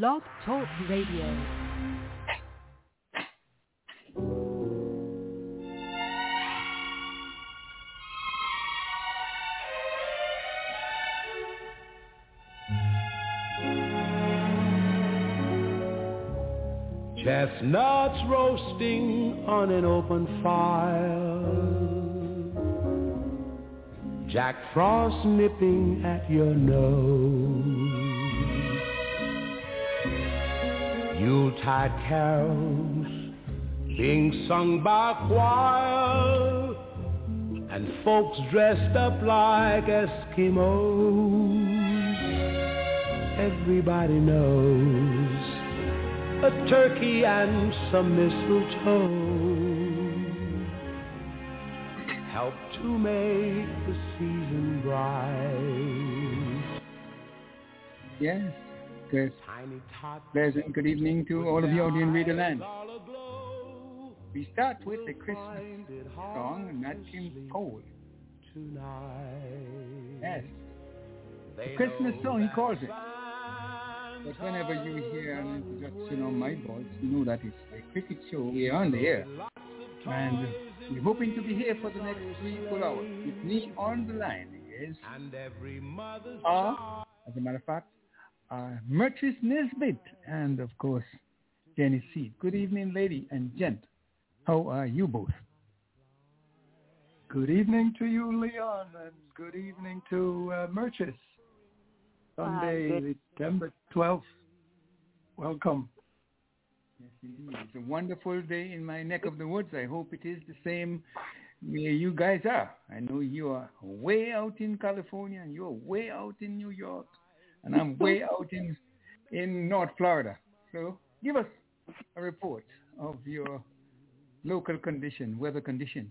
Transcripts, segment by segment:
Blog Talk Radio. Chestnuts roasting on an open fire. Jack Frost nipping at your nose. Yuletide carols being sung by choir. And folks dressed up like Eskimos. Everybody knows a turkey and some mistletoe help to make the season bright. Yes, good. Pleasant good evening to all of you out in Radio Land. We start with the Christmas song, and that came cold. Yes. The Christmas song, he calls it. But whenever you hear an introduction on my voice, you know that it's a cricket show We're on the air. And we're hoping to be here for the next three full hours. With me on the line is, uh, as a matter of fact, uh, Mertris Nesbit and, of course, Jenny Seed. Good evening, lady and gent. How are you both? Good evening to you, Leon, and good evening to uh, Merchis. Sunday, good. September 12th. Welcome. Yes, indeed. It's a wonderful day in my neck of the woods. I hope it is the same where you guys are. I know you are way out in California and you're way out in New York and I'm way out in in North Florida. So give us a report of your local condition, weather conditions.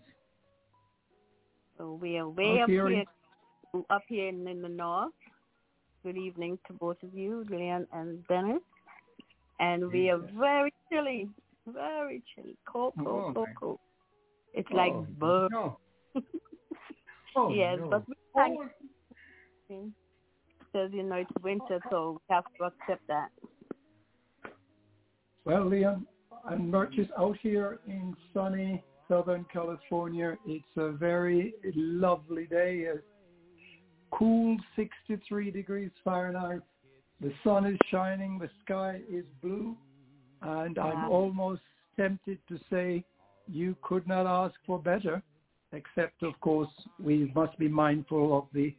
So we are way Up up here in- up here in, in the north. Good evening to both of you, Leon and Dennis. And we are very chilly, very chilly, cold, cold, Oh, cold, cold. It's oh, like Oh, bird. no. Oh, yes, no. but we thank because you know it's winter, so we have to accept that. Well, Leon, and just out here in sunny Southern California. It's a very lovely day. A cool 63 degrees Fahrenheit. The sun is shining. The sky is blue. And I'm almost tempted to say you could not ask for better, except, of course, we must be mindful of the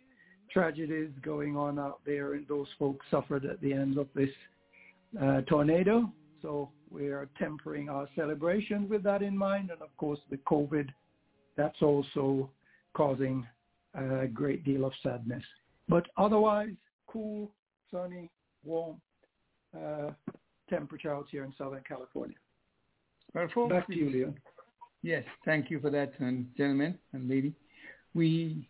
tragedies going on out there and those folks suffered at the end of this uh, tornado. So we are tempering our celebration with that in mind. And of course, the COVID, that's also causing a great deal of sadness. But otherwise, cool, sunny, warm uh, temperature out here in Southern California. Well, folks, Back to you, Leon. Yes, thank you for that, and gentlemen and lady. We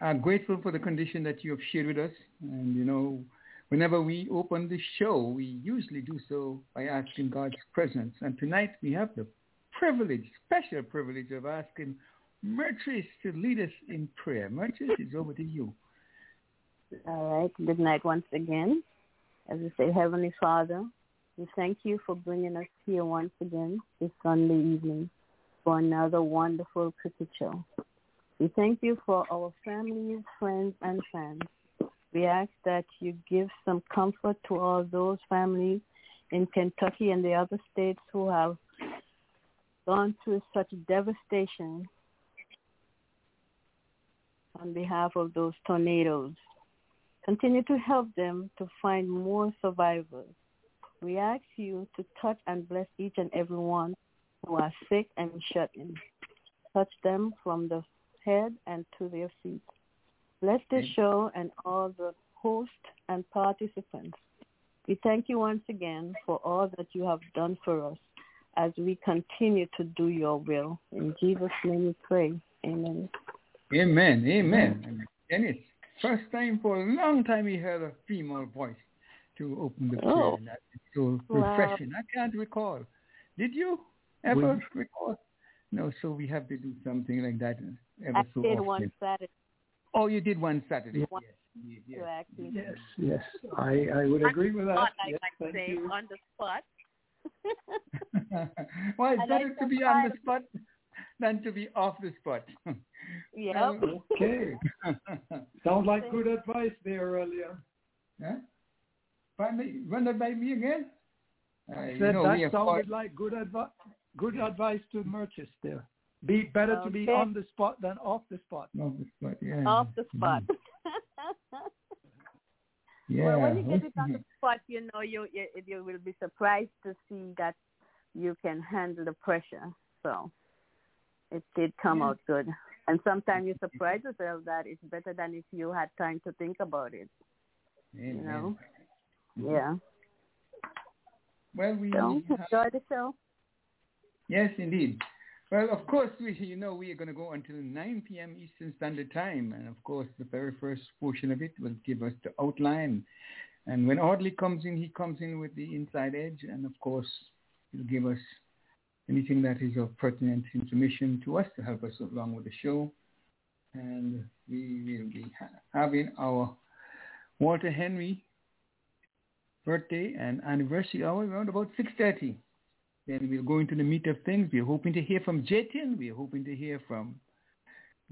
are grateful for the condition that you have shared with us. And, you know, whenever we open the show, we usually do so by asking God's presence. And tonight we have the privilege, special privilege of asking Mertris to lead us in prayer. Mertris, it's over to you. All right. Good night once again. As we say, Heavenly Father, we thank you for bringing us here once again this Sunday evening for another wonderful cricket show. We thank you for our families, friends, and fans. We ask that you give some comfort to all those families in Kentucky and the other states who have gone through such devastation on behalf of those tornadoes. Continue to help them to find more survivors. We ask you to touch and bless each and every one who are sick and shut in. Touch them from the head and to their feet. Bless this show and all the hosts and participants. We thank you once again for all that you have done for us as we continue to do your will. In Jesus' name we pray. Amen. Amen, amen. And Dennis, first time for a long time we heard a female voice to open the oh. prayer. Oh. And that is so Wow. I can't recall. Did you ever recall? No, so we have to do something like that ever I so did often. one Saturday. Oh, you did one Saturday. One- Yes, indeed, yes. Yes, yes. I, I would agree with that. I Yes, might thank say, you. on the spot. well, it's I better like to the be on the spot than to be off the spot. yeah. Um, okay. Sounds like good advice there earlier. huh? Pardon me? Run that by me again? I you said know, that sounded fought- like good advice. Good advice to merchants there. Be better to be on the spot than off the spot. off the spot, yeah. Off the mm-hmm. spot. Yeah. Well, when you get it on the spot, you know you, you you will be surprised to see that you can handle the pressure. So it did come out good. And sometimes you mm-hmm. surprise yourself that it's better than if you had time to think about it. Amen. know? Mm-hmm. Yeah. Well, we So have- enjoy the show. Yes, indeed. Well, of course, we you know we are going to go until 9 p.m. Eastern Standard Time, and of course, the very first portion of it will give us the outline. And when Audley comes in, he comes in with the inside edge, and of course, he'll give us anything that is of pertinent information to us to help us along with the show. And we will be ha- having our Walter Henry birthday and anniversary hour around about 6.30. Then we'll go into the meat of things. We're hoping to hear from Jatin. We're hoping to hear from,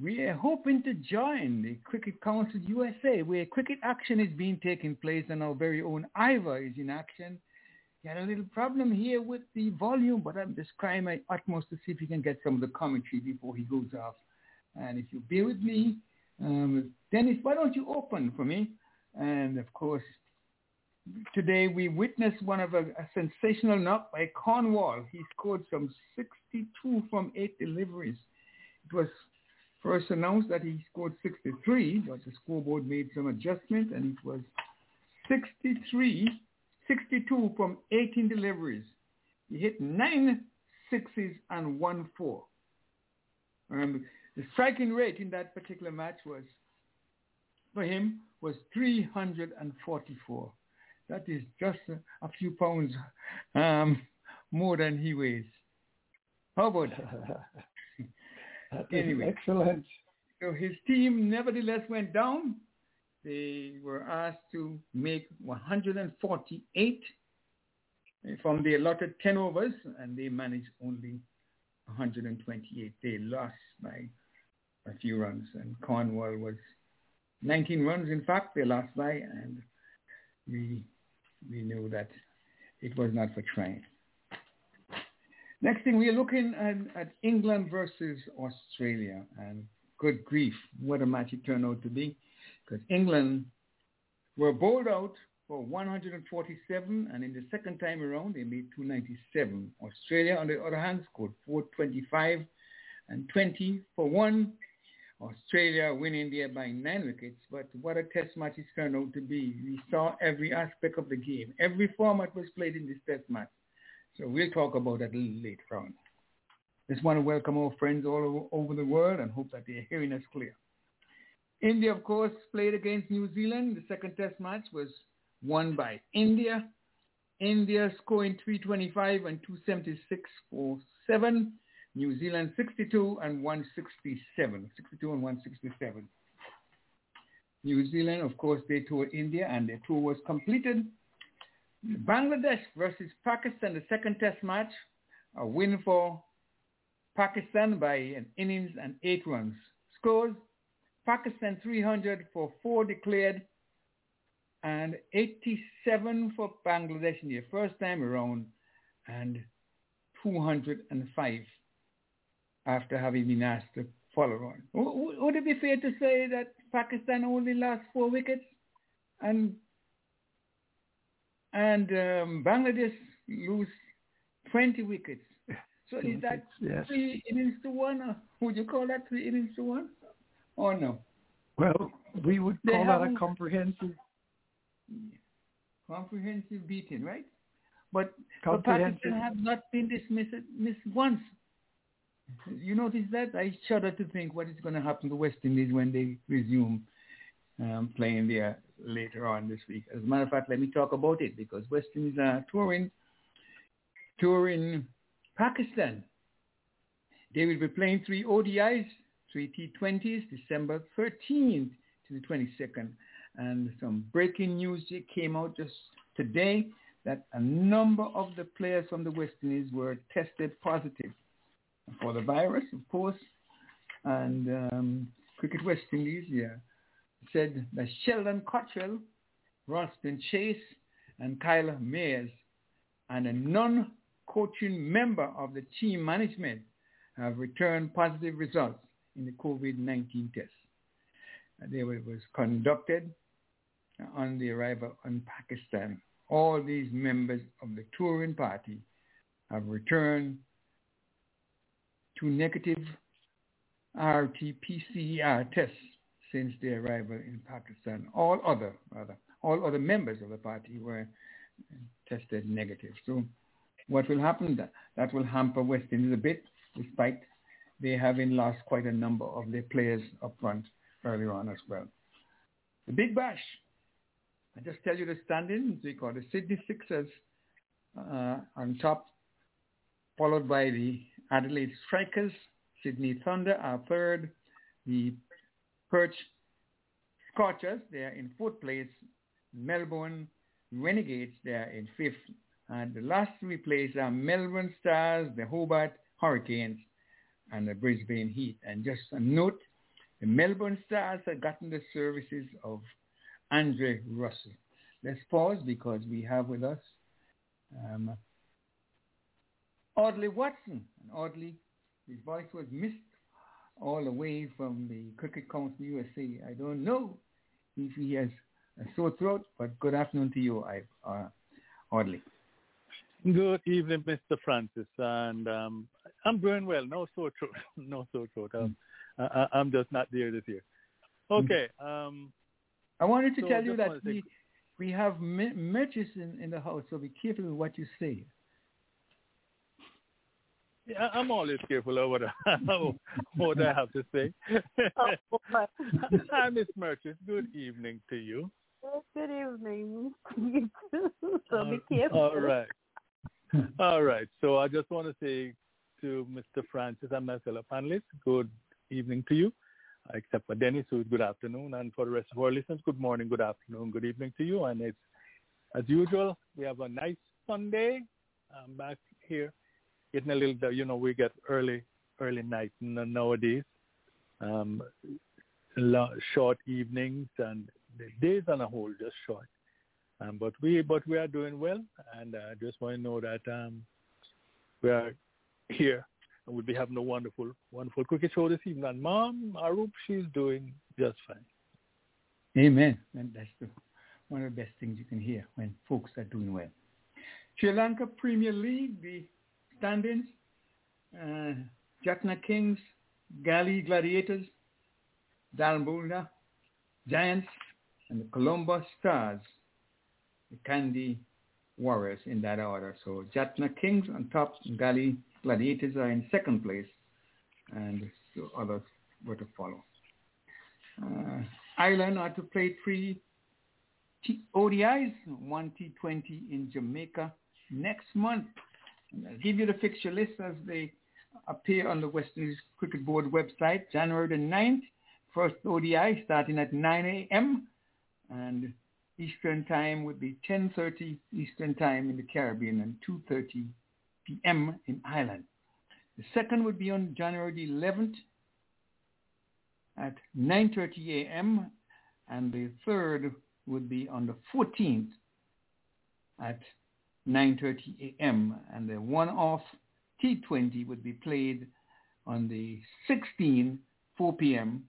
we are hoping to join the Cricket Council USA, where cricket action is being taken place and our very own Ivor is in action. Got a little problem here with the volume, but I'm just trying my utmost to see if we can get some of the commentary before he goes off. And if you bear with me, um, Dennis, why don't you open for me? And of course, today we witnessed one of a, a sensational knock by Cornwall. He scored some 62 from eight deliveries. It was first announced that he scored 63, but the scoreboard made some adjustment, and it was 63, 62 from 18 deliveries. He hit nine sixes and one four. Um, the striking rate in that particular match was, for him, was 344. That is just a, few pounds um, more than he weighs. How about that? Anyway. excellent. So his team nevertheless went down. They were asked to make 148 from the allotted 10 overs, and they managed only 128. They lost by a few runs, and Cornwall was 19 runs. In fact, they lost by, and we we knew that it was not for trying. Next thing, we are looking at, at England versus Australia, and good grief, what a match it turned out to be, because England were bowled out for 147, and in the second time around, they made 297. Australia, on the other hand, scored 425 and 20 for one. Australia winning there by nine wickets, but what a test match it turned out to be. We saw every aspect of the game. Every format was played in this test match. So we'll talk about that a little later on. Just want to welcome our friends all over, the world and hope that they're hearing us clear. India, of course, played against New Zealand. The second test match was won by India. India scoring 325 and 276 for seven. New Zealand 62 and 167. 62 and 167. New Zealand, of course, they toured India and their tour was completed. Bangladesh versus Pakistan, the second test match, a win for Pakistan by an innings and eight runs. Scores, Pakistan 300 for four declared and 87 for Bangladesh in their first time around and 205 after having been asked to follow on. W- Would it be fair to say that Pakistan only lost four wickets and and um, Bangladesh lose 20 wickets? So is that Yes. three innings to one? Or would you call that three innings to one? Or no? Well, we would They call that a comprehensive Comprehensive beating, right? But, but Pakistan have not been dismissed missed once. You notice that? I shudder to think what is going to happen to West Indies when they resume um, playing there later on this week. As a matter of fact, let me talk about it because West Indies are touring, touring Pakistan. They will be playing three ODIs, three T20s, December 13th to the 22nd. And some breaking news came out just today that a number of the players from the West Indies were tested positive for the virus, of course. And um, Cricket West Indies, yeah, said that Sheldon Cottrell, Roston Chase, and Kyle Mayers, and a non-coaching member of the team management have returned positive results in the COVID-19 test. They were, was conducted on the arrival in Pakistan. All these members of the touring party have returned to negative RT-PCR tests since their arrival in Pakistan. All other, rather, all other members of the party were tested negative. So what will happen? That, that will hamper West Indies a bit, despite they having lost quite a number of their players up front earlier on as well. The Big Bash. I just tell you the standings because the Sydney Sixers uh, on top, followed by the Adelaide Strikers, Sydney Thunder are third, the Perth Scorchers, they are in fourth place, Melbourne Renegades, they are in fifth, and the last three places are Melbourne Stars, the Hobart Hurricanes, and the Brisbane Heat. And just a note, the Melbourne Stars have gotten the services of Andre Russell. Let's pause because we have with us um, Audley Watson. And Audley, his voice was missed all the way from the Cricket Council USA. I don't know if he has a sore throat, but good afternoon to you, uh, Audley. Good evening, Mr. Francis, and um, I'm doing well. No sore throat, no sore throat. Um, mm. I, am just not there this year. Okay. Um, I wanted to so tell you that we, we have matches in, in the house, so be careful with what you say. Yeah, I'm always careful of what I, what I have to say. oh, Hi, Miss Merchant. Good evening to you. Good evening. so be uh, careful. All right. All right. So I just want to say to Mr. Francis and my fellow panelists, good evening to you, except for Dennis, who's good afternoon, and for the rest of our listeners, good morning, good afternoon, good evening to you. And it's as usual, we have a nice Sunday. I'm back here getting a little, you know, we get early, early night nowadays, um, short evenings, and the days on a whole just short. Um, but we but we are doing well, and I uh, just want to know that um, we are here and we'll be having a wonderful, wonderful cricket show this evening. And Mom Arup, she's doing just fine. Amen. And that's the, one of the best things you can hear when folks are doing well. Sri Lanka Premier League, the standings, uh, Kings, Galle Gladiators, Dambulla Giants, and the Colombo Stars the Kandy Warriors in that order. So Jaffna Kings on top, Galle Gladiators are in second place, and so others were to follow. Uh, Ireland are to play three T- ODIs, one T20 in Jamaica next month. I'll give you the fixture list as they appear on the West Indies Cricket Board website. January the 9th, first ODI starting at 9 a.m. and Eastern Time would be 10.30 Eastern Time in the Caribbean and 2.30 p.m. in Ireland. The second would be on January the 11th at 9.30 a.m. and the third would be on the 14th at 9.30 a.m. and the one-off T20 would be played on the 16th, 4 p.m.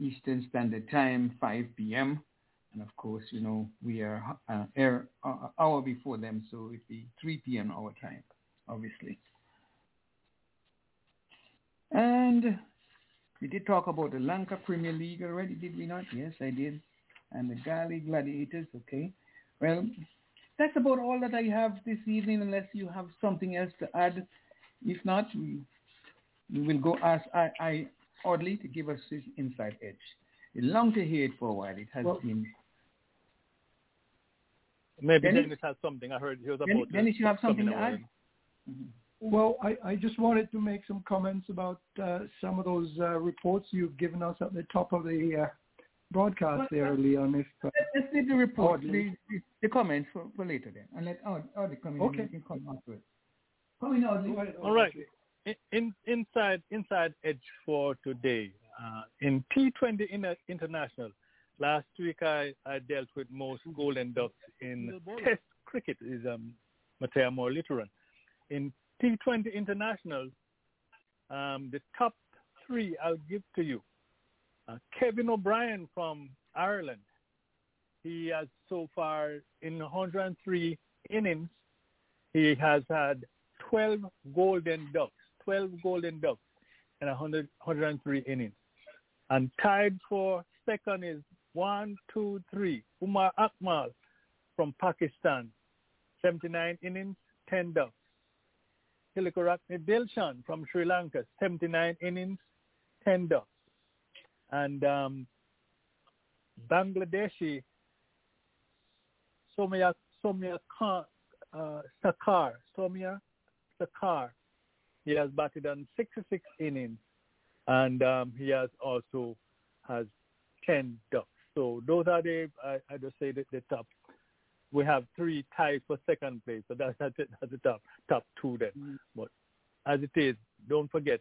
Eastern Standard Time, 5 p.m. And of course, you know, we are an air, uh, hour before them, so it'd be 3 p.m. our time, obviously. And we did talk about the Lanka Premier League already, did we not? Yes, I did. And the Galle Gladiators, okay. Well, that's about all that I have this evening, unless you have something else to add. If not, we, we will go ask I, I Audley to give us his inside edge. I long to hear it for a while. It has well, been Maybe Dennis, Dennis, has something. I heard he was about Dennis, Dennis you have something to add? Mm-hmm. Well, I, I just wanted to make some comments about uh, some of those uh, reports you've given us at the top of the uh, broadcast there, Leon. If uh, let's leave the report, the, the, the, comments for, for later then, and let all, all the comments okay. can come afterwards. Coming out. All right. In, inside inside Edge for today uh, in T20 International. Last week I, I dealt with most golden ducks in Test cricket. Is um, Muttiah Muralitharan. In T20 International, um, the top three I'll give to you. Uh, Kevin O'Brien from Ireland. He has so far in 103 innings, he has had 12 golden ducks, 12 golden ducks in 100, 103 innings. And tied for second is one, two, three. Umar Akmal from Pakistan, 79 innings, 10 ducks. Tilakaratne Dilshan from Sri Lanka, 79 innings, 10 ducks. And um, Bangladeshi Somya, Somya Khan, uh, Sakar, Soumya Sarkar, he has batted on 66 innings, and um, he has also has 10 ducks. So those are the, I, I just say the, the top we have three ties for second place. So that's that's, that's the top top two then. Mm-hmm. But as it is, don't forget,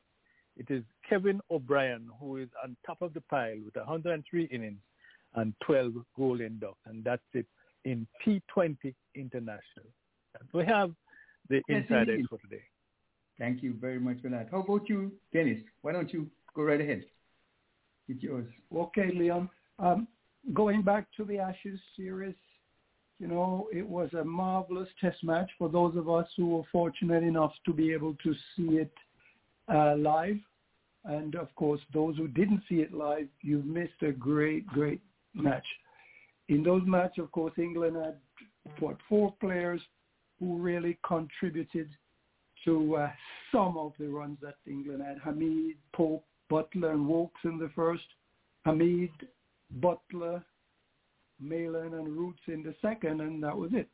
it is Kevin O'Brien who is on top of the pile with 103 innings and 12 golden ducks, and that's it in T20 International. we have the yes, inside edge for today. Thank you very much for that. How about you, Dennis? Why don't you go right ahead? It's yours. Okay, Leon. Um, going back to the Ashes series, you know, it was a marvelous test match for those of us who were fortunate enough to be able to see it uh, live. And of course, those who didn't see it live, you missed a great, great match. In those matches, of course, England had, what, four players who really contributed to uh, some of the runs that England had. Hameed, Pope, Buttler, and Woakes in the first. Hameed, Buttler, Malan and Roots in the second, and that was it.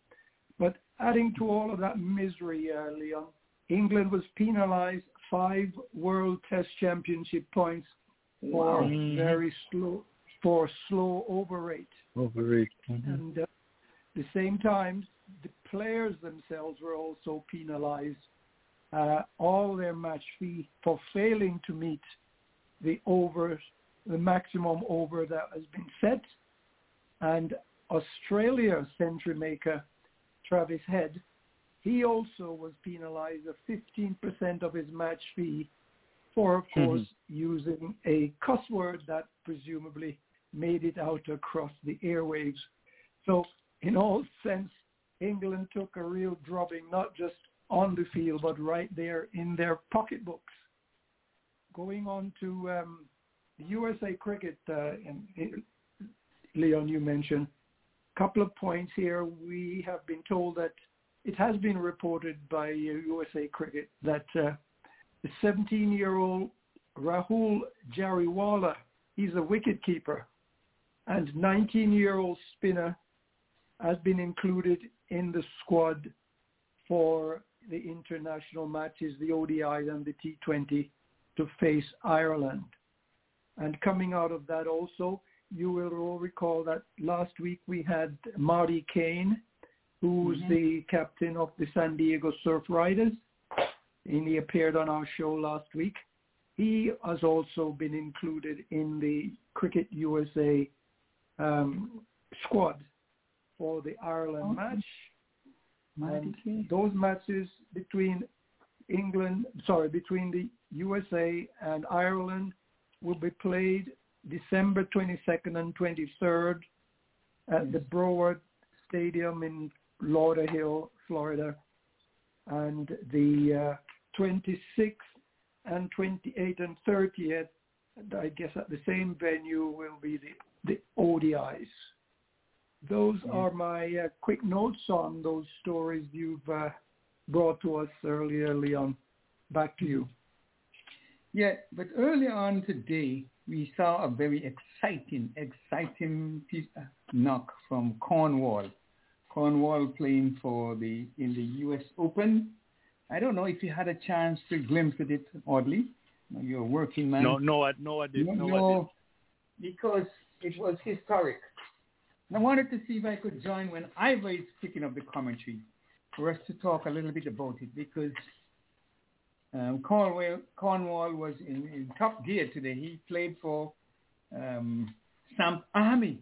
But adding to all of that misery, uh, Leon, England was penalized five World Test Championship points for mm-hmm. very slow for slow overrate. Overrate. Mm-hmm. And uh, at the same time, the players themselves were also penalized. Uh, all their match fee for failing to meet the over, the maximum over that has been set and Australia century maker Travis Head, he also was penalized of 15% of his match fee for, of mm-hmm. course, mm-hmm. using a cuss word that presumably made it out across the airwaves. So in all sense, England took a real drubbing, not just on the field, but right there in their pocketbooks. Going on to um, the USA cricket, uh, in, Leon, you mentioned. A couple of points here. We have been told that it has been reported by USA Cricket that uh, the 17-year-old Rahul Jariwala, he's a wicketkeeper, and 19-year-old spinner has been included in the squad for the international matches, the ODI and the T20 to face Ireland. And coming out of that also you will all recall that last week we had Marty Kain, who's mm-hmm. the captain of the San Diego Surf Riders, and he appeared on our show last week. He has also been included in the Cricket USA um, squad for the Ireland okay. match. And those matches between England, sorry, between the USA and Ireland will be played December 22nd and 23rd at the Broward Stadium in Lauderhill, Florida. And the uh, 26th and 28th and 30th, I guess at the same venue will be the, the ODIs. Those yeah. are my uh, quick notes on those stories you've uh, brought to us earlier, Leon. Back to you. Yeah, but earlier on today, we saw a very exciting, exciting piece, uh, knock from Cornwall. Cornwall playing for the in the U.S. Open, I don't know if you had a chance to glimpse at it, Audley. You're a working man. No, no, I, no, I did. No, no because it was historic. And I wanted to see if I could join when Ivor is picking up the commentary for us to talk a little bit about it because um, Cornwall, Cornwall was in, in, top gear today. He played for um, Samp Army,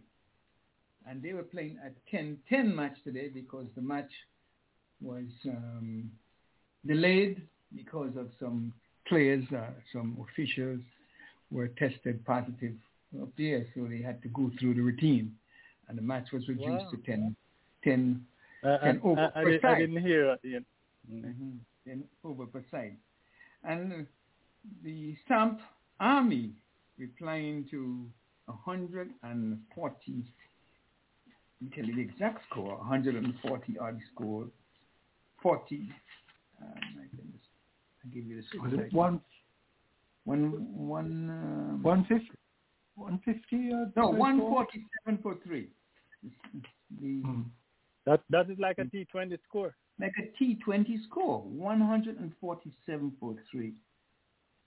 and they were playing a 10-10 match today because the match was um, delayed because of some players, uh, some officials were tested positive up there, so they had to go through the routine, and the match was reduced wow. to 10, 10, uh, 10 over I, per I, I, didn't hear. Yeah. Mm-hmm. 10 over per side. And the Samp Army replying to 140, let me tell you the exact score, 140 odd score, 40, um, I goodness, I give you the Was it one? One, one, um, 150? 150? Uh, no, 147 for three. The, hmm. That that is like a T20 score like a T20 score, 147 for three.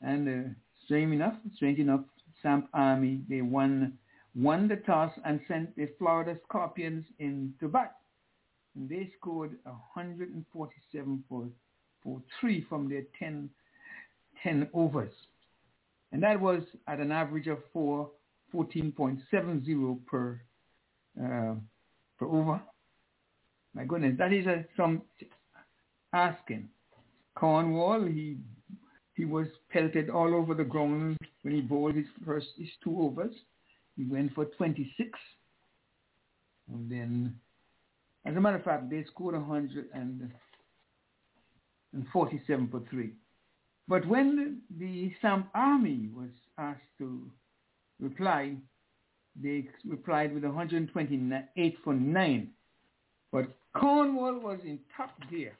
And uh, strange enough, strange enough, Samp Army, they won won the toss and sent the Florida Scorpions into bat. And they scored 147 for, for three from their 10, 10 overs. And that was at an average of four, 14.70 per, uh, per over. My goodness, that is a, some asking. Cornwall, he he was pelted all over the ground when he bowled his first his two overs. He went for 26, and then, as a matter of fact, they scored 147 for three. But when the Samp Army was asked to reply, they replied with 128 for nine. But Cornwall was in top gear,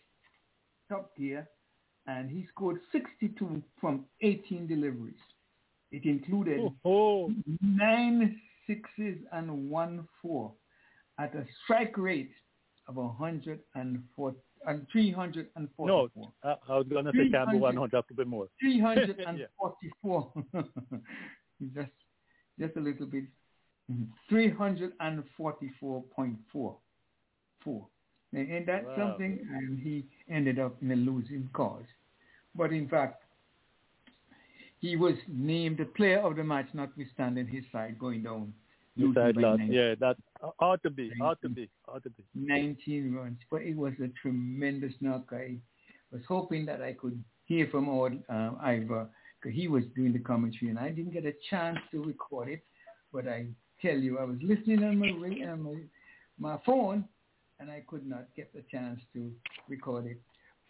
top gear, and he scored 62 from 18 deliveries. It included oh, oh. nine sixes and one four at a strike rate of 104, and 344. No, I, I was going to say Campbell 100 a bit more. 344. just, just a little bit. 344.4 four. And that's wow. something, and he ended up in a losing cause. But in fact, he was named the player of the match, notwithstanding his side going down. Side loss. Yeah, that ought to be, 19, ought to be, ought to be. 19 runs, but it was a tremendous knock. I was hoping that I could hear from old um, Ivor because he was doing the commentary, and I didn't get a chance to record it. But I tell you, I was listening on my on my, my phone, and I could not get the chance to record it.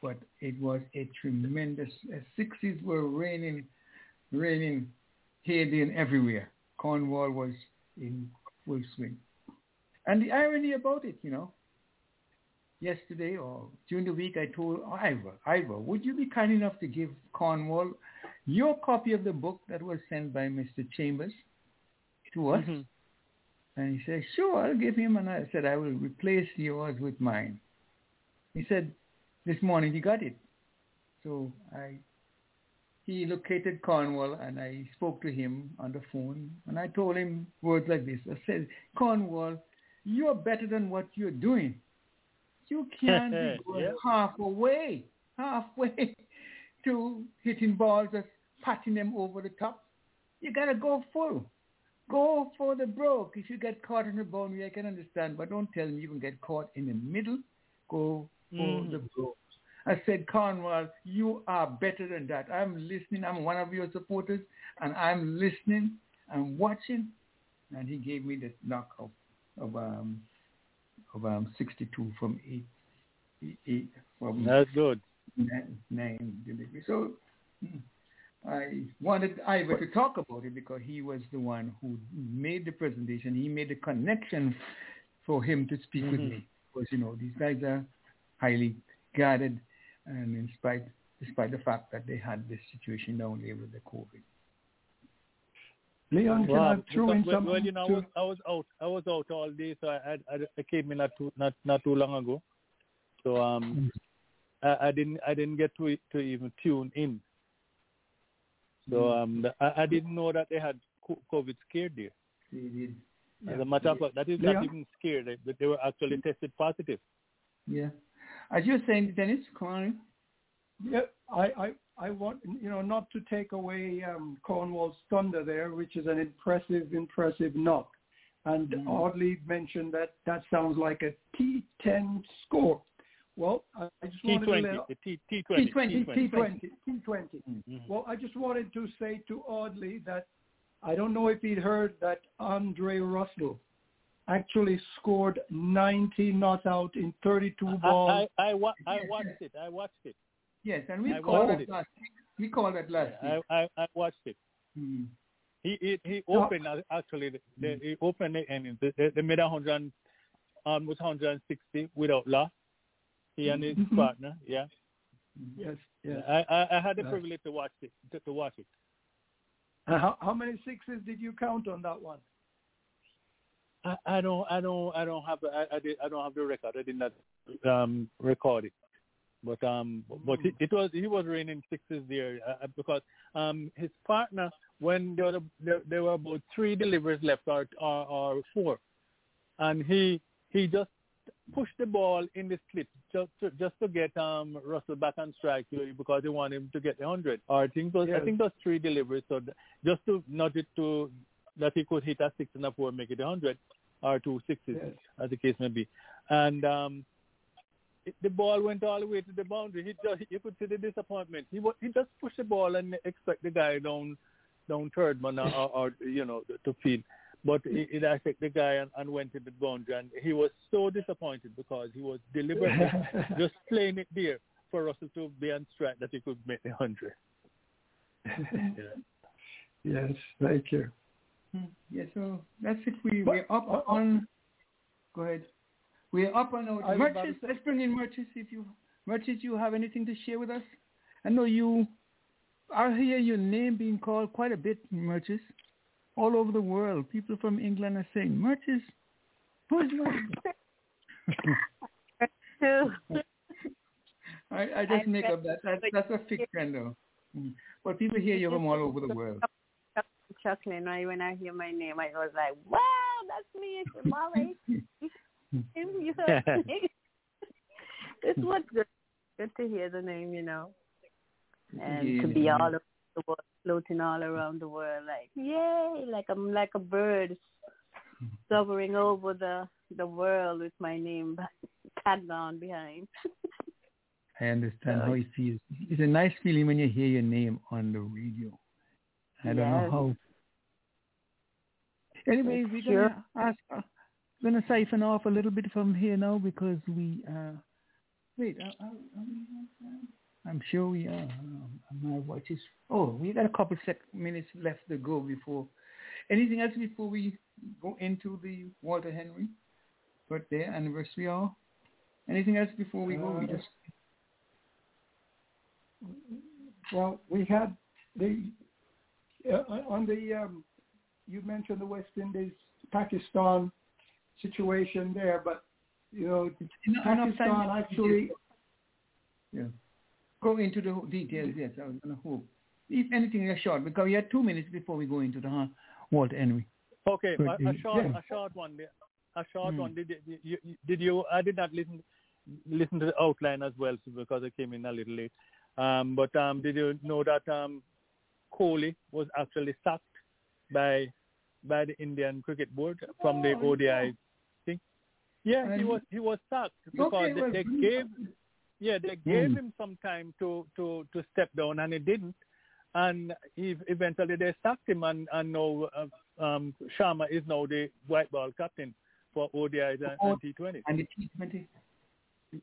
But it was a tremendous. Uh, sixes were raining, raining here, there, and everywhere. Cornwall was in full swing. And the irony about it, you know, yesterday or during the week, I told Ivor, Ivor, would you be kind enough to give Cornwall your copy of the book that was sent by Mr. Chambers to us? Mm-hmm. And he said, sure, I'll give him. And I said, I will replace yours with mine. He said, this morning he got it. So I, he located Cornwall and I spoke to him on the phone and I told him words like this. I said, Cornwall, you're better than what you're doing. You can't be going yep. halfway, halfway to hitting balls, just patting them over the top. You got to go full. Go for the broke. If you get caught in the boundary, I can understand, but don't tell me you can get caught in the middle. Go for mm. the broke. I said, Cornwall, you are better than that. I'm listening. I'm one of your supporters, and I'm listening and watching. And he gave me the knock of, of um of um 62 from eight, eight from That's good. Nine, nine delivery. So hmm. I wanted Ivor to talk about it because he was the one who made the presentation. He made the connection for him to speak mm-hmm. with me. Because, you know, these guys are highly guarded and in spite, despite the fact that they had this situation down there with the COVID. Leon, can I throw in well, well, you know, I was, I was out. I was out all day, so I, I, I came in not too, not, not too long ago. So um, I, I didn't I didn't get to to even tune in. So Mm. um, I, I didn't know that they had COVID scared there. They did. As a matter of fact, that is Yeah. not even scared. They, they were actually tested positive. Yeah. As you were saying, Dennis, come. Yeah, I, I, I want you know not to take away um, Cornwall's thunder there, which is an impressive, impressive knock. And Mm. Audley mentioned that that sounds like a T10 score. Well, I I just wanted to T20, let, the T T20, T20, T20. T20, T20. Mhm. Well, I just wanted to say to Audley that I don't know if he'd heard that Andre Russell actually scored 90 not out in 32 balls. I, I, I, wa- I watched it. I watched it. Yes, and we I called watched it. last week. We called it last I, week. I, I watched it. Mm. He he, he opened uh, actually. The, the, he opened it and they, they- they made a hundred, almost 160 without loss. He and his Mhm. partner. Yeah. yes, yes. I, I I had the Yeah. privilege to watch it. To, to watch it. Uh, how, how many sixes did you count on that one? I, I don't I don't I don't have the- I I, did, I don't have the record. I did not um record it. But um but it, it was he was raining sixes there uh, because um his partner when there were there, there were about three deliveries left or, or or four, and he he just pushed the ball in the slip just to, just to get um Russell back on strike uh, because he wanted him to get the hundred. Or I think those I think those three deliveries so th- just to nudge it to that he could hit a six and a four make it a hundred or two sixes Yes. as the case may be. And um it, the ball went all the way to the boundary. He just you could see the disappointment. He he just pushed the ball and expect the guy down down third man or, or, or you know to field. But it, it affected the guy and, and went to the boundary, and he was so disappointed because he was deliberately just playing it there for Russell to be on strike that he could make the hundred. Yeah. yes, thank you. Yeah, so that's it. We, But- we're up uh, on... Go ahead. We're up on our... was Merchants, let's bring in Merchants if you... Merchants, you have anything to share with us? I know you... I hear your name being called quite a bit, Merchants. All over the world. People from England are saying, Merchants, who's Merchants? I, I just I make up that. That's, that's a fiction, though. Mm. But people hear you from all over the world. Chuckling right when I hear my name. I was like, "Wow, that's me, it's Molly." You me. it's what's good. Good to hear the name, you know, and Yeah, to be all over the world, floating all around the world, like yay, like I'm like a bird hovering over the the world with my name tagged on behind. I understand how it feels. It's a nice feeling when you hear your name on the radio. I don't know how. Anyway, we're Sure. gonna ask, uh, gonna siphon off a little bit from here now because we. Uh, wait, uh, uh, uh, I'm sure we are. Um, my watch is. Oh, we got a couple sec minutes left to go before. Anything else before we go into the Walter Henry birthday anniversary hour? Anything else before we go? We Uh, just Well, we had the uh, on the um, you mentioned the West Indies Pakistan situation there, but you know Enough- enough Pakistan time- actually Yeah. Go into the details, yes. I was going to hope. If anything, a short, because we had two minutes before we go into the uh, Walter Henry. Okay, a, a short, Yeah. a short one. A short Hmm. one. Did you, you, you- did you? I did not listen listen to the outline as well because I came in a little late. Um, but um, did you know that um, Kohli was actually sacked by by the Indian Cricket Board from the Oh, ODI yeah. thing? Yeah, he was he was sacked because Okay, they, they good. gave yeah they gave Hmm. him some time to to to step down and he didn't. And he, eventually they sacked him, and, and now uh, um, Sharma is now the white ball captain for ODIs and, Oh, and T20. And the T20.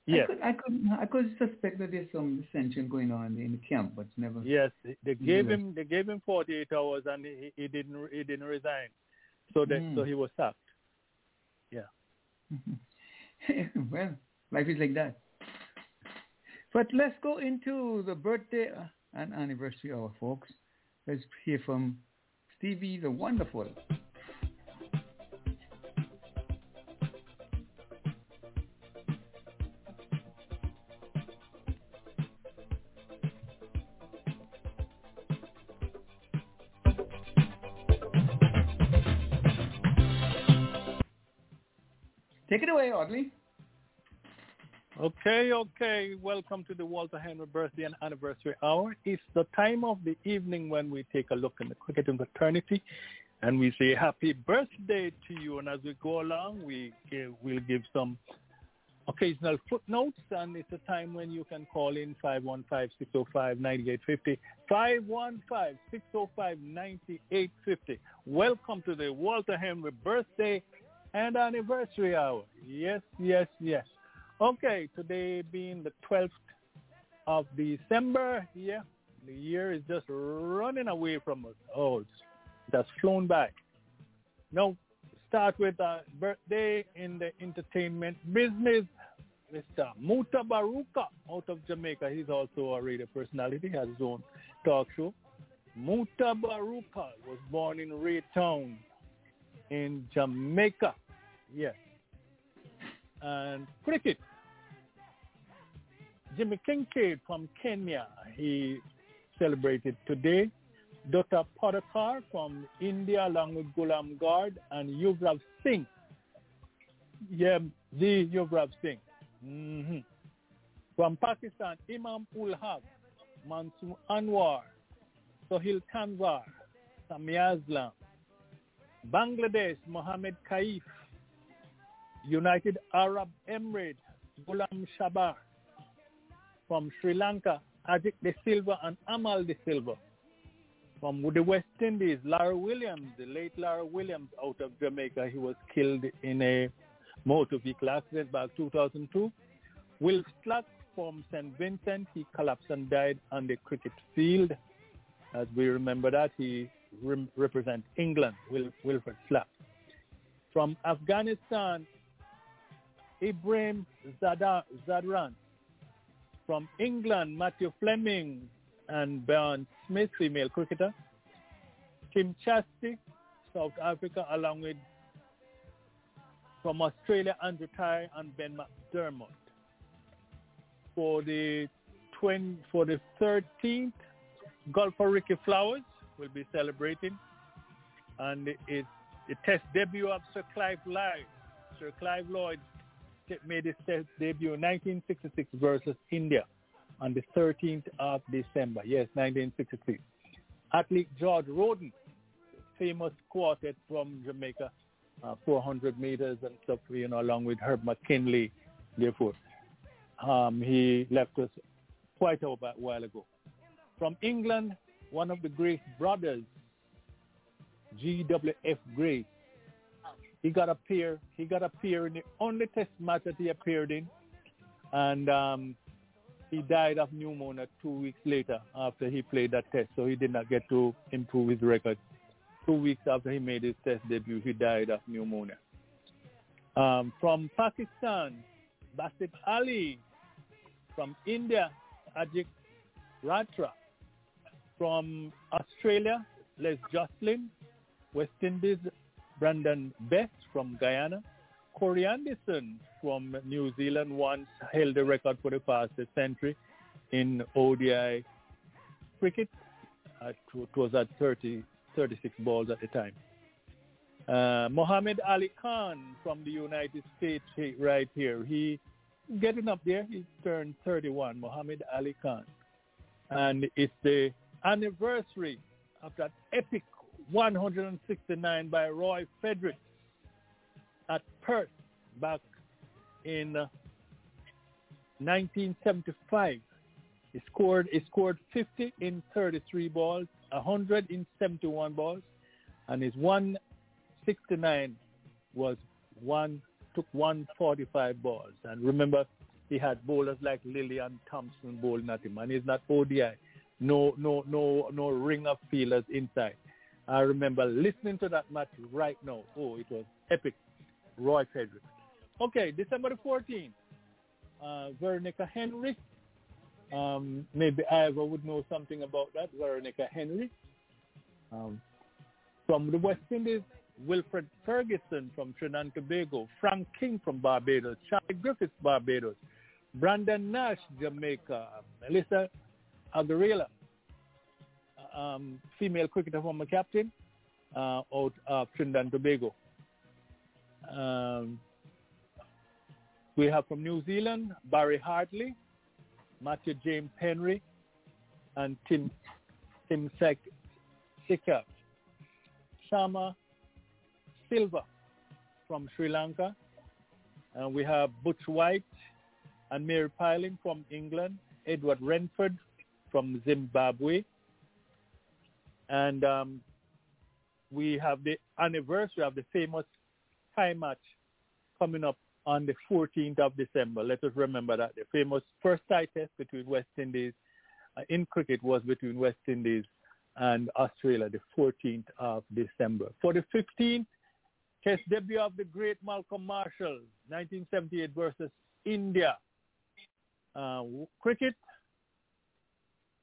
Yes, I could, I could, I could suspect that there's some dissension going on in the camp, but never. yes, they gave him they gave him 48 hours, and he, he didn't he didn't resign, so that Mm. so he was sacked. Yeah. well, life is like that. But let's go into the birthday and anniversary hour, folks. Let's hear from Stevie the Wonderful. Take it away, Audley. Okay, okay. Welcome to the Walter Henry Birthday and Anniversary Hour. It's the time of the evening when we take a look in the cricketing fraternity and we say happy birthday to you. And as we go along, we we'll give some occasional footnotes, and it's a time when you can call in 515-605-9850, 515-605-9850. Welcome to the Walter Henry Birthday and Anniversary Hour. Yes, yes, yes. Okay, today being the 12th of December, yeah, the year is just running away from us. Oh, it has flown by. Now, start with a birthday in the entertainment business. Mr. Mutabaruka out of Jamaica. He's also a radio personality, has his own talk show. Mutabaruka was born in Rae Town in Jamaica. Yes. And cricket. Jimmy Kincaid from Kenya. He celebrated today. Dr. Podakar from India along with Gulam and Yuvraj Singh. Yeah, the Yuvraj Singh. Mm-hmm. From Pakistan, Imam ul Haq, Mansoor Anwar, Sohail Tanvir, Sami Aslam. Bangladesh, Mohammed Kaif. United Arab Emirates, Ghulam Shabbir. From Sri Lanka, Ajit De Silva and Amal De Silva from the West Indies, Laurie Williams, the late Laurie Williams out of Jamaica. He was killed in a motor vehicle accident back 2002. Will Slack from St. Vincent, he collapsed and died on the cricket field. As we remember that, he re- represents England, Will, Wilfred Slack. From Afghanistan, Ibrahim Zadran. From England, Matthew Fleming, and Bryony Smith, female cricketer. Kim Chasty, South Africa, along with from Australia, Andrew Tye and Ben McDermott. For the 20, for the 13th, golfer Ricky Flowers will be celebrating, and it's the test debut of Sir Clive Lloyd. Sir Clive Lloyd made its debut in 1966 versus India on the 13th of December. Yes, 1966. Athlete George Rhoden, famous quartet from Jamaica, uh, 400 meters and stuff, you know, along with Herb McKenley, therefore. Um, he left us quite a while ago. From England, one of the Grace brothers, G.W.F. Grace, he got a pair. He got a pair in the only test match that he appeared in, and um, he died of pneumonia two weeks later after he played that test, so he did not get to improve his record. Two weeks after he made his test debut, he died of pneumonia. Um, from Pakistan, Basit Ali. From India, Ajit Ratra. From Australia, Les Jocelyn. West Indies, Brandon Best from Guyana. Corey Anderson from New Zealand once held the record for the fastest century in ODI cricket. Uh, it was at 30, 36 balls at the time. Uh, Muhammad Ali Khan from the United States right here. He getting up there. He turned 31, Muhammad Ali Khan. And it's the anniversary of that epic 169 by Roy Frederick at Perth back in uh, 1975. He scored he scored 50 in 33 balls, 100 in 71 balls, and his 169 was one took 145 balls. And remember, he had bowlers like Lillian Thompson bowling at him, and he's not ODI. No, no, no, no ring of fielders inside. I remember listening to that match right now. Oh, it was epic. Roy Frederick. Okay, December the 14th, uh, Veronica Henry. Um, maybe Ivor would know something about that, Veronica Henry. Um, from the West Indies, Wilfred Ferguson from Trinidad and Tobago, Frank King from Barbados, Charlie Griffiths, Barbados, Brandon Nash, Jamaica, Merissa Aguilleira, um, female cricketer former captain uh, out of Trinidad and Tobago. Um, We have from New Zealand, Barry Hartley, Matthew James Henry, and Tim Tim Sek Sikap. Shama Silva from Sri Lanka. And we have Butch White and Mary Pilling from England. Edward Rainsford from Zimbabwe. And um, we have the anniversary of the famous tie match coming up on the 14th of December. Let us remember that the famous first tie test between West Indies uh, in cricket was between West Indies and Australia, the 14th of December. For the 15th, test debut of the great Malcolm Marshall, 1978 versus India. Uh, cricket,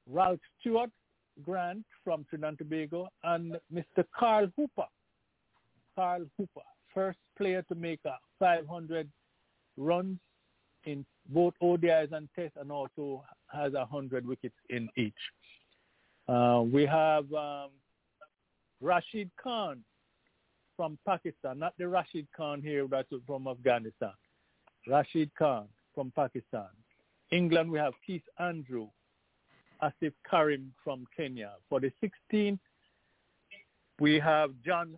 Ralph Stewart Grant from Trinidad and Tobago, and Mr. Carl Hooper. Carl Hooper, first player to make a 500 runs in both ODIs and Tests, and also has 100 wickets in each. Uh, we have um, Rashid Khan from Pakistan, not the Rashid Khan here that's from Afghanistan. Rashid Khan from Pakistan. England, we have Keith Andrew, Asif Karim from Kenya. For the 16th, we have John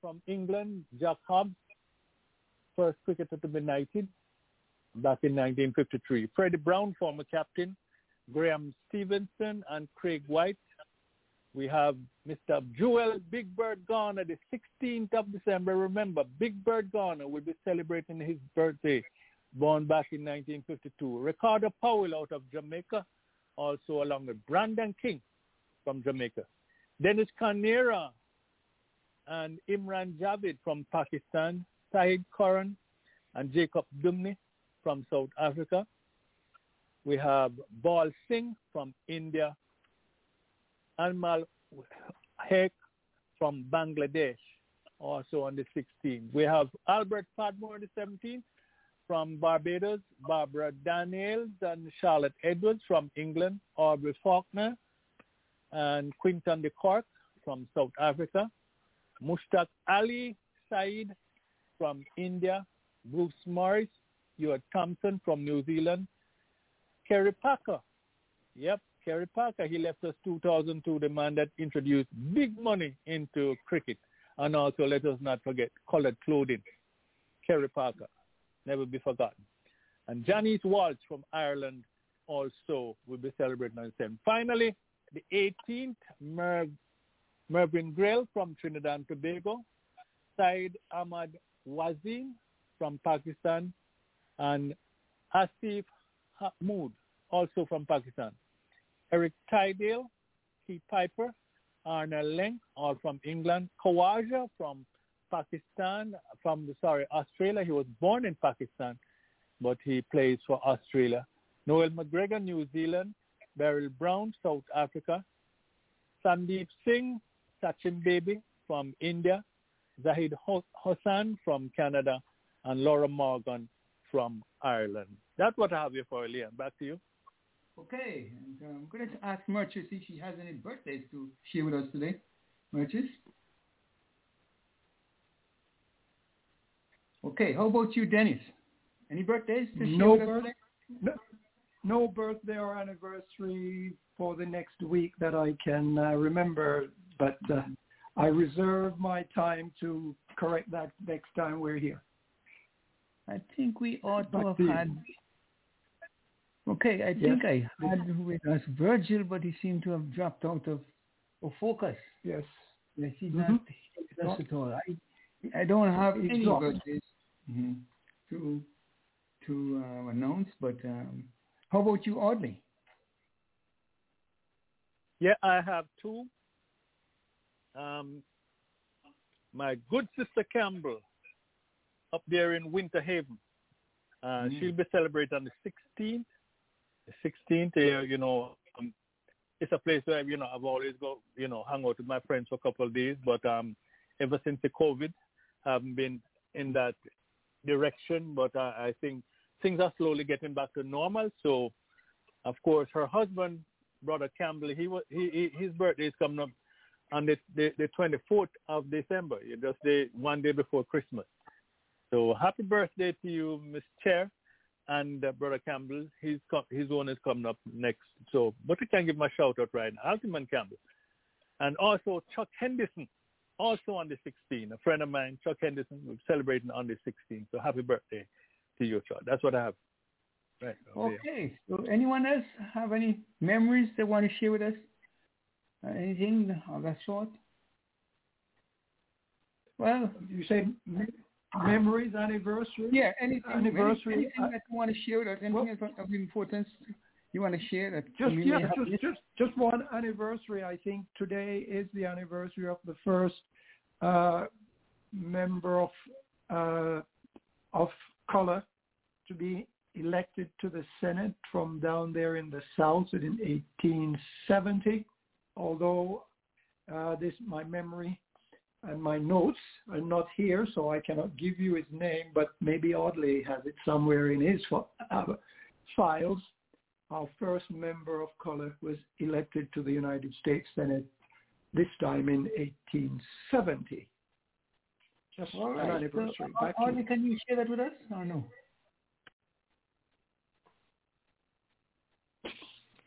from England, Jack Hobbs, first cricketer to be knighted back in 1953. Freddie Brown, former captain, Graham Stevenson and Craig White. We have Mr. Joel Big Bird Garner, the 16th of December. Remember, Big Bird Garner will be celebrating his birthday, born back in 1952. Ricardo Powell out of Jamaica, also along with Brandon King from Jamaica. Danish Kaneria and Imran Javid from Pakistan. Saeed Karan and Jacob Dumni from South Africa. We have Bal Singh from India. Anamul Haque from Bangladesh, also on the 16th. We have Albert Padmore, on the 17th, from Barbados, Barbara Daniels and Charlotte Edwards from England, Aubrey Faulkner and Quinton de Kock from South Africa, Mushtaq Ali Said from India, Bruce Morris, Stuart Thompson from New Zealand, Kerry Packer. Yep, Kerry Packer. He left us 2002, the man that introduced big money into cricket. And also, let us not forget colored clothing. Kerry Packer never be forgotten. And Janice Walsh from Ireland also will be celebrating on the 7th. Finally, the 18th, Merv, Mervyn Grell from Trinidad and Tobago, Said Ahmad Wazim from Pakistan, and Asif Mahmood, also from Pakistan. Eric Tidale, Keith Piper, Arnold Leng, all from England. Khawaja from Pakistan, from the, sorry, Australia. He was born in Pakistan, but he plays for Australia. Noel McGregor, New Zealand. Beryl Brown, South Africa. Sandeep Singh, Sachin Baby from India. Zahid Hossan from Canada. And Laura Morgan from Ireland. That's what I have here for Leon. Back to you. Okay. And, uh, I'm going to ask Merchis if she has any birthdays to share with us today. Merchis? Okay, how about you, Dennis? Any birthdays to no birth- no, no birthday or anniversary for the next week that I can uh, remember, but uh, I reserve my time to correct that next time we're here. I think we ought to have had. Okay, I think I had with us Virgil, but he seemed to have dropped out of, of focus. Yes. Yes, he's Mhm. not with us at all. I I don't have any birthdays mhm, to to uh, announce, but um, how about you, Audley? Yeah, I have two. Um, my good sister Campbell up there in Winter Haven. Uh, Mm. She'll be celebrating on the 16th. The 16th, uh, you know, um, it's a place where, you know, I've always go, you know, hang out with my friends for a couple of days. But um, ever since the COVID, I haven't been in that direction. But uh, I think things are slowly getting back to normal. So, of course, her husband, brother Campbell, he was he, he his birthday is coming up on the, the the 24th of December, just the one day before Christmas. So happy birthday to you, Miss Chair, and uh, Brother Campbell. His his one is coming up next. So, but we can give my shout out right now, Altiman Campbell, and also Chuck Henderson, also on the 16th. A friend of mine, Chuck Henderson, we're celebrating on the 16th. So happy birthday to you, Chuck. That's what I have. Right. Okay. So anyone else have any memories they want to share with us? Uh, anything of that sort? Well, you say memories, anniversary. Yeah, anything, anniversary. Anything, anything that you want to share with us, anything well, of importance you want to share that just yeah, just, just just one anniversary. I think today is the anniversary of the first uh, member of uh, of color to be elected to the Senate from down there in the South in 1870. Although uh, this my memory and my notes are not here, so I cannot give you his name, but maybe Audley has it somewhere in his uh, files. Our first member of color was elected to the United States Senate this time in 1870. Just All right. an anniversary. So, Audley, can you share that with us or no?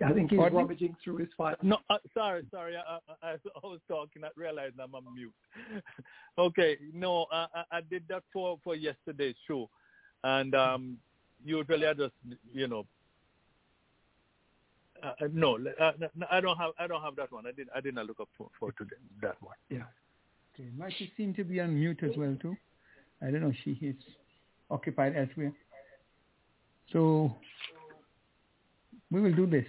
I think he's Pardon? rummaging through his file. No, uh, sorry, sorry. I, I, I, was talking, I realized I'm on mute. okay, no, I, I did that for, for yesterday's show. And um, usually I just, you know, uh, uh no, uh, I don't have I don't have that one. I did I didn't look up for, for today that one. Yeah. Okay, Mikey seemed to be on mute as well too. I don't know. She is occupied elsewhere. So we will do this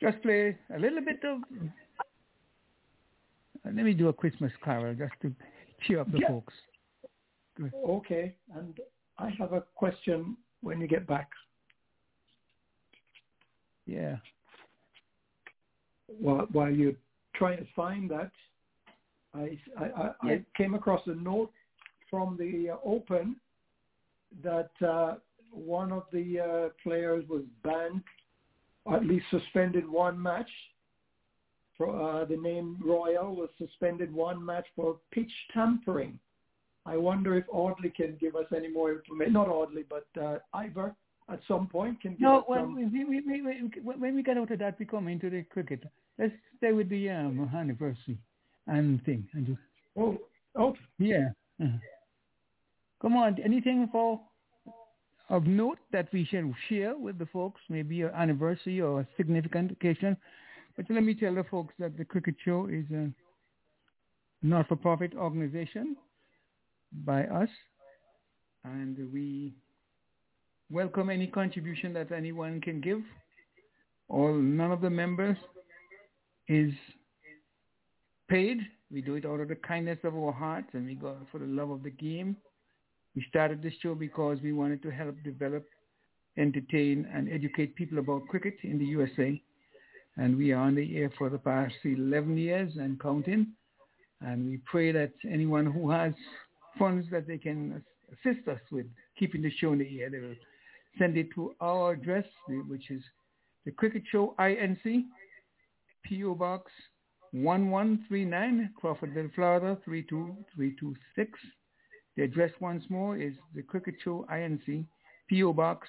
just play a little bit of. Uh, let me do a Christmas carol just to cheer up the yeah. folks. Good. Okay, and I have a question when you get back. Yeah. While, while you try to find that, I, I, I, yeah. I came across a note from the uh, Open that uh, one of the uh, players was banned at least suspended one match. For, uh, the name Royal was suspended one match for pitch tampering. I wonder if Audley can give us any more information. Not Audley, but uh, Ivor at some point can give no, when, some... we, we, we, when we get out of that, we come into the cricket. Let's stay with the um, anniversary and thing. And just, oh, oh. Yeah. Uh-huh. Come on, anything for of note that we should share with the folks, maybe an anniversary or a significant occasion. But let me tell the folks that the Cricket Show is a not-for-profit organization by us, and we welcome any contribution that anyone can give. All none of the members is paid. We do it out of the kindness of our hearts, and we go for the love of the game. We started this show because we wanted to help develop, entertain, and educate people about cricket in the USA. And we are on the air for the past 11 years and counting. And we pray that anyone who has funds that they can assist us with keeping the show in the air, they will send it to our address, which is the Cricket Show INC, PO Box 1139, Crawfordville, Florida 32326. The address once more is the Cricket Show INC, P.O. Box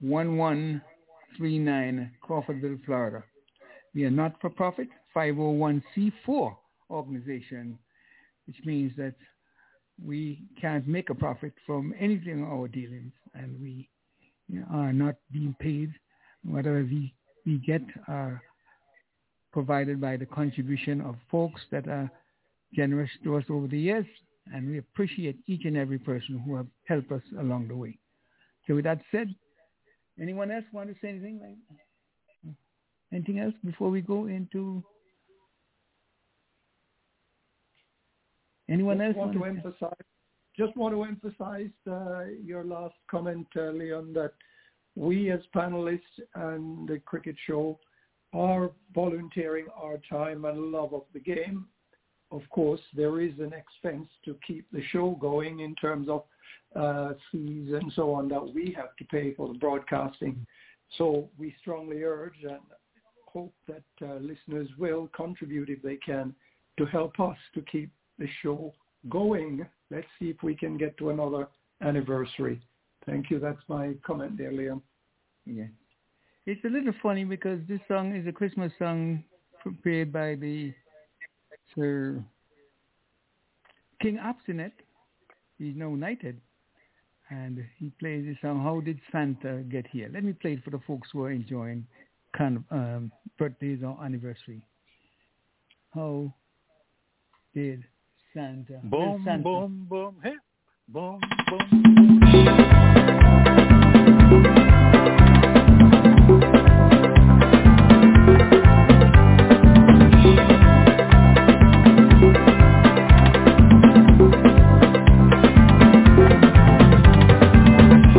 1139, Crawfordville, Florida. We are not-for-profit 501c4 organization, which means that we can't make a profit from anything our dealings, and we are not being paid. Whatever we, we get are provided by the contribution of folks that are generous to us over the years and we appreciate each and every person who have helped us along the way. So with that said, anyone else want to say anything? Like anything else before we go into? Anyone else want to emphasize? Just want to emphasize uh, your last comment, Leon, that we as panelists and the cricket show are volunteering our time and love of the game of course, there is an expense to keep the show going in terms of uh, fees and so on that we have to pay for the broadcasting. So we strongly urge and hope that uh, listeners will contribute if they can to help us to keep the show going. Let's see if we can get to another anniversary. Thank you. That's my comment there, Liam. Yeah. It's a little funny because this song is a Christmas song prepared by the Sir King Obstinate. He's now knighted. And he plays this song, How Did Santa Get Here? Let me play it for the folks who are enjoying kind of um, birthdays or anniversary. How did Santa? Boom, Santa? boom, boom, hey, boom, boom.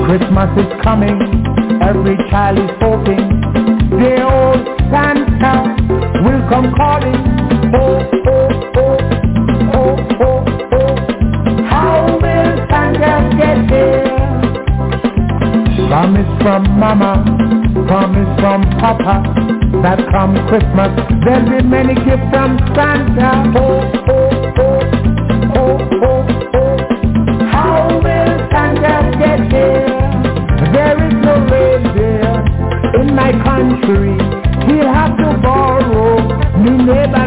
Christmas is coming, every child is hoping. The old Santa will come calling. Promise from Mama, promise from Papa, that come Christmas there'll be many gifts from Santa. Oh, oh, oh, oh, oh, oh. How will Santa get here? There is no reindeer in my country. He'll have to borrow me neighbor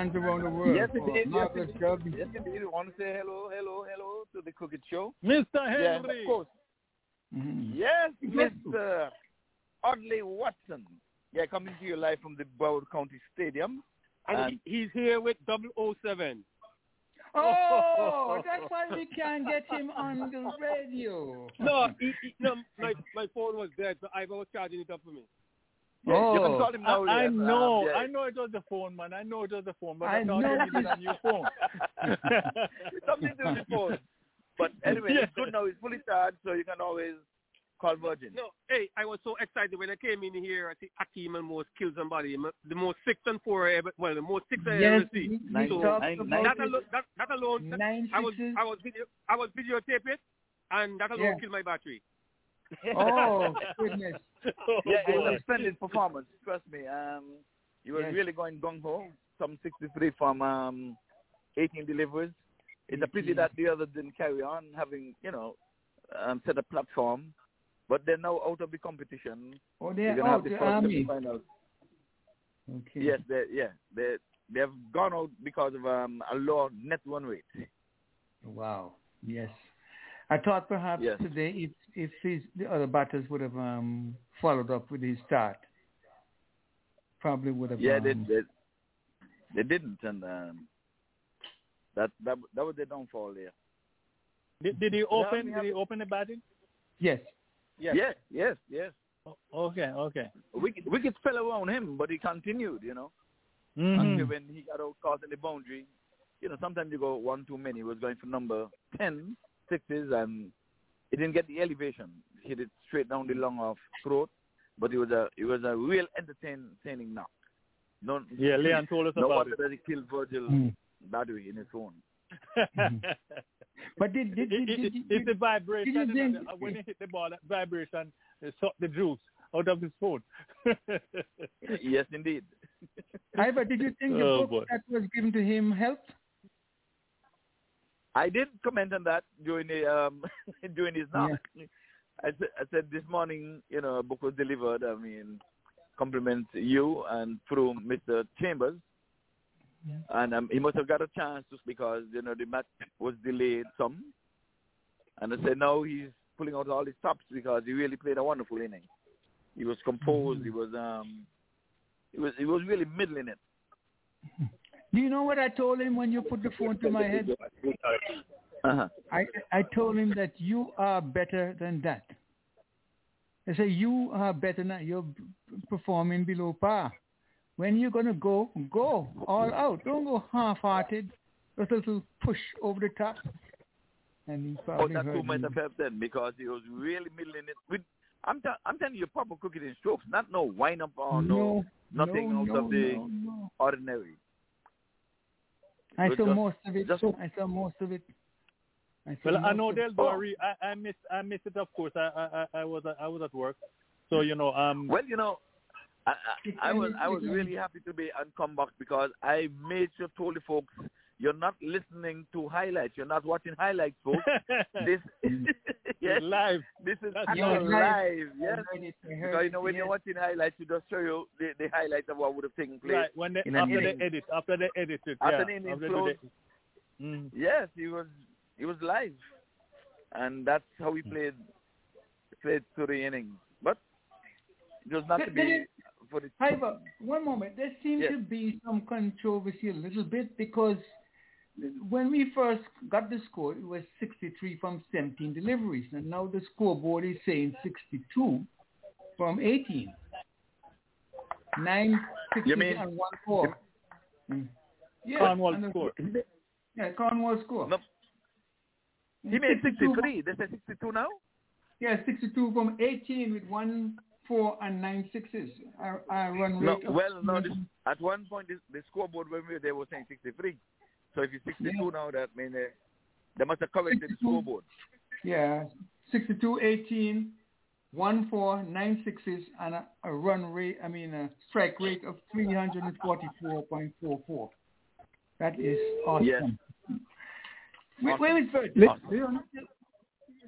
fans around the world. Yes, for indeed. Yes, marvelous indeed. Yes, indeed. We want to say hello, hello, hello to the Cricket Show. Mr. Henry. Yes, Henry. of course. Mhm. Yes, Yes. Mr. Audley Watson. Yeah, coming to you live from the Broward County Stadium. And And- he's here with 007. Oh, that's why we can't get him on the radio. No, he, he, no, my my phone was dead, so I was charging it up for me. Yeah, You can Oh. call him I, now. I yes. know, Um, yeah. I know it was the phone, man. I know it was the phone, but I I, thought know. you needed a new phone. Something to do with phone. But anyway, Yeah. it's good now. It's fully charged, so you can always call Virgil. No, hey, I was so excited when I came in here. I think Akeem and most kills somebody, the most six and four I ever, well, the most six I Yes, ever see. Nine- So nine- nine- That it. alone, that, that alone, Nine I was. I was video I was videotape it, and that alone Yeah. killed my battery. Oh goodness! Oh, yeah, it was a splendid performance. Trust me. Um, he was Yes. really going gung ho. Some 63 from um, 18 deliveries. It's a pity that the others didn't carry on, having you know um, set a platform. But they're now out of the competition. Oh, They're out the the army. Okay. Yes, they yeah they they have gone out because of um, a low net run rate. Wow. Yes. I thought perhaps Yes. today if if his the other batters would have um followed up with his start, probably would have. Yeah, they um, they, they didn't, and um, that that that was the downfall there. Did, did he open? we Did he open the batting? Yes. Yes, yes, yes. yes. O- Okay, okay. Wicked, wicked fell around him, but he continued. You know, Mhm. until when he got out caught in the boundary. You know, sometimes you go one too many. He was going for number ten sixes, and he didn't get the elevation. Hit it straight down the long off throat. But it was a it was a real entertaining knock. No, Yeah, Leon told us no about it. that he killed Virgil Mm. Badwi in his own. But did did, It- did, it- did, it- did, it's the vibration. did you you know, think- when he hit the ball, that vibration sucked the juice out of his phone. yes, indeed. Ivor, did you think the Oh, book boy. that was given to him helped? I did comment on that during the um during his knock. I said I said this morning, you know, a book was delivered. I mean, compliment you and through Mr. Chambers, and um, he must have got a chance just because you know the match was delayed some, and I said now he's pulling out all his stops because he really played a wonderful inning. He was composed. He was um, he was he was really middling it. Do you know what I told him when you put the phone to my head? Uh-huh. I I told him that you are better than that. I say you are better than. You're performing below par. When you're gonna go, go all out. Don't go half-hearted. Just a little push over the top. And he probably Oh, that too might have helped then because he was really middling it. With, I'm, t- I'm telling you, proper cooking in strokes, not no wind up or no, no, nothing no, out no, of the ordinary. I But saw most of it. just- I saw most of it. I saw well, I know of they'll it. do a re- I, I missed I missed it. Of course, I I, I I was I was at work, so you know um. Well, you know, I, I, I was I was really happy to be on comeback because I made sure told the folks you're not listening to highlights, you're not watching highlights, folks. this yes, live. this is That's actually live. live. Yes. heard it, I heard Because you know when yes. you're watching highlights, you just show you the, the highlights of what would have taken place. Right when they in after inning. they edit after they edit it After yeah the inning after closed. they- Mm. Yes, he was he was live, and that's how he played played through the innings. But it was not to be for the However, one moment. There seems Yes. to be some controversy a little bit because when we first got the score, it was 63 from 17 deliveries, and now the scoreboard is saying 62 from 18. Nine sixes You mean- and one four. Mm. Yeah, Cornwall and the- score. Yeah, Cornwall score. No. He made 62 63. They say 62 now? Yeah, 62 from 18 with one four and nine sixes. I, I run No, rate of well, no. This, at one point, this, the scoreboard when we they were there was saying 63. So if you're 62 Yeah. now, that means uh, they, they must have corrected the 62. scoreboard. Yeah, 62, 18, one four, nine sixes, and a, a run rate, I mean a strike rate of 344.44. That is awesome. Yes. Where, where is Virgil? Le- Leon,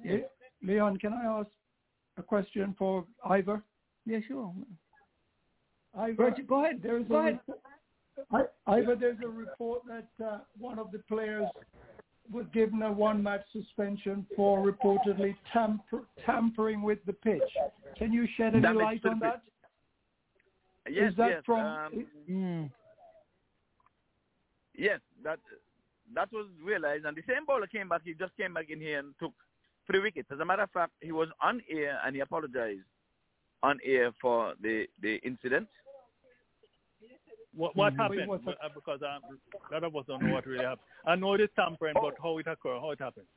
Yeah. Leon, can I ask a question for Ivor? yeah, sure. Ivor, Virgil, go ahead. there's Go a ahead. I, Ivor, there's a report that uh, one of the players was given a one-match suspension for reportedly tamper, tampering with the pitch. Can you shed any light on pitch. that? Yes, Is that yes. from? um, Mm. Yes, that that was realized. And the same bowler came back. He just came back in here and took three wickets. As a matter of fact, he was on air and he apologized on air for the the incident. What what Mhm. happened? What's Uh, because um, a lot of us don't know what really happened. I know the tampering, but how it occurred, how it happened.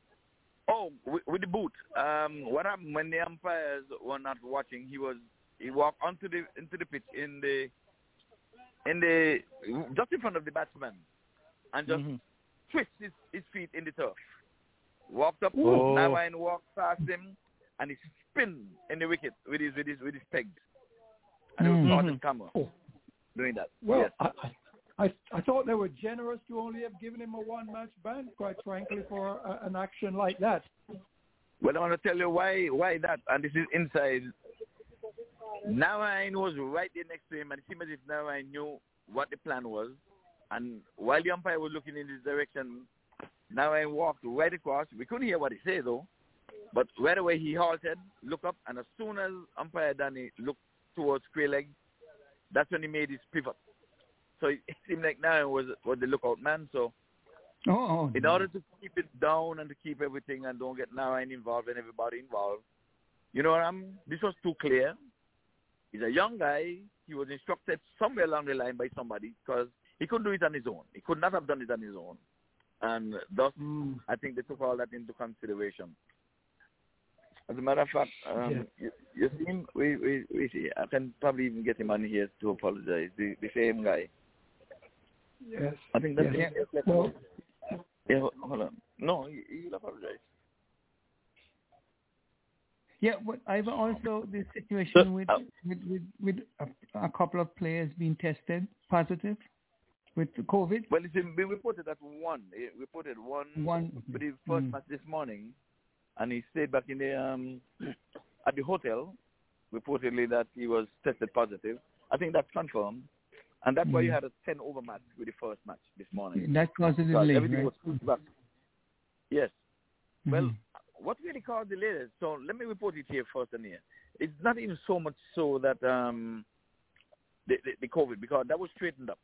Oh, with, with the boot. Um, what happened when the umpires were not watching? He was he walked onto the into the pitch in the in the just in front of the batsman and just Mhm. twist his, his feet in the turf. Walked up, Oh. Navine walked past him, and he spin in the wicket with his with his with his pegs. And Mm. it was caught Mhm. on camera Oh. Doing that. Well, yes. I, I I thought they were generous to only have given him a one-match ban, quite frankly, for a, an action like that. Well, I want to tell you why why that, and this is inside. Narayan was right there next to him, and it seemed as if Narayan knew what the plan was. And while the umpire was looking in his direction, Narayan walked right across. We couldn't hear what he said though, but right away he halted, looked up, and as soon as umpire Danny looked towards Square Leg, that's when he made his pivot. So it seemed like Narayan was was the lookout man. So Oh, oh, in order to keep it down and to keep everything and don't get Narayan involved and everybody involved, you know what I'm? This was too clear. He's a young guy. He was instructed somewhere along the line by somebody because he couldn't do it on his own. He could not have done it on his own. And thus, Mm. I think they took all that into consideration. As a matter of fact, um, Yeah. you, you see him, we, we, we see, I can probably even get him on here to apologize. The, the same guy. Yes. I think that's Yes. it. Let's Well, yeah, ho- hold on. No, he, he'll apologize. Yeah, but I've also the situation So, with, uh, with with with a, a couple of players being tested positive with the COVID. Well, it's been reported that one. It reported one, One for the first Mm. match this morning, and he stayed back in the um at the hotel. Reportedly that he was tested positive. I think that's confirmed, and that's why you Mm. had a ten over match with the first match this morning. That causes a delay, everything right? was pushed back. Yes. Well, Mhm. what really caused the latest? So let me report it here first and here. It's not even so much so that um the, the, the COVID because that was straightened up.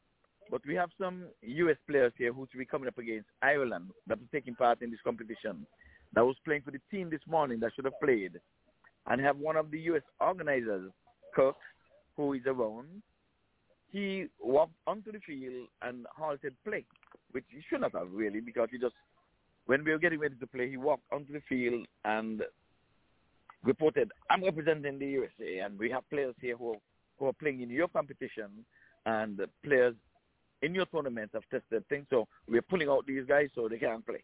But we have some U.S. players here who will be coming up against Ireland that are taking part in this competition. That was playing for the team this morning that should have played, and have one of the U.S. organizers, Kirk, who is around. He walked onto the field and halted play, which he should not have really because he just when we were getting ready to play, he walked onto the field and reported, I'm representing the USA, and we have players here who, are, who are playing in your competition, and players in your tournament have tested things, so we're pulling out these guys so they can't play.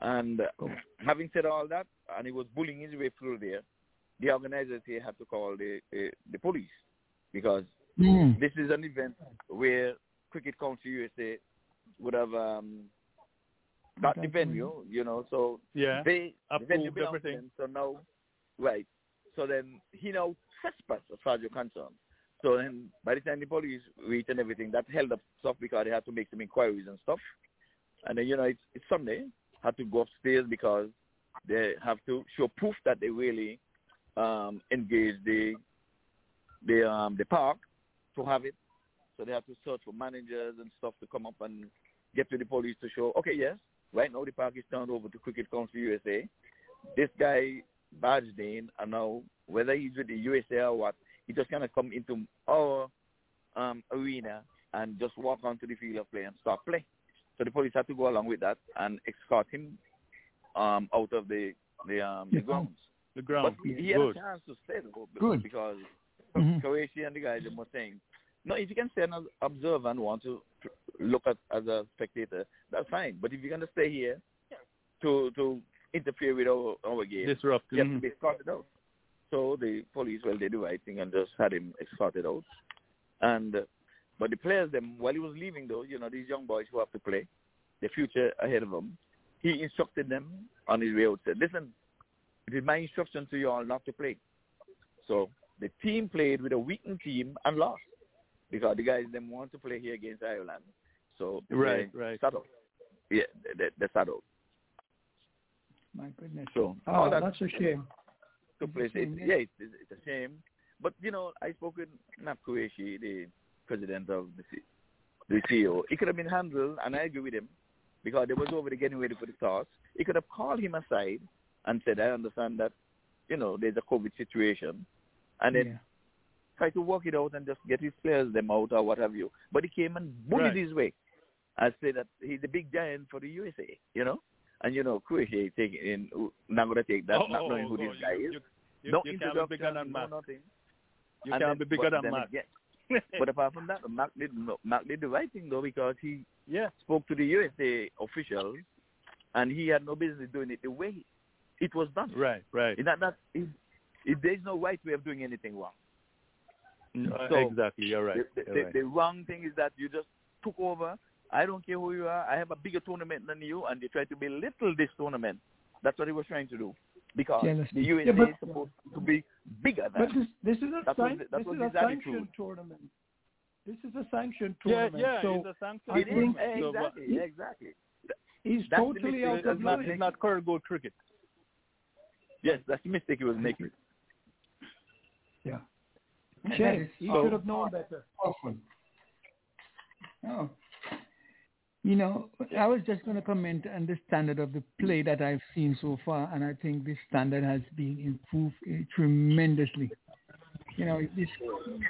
And uh, having said all that, and he was bullying his way through there, the organizers here had to call the, the, the police because Mm. this is an event where Cricket Council USA would have um, got the venue, you know, so Yeah. they the venue Approved belongs everything. them, So now, right. So then he now trespassed as far as you're concerned. So then by the time the police reached and everything, that held up stuff because they had to make some inquiries and stuff. And then, you know, it's, it's Sunday, had to go upstairs because they have to show proof that they really um, engaged the the um, the park to have it. So they have to search for managers and stuff to come up and get to the police to show, okay, yes, right now the park is turned over to Cricket Council USA. This guy badged in, and now whether he's with the USA or what, he just kind of come into our um, arena and just walk onto the field of play and start play. So the police had to go along with that and escort him um, out of the the, um, the grounds. The But ground. he had Good. a chance to stay though, be- Good. because Mhm. Croatia and the guys were saying, no, if you can stay and observe and want to look at as a spectator, that's fine. But if you're gonna stay here to to interfere with our our game, Disrupt. you have Mhm. to be escorted out. So the police, well, they do the right thing and just had him escorted out. And but the players, them while he was leaving though, you know, these young boys who have to play, the future ahead of them, he instructed them on his way out. Said, listen, it is my instruction to you all not to play. So the team played with a weakened team and lost because the guys them want to play here against Ireland. So Right, they right. sat. Yeah, they, they, they sat. My goodness. So oh, that that's a shame. took place. It's a It, shame, yeah, it's, it's it's a shame. But you know, I spoke with Nap Qureshi, the president of the C- the CEO. It could have been handled, and I agree with him because they was over there getting ready for the toss. He could have called him aside and said, "I understand that, you know, there's a COVID situation," and then Yeah. try to work it out and just get his players them out or what have you. But he came and bullied Right. his way. I say that he's a big giant for the USA, you know. And you know, Croatia is taking in not gonna take that, Oh, not oh, knowing who oh, this oh, you- guy is. You, you, no you can't be bigger than no Mac. nothing. You And can't then- be bigger than again- but apart from that, Mac did Mac did the right thing though because he yeah. spoke to the USA officials, and he had no business doing it the way it was done. Right, right. That, that, if, it, there's no right way of doing anything wrong. Uh, So, exactly, you're right. The, the, You're right. the wrong thing is that you just took over. I don't care who you are. I have a bigger tournament than you, and you try to belittle this tournament. That's what he was trying to do, because Jealousy. the USA Yeah, but- is supposed to be bigger But than. this, this is a, That san- the- that this is a his attitude. sanctioned tournament. This is a sanctioned yeah, tournament. yeah, so it's a sanction. I It is think- So, but exactly, exactly. he's that's totally mistake. out It's of not, line. it's not Kurgo cricket. Yes, that's the mistake he was making. Yeah. That He so should have known better. awful. Oh. You know, I was just going to comment on the standard of the play that I've seen so far, and I think this standard has been improved uh, tremendously. You know, if this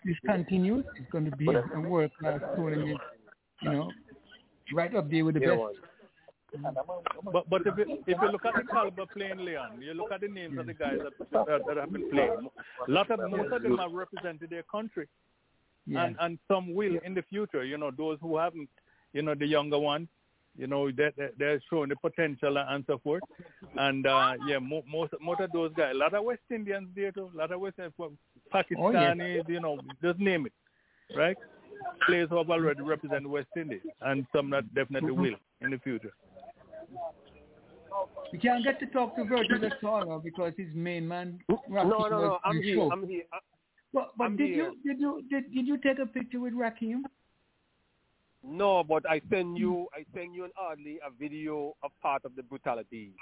this continues, it's going to be a, a world-class tournament. You know, right up there with the best. But but if you, if you look at the caliber playing Leon, you look at the names of the guys that that, that have been playing. A lot of most of them have represented their country, Yeah. and and some will in the future. You know, those who haven't, you know, the younger ones, you know, they they- they're showing the potential and so forth. And uh yeah, mo- most most of those guys, a lot of West Indians there too, a lot of West Pakistanis, you know, just name it, right? Players who have already represented West Indies, and some that definitely will in the future. We can't get to talk to Virgil at all because his main man. Rakim, No, no, no. I'm here. show. I'm here. I- But, but I'm did here. you did you did, did you take a picture with Rakim? No, but I send you, I send you and Audley a video of part of the brutality.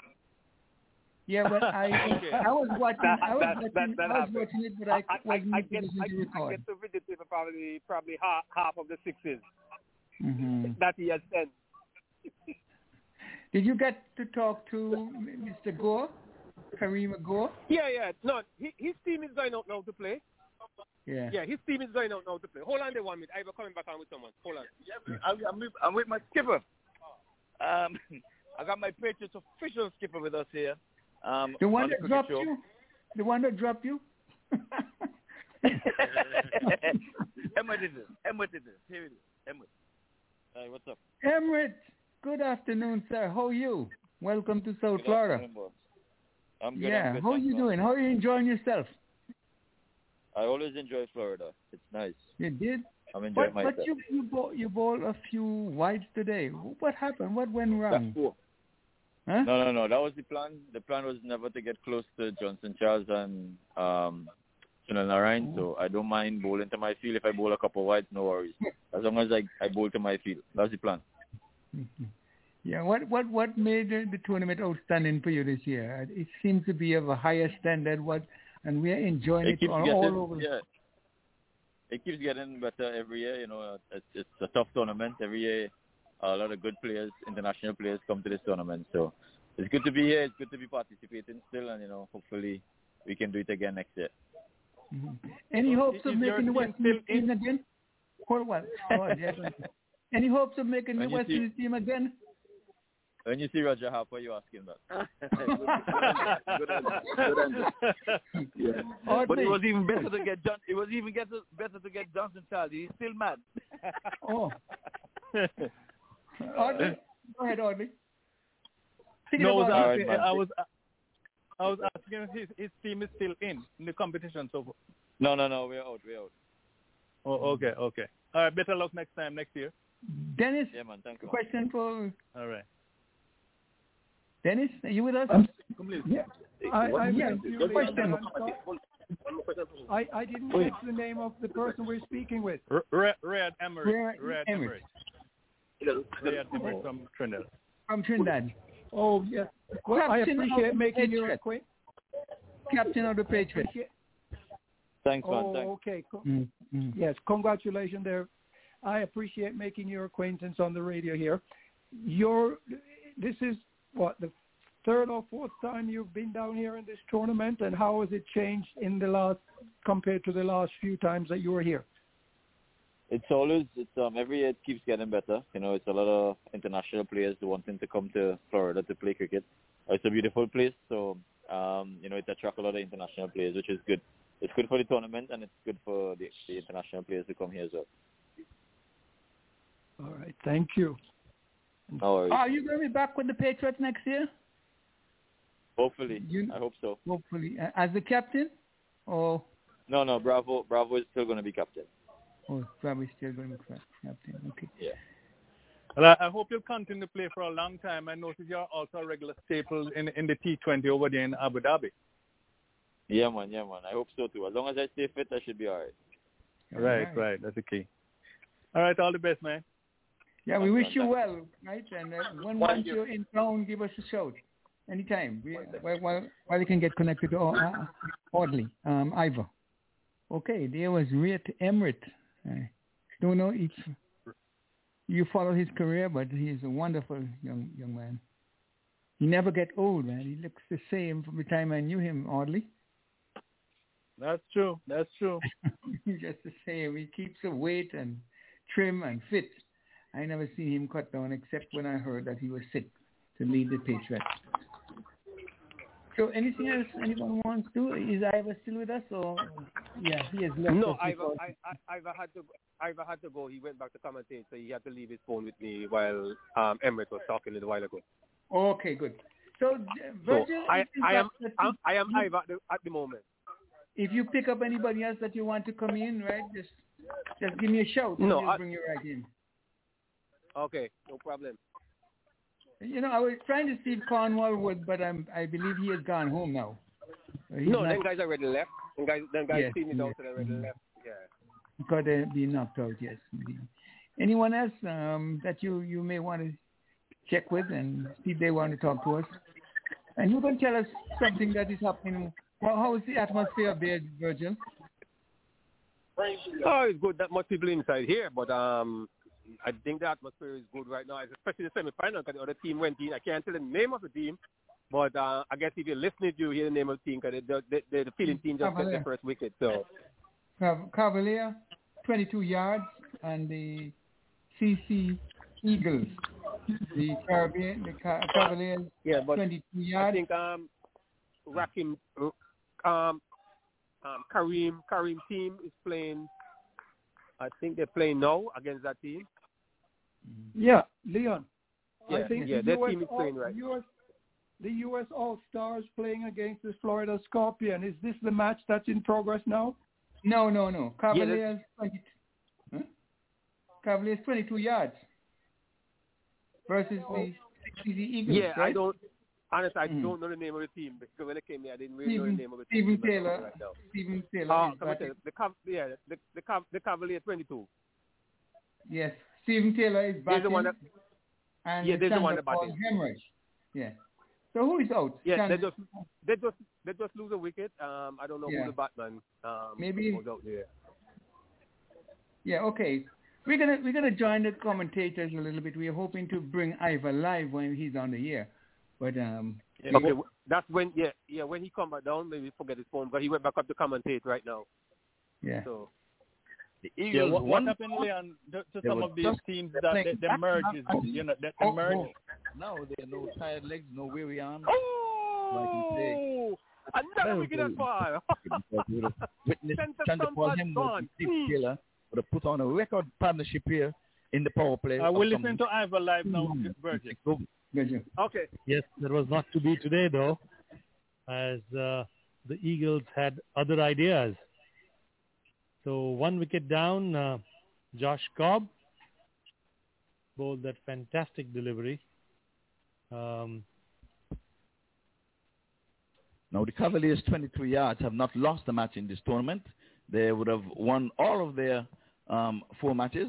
Yeah, but I Okay. I was watching That- I was that- watching that- I was watching it, but I, I, I, I get, I, to I get to videotape probably, probably half, half of the sixes hmm that he has sent. Did you get to talk to Mr. Gore, Kareem Gore? Yeah, yeah. No, he, his team is going out now to play. Yeah. Yeah, his team is going out now to play. Hold on there one minute. I will coming back on with someone. Hold on. I'm, I'm, with, I'm with my skipper. Um, I got my Patriots official skipper with us here. Um, The one on that cricket dropped show. you? The one that dropped you? Emma did this. Emma did this. Here it is. Emma. Hey, what's up? Emrit, good afternoon, sir. How are you? Welcome to South Good Florida. I'm good. yeah, I'm good, how are you doing? How are you enjoying yourself? I always enjoy Florida. It's nice. You did? I'm enjoying But, myself. but you you bought you bought a few whites today. What happened? What went wrong? Huh? No, no, no. That was the plan. The plan was never to get close to Johnson Charles and um, Sunil Narine. So I don't mind bowling to my field. If I bowl a couple of whites, no worries. As long as I I bowl to my field. That's the plan. Mhm. Yeah. What what what made the, the tournament outstanding for you this year? It seems to be of a higher standard. What and we are enjoying it, keeps all, getting all over. yeah. It keeps getting better every year. You know, it's it's a tough tournament every year. A lot of good players, international players, come to this tournament. So it's good to be here. It's good to be participating still, and you know, hopefully we can do it again next year. Mhm. Any hopes of making the team West still Indies team again? Hold on. Hold on. yes. Any hopes of making the When West Indies team again? When you see Roger Harper, you asking that. good answer. Good answer. Yeah. Audley. But it was even better to get John. It was even get better to get Johnson Charles. He's still mad. Oh, Audley. Go ahead, Audley. No, I was, asking, man. I was I was asking if his, his team is still in, in the competition. So, No, no, no. We're out. We're out. oh, okay, okay. All right. Better luck next time, next year. Dennis, Yeah, man. Thank you. question for All right. Dennis. Are you with us? Um, yeah, I, I, Yeah, question. I, I didn't catch the name of the person we're speaking with. Red, Rayad Emrit. Red Rayad Emrit. Emrit. Rayad Emrit from Trinidad. From Trinidad. Oh, yes. Well, I Captain of appreciate the making your Patriots. acquaintance. Captain of the Patriots. Thanks, man. Oh, okay. Co- Mm, mm. Yes, congratulations there. I appreciate making your acquaintance on the radio here. Your, this is what the third or fourth time you've been down here in this tournament, and how has it changed in the last compared to the last few times that you were here? It's always it's um every year it keeps getting better. You know, it's a lot of international players wanting to come to Florida to play cricket. It's a beautiful place, so um you know it attracts a lot of international players, which is good. It's good for the tournament and it's good for the, the international players to come here as well. All right, thank you. No worries. Are you going to be back with the Patriots next year? Hopefully, You- I hope so. Hopefully, as the captain, or No, no, Bravo, Bravo is still going to be captain. Oh, Bravo is still going to be captain. Okay. Yeah. Well, I, I hope you'll continue to play for a long time. I notice you're also a regular staple in in the T20 over there in Abu Dhabi. Yeah, man, yeah, man. I hope so too. As long as I stay fit, I should be all right. Right, right. That's the key. All right, all the best, man. Yeah, we wish you well, right? And uh, when once you. you're in town, give us a shout anytime. We, while, while, while you can get connected to uh, Audley, um, Ivor. Okay, there was Rayad Emrit. I don't know if you follow his career, but he is a wonderful young young man. He never get old, man. He looks the same from the time I knew him, Audley. That's true. That's true. He's just the same. He keeps a weight and trim and fit. I never seen him cut down except when I heard that he was sick to lead the Patriots. So anything else anyone wants to? Is Ivor still with us or yeah, he has left No, us Ivor, I, I, Ivor had to Ivor had to go. He went back to commentate, so he had to leave his phone with me while um, Emrit was talking a little while ago. Okay, good. So, uh, So Virgil, I, if you I am I, I am you- Ivor at the, at the moment. If you pick up anybody else that you want to come in, right? Just just give me a shout. and No, we'll I- bring you right in. Okay, no problem. You know, I was trying to see if Cornwall would, but I'm I believe he has gone home now. He's no, not- them guys already left. Them guys, them guys Yes, seen it yes. out and already Mhm. left. Yeah. Because they be knocked out, yes. Anyone else um, that you, you may want to check with and see if they want to talk to us? And you can tell us something that is happening. Well, how is the atmosphere there, Virgil? Oh, it's good. That much people inside here, but um, I think the atmosphere is good right now, especially the semi-final because the other team went in. I can't tell the name of the team, but uh, I guess if you listen, you hear the name of the team because the, the, the, the feeling team just got Cavalier. their first wicket. So Cav- Cavalier, 22 yards, and the CC Eagles. The Caribbean, the Ca- Cavaliers, yeah, but 22 yards. I think um, Rakim, um, um, Kareem, Kareem team is playing. I think they're playing now against that team. Yeah, Leon. Yeah, I think yeah, the their US team is All- playing right. US, the U.S. All Stars playing against the Florida Scorpion. Is this the match that's in progress now? No, no, no. Yeah, Cavaliers, 20, huh? Cavaliers 22 yards versus the oh. CC Eagles. Yeah, I don't. Honestly, I Mm. don't know the name of the team because when I came here, I didn't really know the name of the team. Taylor. Right now. Steven Taylor. Uh, is come on, the Cav- yeah, the the, Cav- the Cavalier 22. Yes, Steven Taylor is batting. the one that, and yeah, there's the one that batting. Hemorrhage. Yeah. So who is out? yeah, they just they just they just lose a wicket. Um, I don't know Yeah. who the batman um Maybe- was out there. Yeah, okay. We're gonna we're gonna join the commentators a little bit. We're hoping to bring Ivor live when he's on the air, but um, Yeah, okay, w- that's when yeah yeah when he come back down, maybe forget his phone, but he went back up to commentate right now. yeah. So The Yeah, Eagles what, what won. happened, Leon, to, to some of these teams that playing the, the merge is, you know, the, the Oh, merge. oh. Now there are no tired legs, no weary arms. oh, another Well, wicket has well. fall. Because we would have witnessed Center Chanderpaul Stump has Hemraj gone. Steve Hmm. Taylor would have put on a record partnership here in the power play. Uh, of we're listening to Ivor live now, Hmm. Virgil. Virgil. Okay. Yes, that was not to be today, though, as uh, the Eagles had other ideas. So one wicket down, uh, Josh Cobb bowled that fantastic delivery. Um, Now the Cavaliers 23 yards have not lost a match in this tournament. They would have won all of their um, four matches.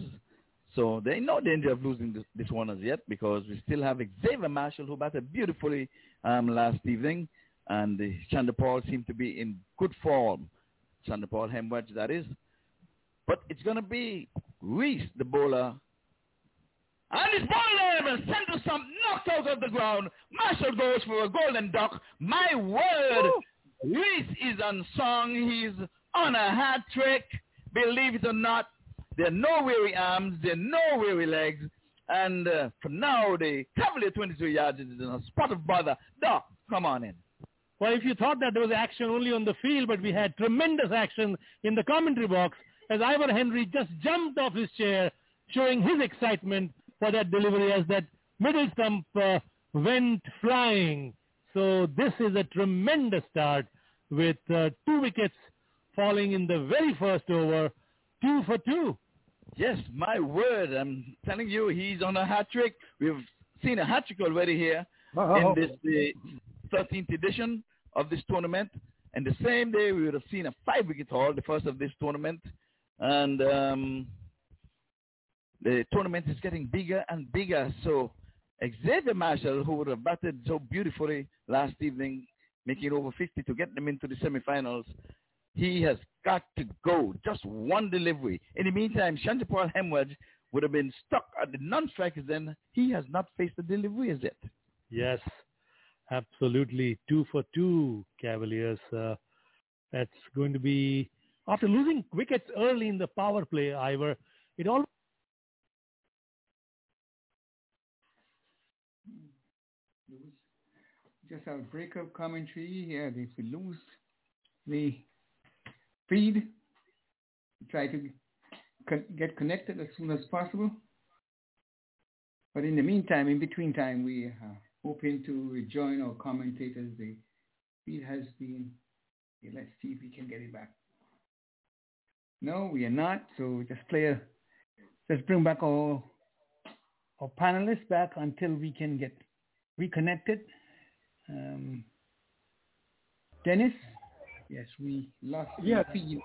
So they're in danger of losing this, this one as yet because we still have Xavier Marshall who batted beautifully um, last evening. And Chanderpaul seemed to be in good form. Chandler Paul Hemraj, that is. But it's going to be Reese, the bowler. And his ball and center stump knocked out of the ground. Marshall goes for a golden duck. My word, Reese is unsung. He's on a hat trick. Believe it or not, there are no weary arms. There are no weary legs. And uh, for now, the Cavalier 22 yards is in a spot of bother. Doc, come on in. well, if you thought that there was action only on the field, but we had tremendous action in the commentary box as Ivor Henry just jumped off his chair, showing his excitement for that delivery as that middle stump uh, went flying. So this is a tremendous start with uh, two wickets falling in the very first over, two for two. Yes, my word. I'm telling you, he's on a hat trick. We've seen a hat trick already here Oh. in this the 13th edition of this tournament. And the same day, we would have seen a five-wicket haul, the first of this tournament. And um, the tournament is getting bigger and bigger. So Xavier Marshall, who would have batted so beautifully last evening, making over 50 to get them into the semifinals, he has got to go. Just one delivery. In the meantime, Chanderpaul Hemraj would have been stuck at the non-strikers then. He has not faced the delivery as yet. Yes, absolutely. Two for two, Cavaliers. Uh, that's going to be after losing wickets early in the power play. Ivor, it all Just our breakup commentary here. If we lose the feed, try to get connected as soon as possible. But in the meantime, in between time, we are hoping to rejoin our commentators. The feed has been, okay, let's see if we can get it back. No, we are not. So just play a, just bring back our, our panelists back until we can get reconnected. Um, Dennis? Yes, we lost Yes. the feed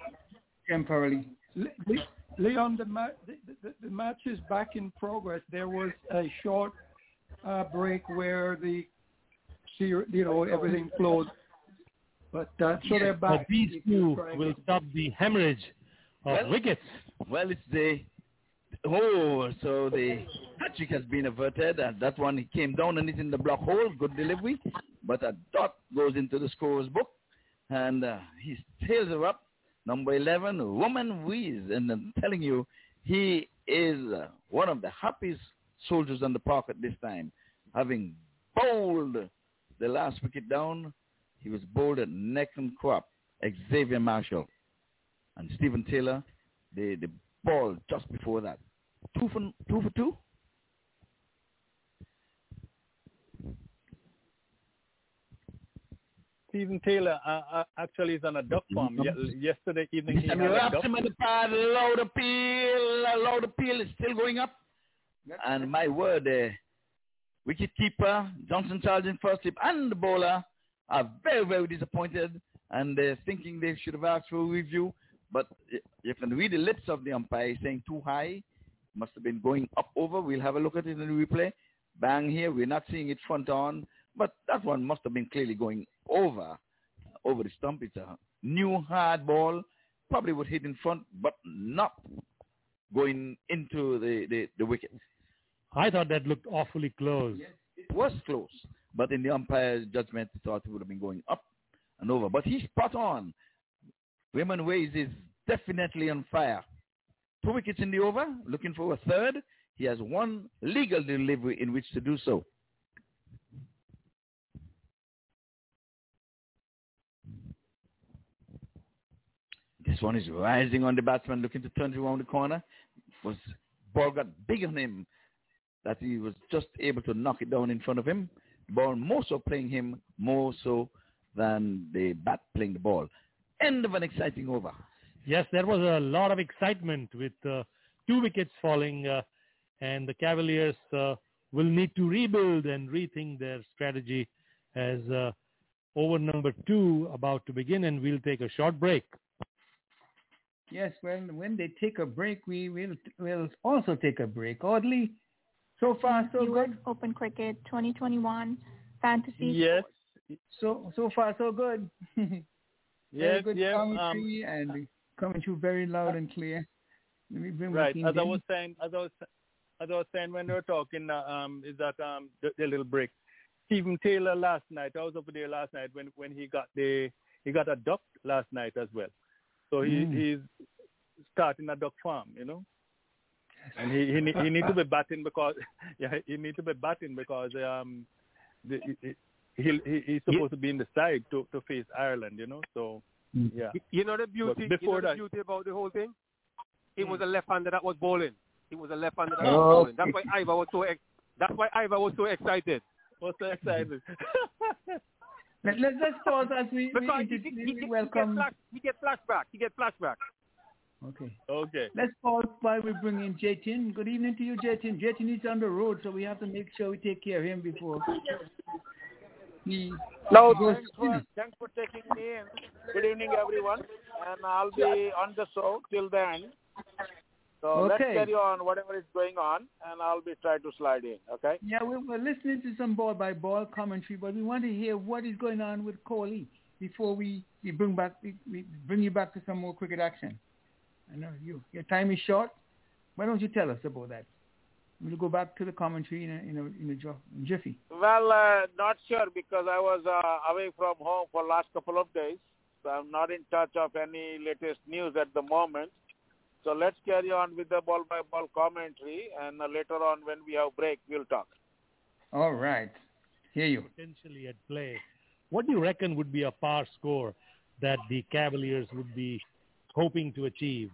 temporarily. Le- Le- Leon, the, ma- the, the, the match is back in progress. There was a short uh, break where the, you know, everything flowed. But uh, so they're but back. these two will stop the hemorrhage of Well- wickets. Well, it's the oh, so the hat trick has been averted, and that one he came down and it in the block hole, good delivery, but a dot goes into the scorer's book, and uh, his are up. Number eleven, Roman Weiss, and I'm telling you, he is uh, one of the happiest soldiers on the park at this time, having bowled the last wicket down. He was bowled at neck and crop. Xavier Marshall and Steven Taylor the the ball just before that. Two for two for two. Steven Taylor uh, uh, actually is on a duck farm. Ye- yesterday evening he had a duck. in the the peel, low the peel is still going up. And my word, uh, wicket keeper Johnson Charles in first tip and the bowler are very very disappointed and they're thinking they should have asked for a review. But you can read the lips of the umpire saying too high, must have been going up over. We'll have a look at it in the replay. Bang here, we're not seeing it front on, but that one must have been clearly going over, over the stump. It's a new hard ball, probably would hit in front, but not going into the, the, the wicket. I thought that looked awfully close. It was close, but in the umpire's judgment, he thought it would have been going up and over. But he's spot on. Raymond Ways is definitely on fire. Two wickets in the over, looking for a third. He has one legal delivery in which to do so. This one is rising on the batsman, looking to turn it around the corner. Was ball got big on him that he was just able to knock it down in front of him. Ball more so playing him more so than the bat playing the ball. End of an exciting over. Yes, there was a lot of excitement with uh, two wickets falling, uh, and the Cavaliers uh, will need to rebuild and rethink their strategy as uh, over number two about to begin, and we'll take a short break. Yes, well, when they take a break, we will will also take a break. Audley, so far so US good. Open Cricket 2021 Fantasy. Yes, So so far so good. very yes, good yes. Um, commentary and coming through very loud and clear. Let me bring right. back in As I was saying, as I was, as I was saying when we were talking, uh, um, is that um, the, the little break. Steven Taylor last night. I was over there last night when when he got the he got a duck last night as well. So he Mm. he's starting a duck farm, you know. And he he, need- he need to be batting because yeah he need to be batting because um the, he, he, he he's supposed to be in the side to to face Ireland, you know. So Mm. yeah. You know the beauty. But before you know that- the beauty about the whole thing. It was a left-hander that was bowling. It was a left-hander that Oh. was bowling. That's why Ivor was so. Ex- that's why Ivor was so excited. Was so excited. Let, let, let's pause as we, we, Because he, he, we he, he, welcome. get flash, he get flashback. He get flashback. Okay. Okay. Let's pause while we bring in Jatin. Good evening to you, Jatin. Jatin is on the road, so we have to make sure we take care of him before he No, goes thanks for, thanks for taking me in. Good evening, everyone. And I'll be on the show till then. So let's carry on whatever is going on, and I'll be trying to slide in. Okay. Yeah, we we're listening to some ball by ball commentary, but we want to hear what is going on with Kohli before we, we bring back we, we bring you back to some more cricket action. I know you your time is short. Why don't you tell us about that? We'll go back to the commentary in a in a, in a jiffy. Well, uh, not sure because I was uh, away from home for last couple of days, so I'm not in touch of any latest news at the moment. So let's carry on with the ball by ball commentary, and uh, later on when we have break, we'll talk. All right, hear you. potentially at play. What do you reckon would be a par score that the Cavaliers would be hoping to achieve?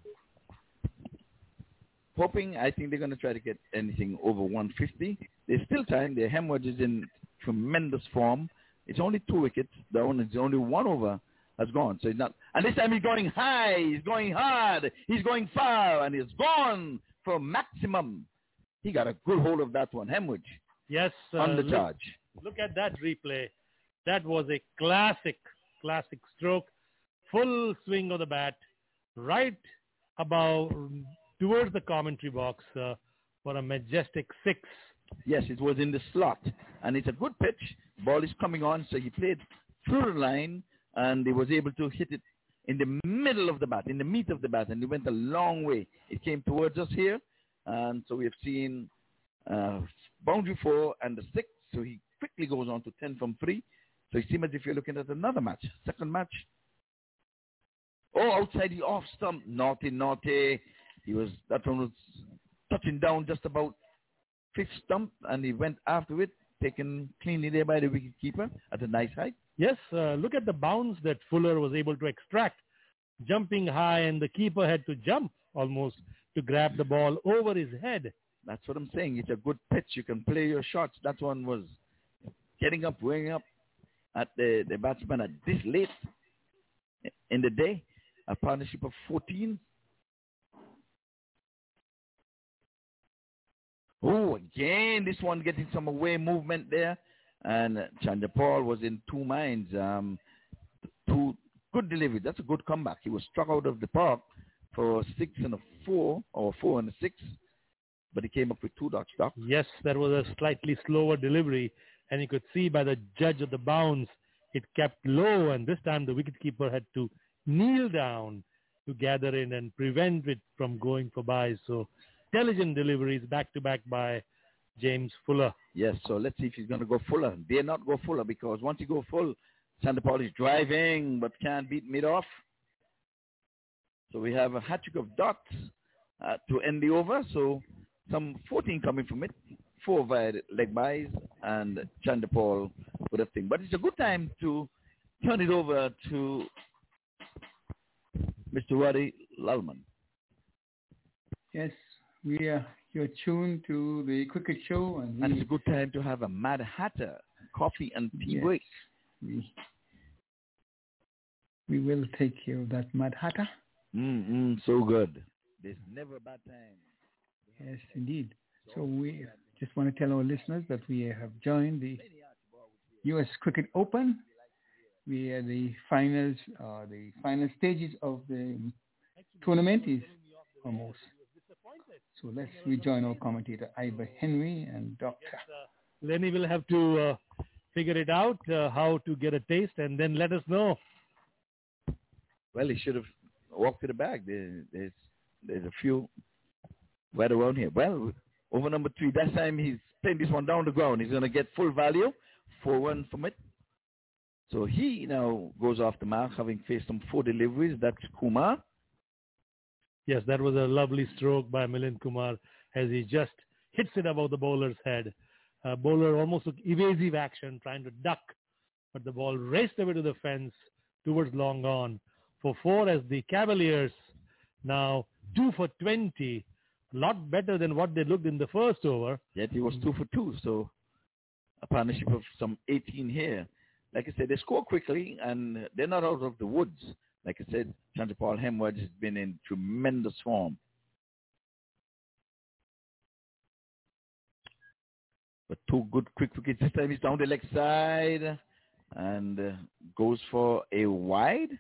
hoping I think they're going to try to get anything over 150. There's still time. Their Hemraj is in tremendous form. It's only two wickets down. It's only one over has gone. So he's not. And this time he's going high. He's going hard. He's going far, and he's gone for maximum. He got a good hold of that one. Hemraj Yes, uh, on the look- charge. Look at that replay. That was a classic, classic stroke. Full swing of the bat, right about towards the commentary box uh, for a majestic six. Yes, it was in the slot, and it's a good pitch. Ball is coming on, so he played through the line, and he was able to hit it in the middle of the bat, in the meat of the bat, and it went a long way. It came towards us here, and so we have seen uh, boundary four and the six. So he quickly goes on to ten from three. So it seems as if you're looking at another match, second match. Oh, outside the off stump, naughty, naughty. He was that one was touching down just about fifth stump, and he went after it, taken cleanly there by the wicket keeper at a nice height. Yes, uh, look at the bounce that Fuller was able to extract, jumping high, and the keeper had to jump almost to grab the ball over his head. That's what I'm saying. It's a good pitch. You can play your shots. That one was getting up, weighing up at the, the batsman at this late in the day. A partnership of 14. Oh, again, this one getting some away movement there. And Chanderpaul was in two minds. Um, two good delivery. That's a good comeback. He was struck out of the park for six and a four, or four and a six, but he came up with two dot stop. Yes, that was a slightly slower delivery, and you could see by the judge of the bounce, it kept low, and this time the wicketkeeper had to kneel down to gather in and prevent it from going for byes. So intelligent deliveries back to back by James Fuller. Yes, so let's see if he's going to go fuller. Dare not go fuller because once you go full, Chanderpaul is driving but can't beat mid off. So we have a hat trick of dots uh, to end the over. So some 14 coming from it, four via the leg byes, and Chanderpaul with a thing. But it's a good time to turn it over to Mr. Roddy Lalman. Yes, we are. You're tuned to the cricket show, and, And it's a good time to have a Mad Hatter coffee and tea Yes. break. we we will take care of that Mad Hatter. Mm, mm, so good. There's never a bad time. Yes, indeed. So we just want to tell our listeners that we have joined the U.S. Cricket Open. We are the finals, uh, the final stages of the tournament is almost. So let's rejoin our commentator Ivor Henry and Doctor. Lenny will have to uh, figure it out uh, how to get a taste and then let us know. Well, he should have walked to the bag. There, there's there's a few right around here. Well, over number three. That time he's playing this one down the ground. He's going to get full value, four one from it. So he now goes off the mark, having faced some four deliveries. That's Kumar. Yes, that was a lovely stroke by Milind Kumar as he just hits it above the bowler's head. Uh, bowler almost took evasive action trying to duck, but the ball raced away to the fence towards long on for four as the Cavaliers now two for 20. A lot better than what they looked in the first over. Yet he was two for two. So a partnership of some 18 here. like I said, they score quickly and they're not out of the woods. Like I said, Chanderpaul Hemraj has been in tremendous form. But two good quick wickets. This time he's down the leg side and uh, goes for a wide.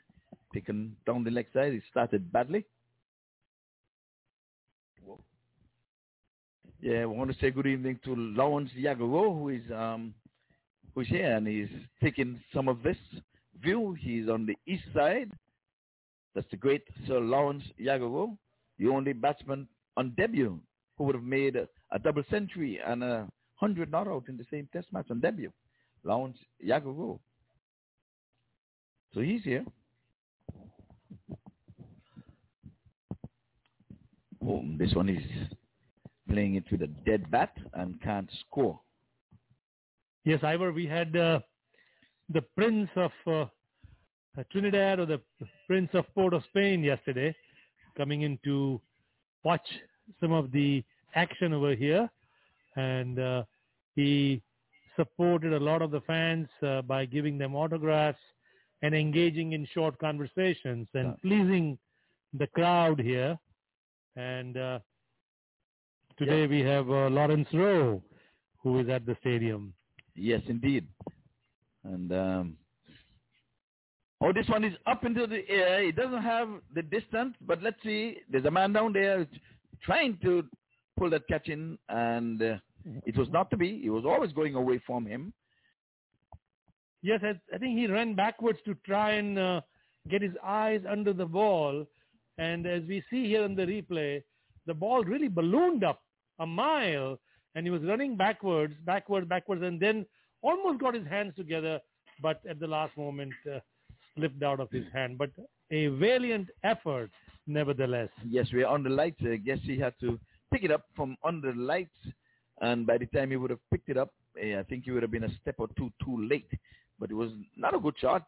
Taken down the leg side. He started badly. Yeah, I want to say good evening to Lawrence Yagoro, who is um, who's here and he's taking some of this view. He's on the east side. That's the great Sir Lawrence Yagoro, the only batsman on debut who would have made a, a double century and a hundred not out in the same test match on debut. Lawrence Yagoro. So he's here. Oh, this one is playing it with a dead bat and can't score. Yes, Ivor, we had uh, the Prince of uh, Trinidad or the Prince of Port of Spain yesterday coming in to watch some of the action over here. And uh, he supported a lot of the fans uh, by giving them autographs and engaging in short conversations and yeah. pleasing the crowd here. And uh, today yeah. we have uh, Lawrence Rowe, who is at the stadium. Yes, indeed. And um, oh, this one is up into the air. It doesn't have the distance, but let's see. There's a man down there trying to pull that catch in, and uh, it was not to be. It was always going away from him. Yes, I, I think he ran backwards to try and uh, get his eyes under the ball. And as we see here in the replay, the ball really ballooned up a mile and he was running backwards, backwards, backwards, and then almost got his hands together, but at the last moment uh, slipped out of his hand. But a valiant effort, nevertheless. Yes, we're on the lights. I guess he had to pick it up from under the lights, and by the time he would have picked it up, eh, I think he would have been a step or two too late. But it was not a good shot.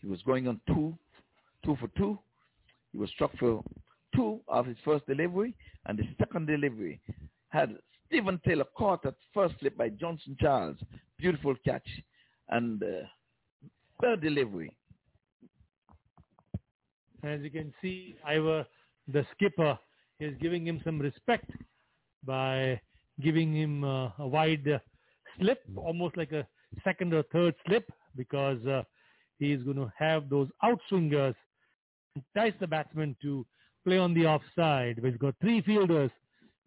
He was going on two, two for two. He was struck for two of his first delivery, and the second delivery had Steven Taylor caught at first slip by Johnson Charles. Beautiful catch. And uh, third delivery. As you can see, Ivor, the skipper, is giving him some respect by giving him uh, a wide uh, slip, almost like a second or third slip, because uh, he is going to have those outswingers entice the batsman to play on the offside. He's got three fielders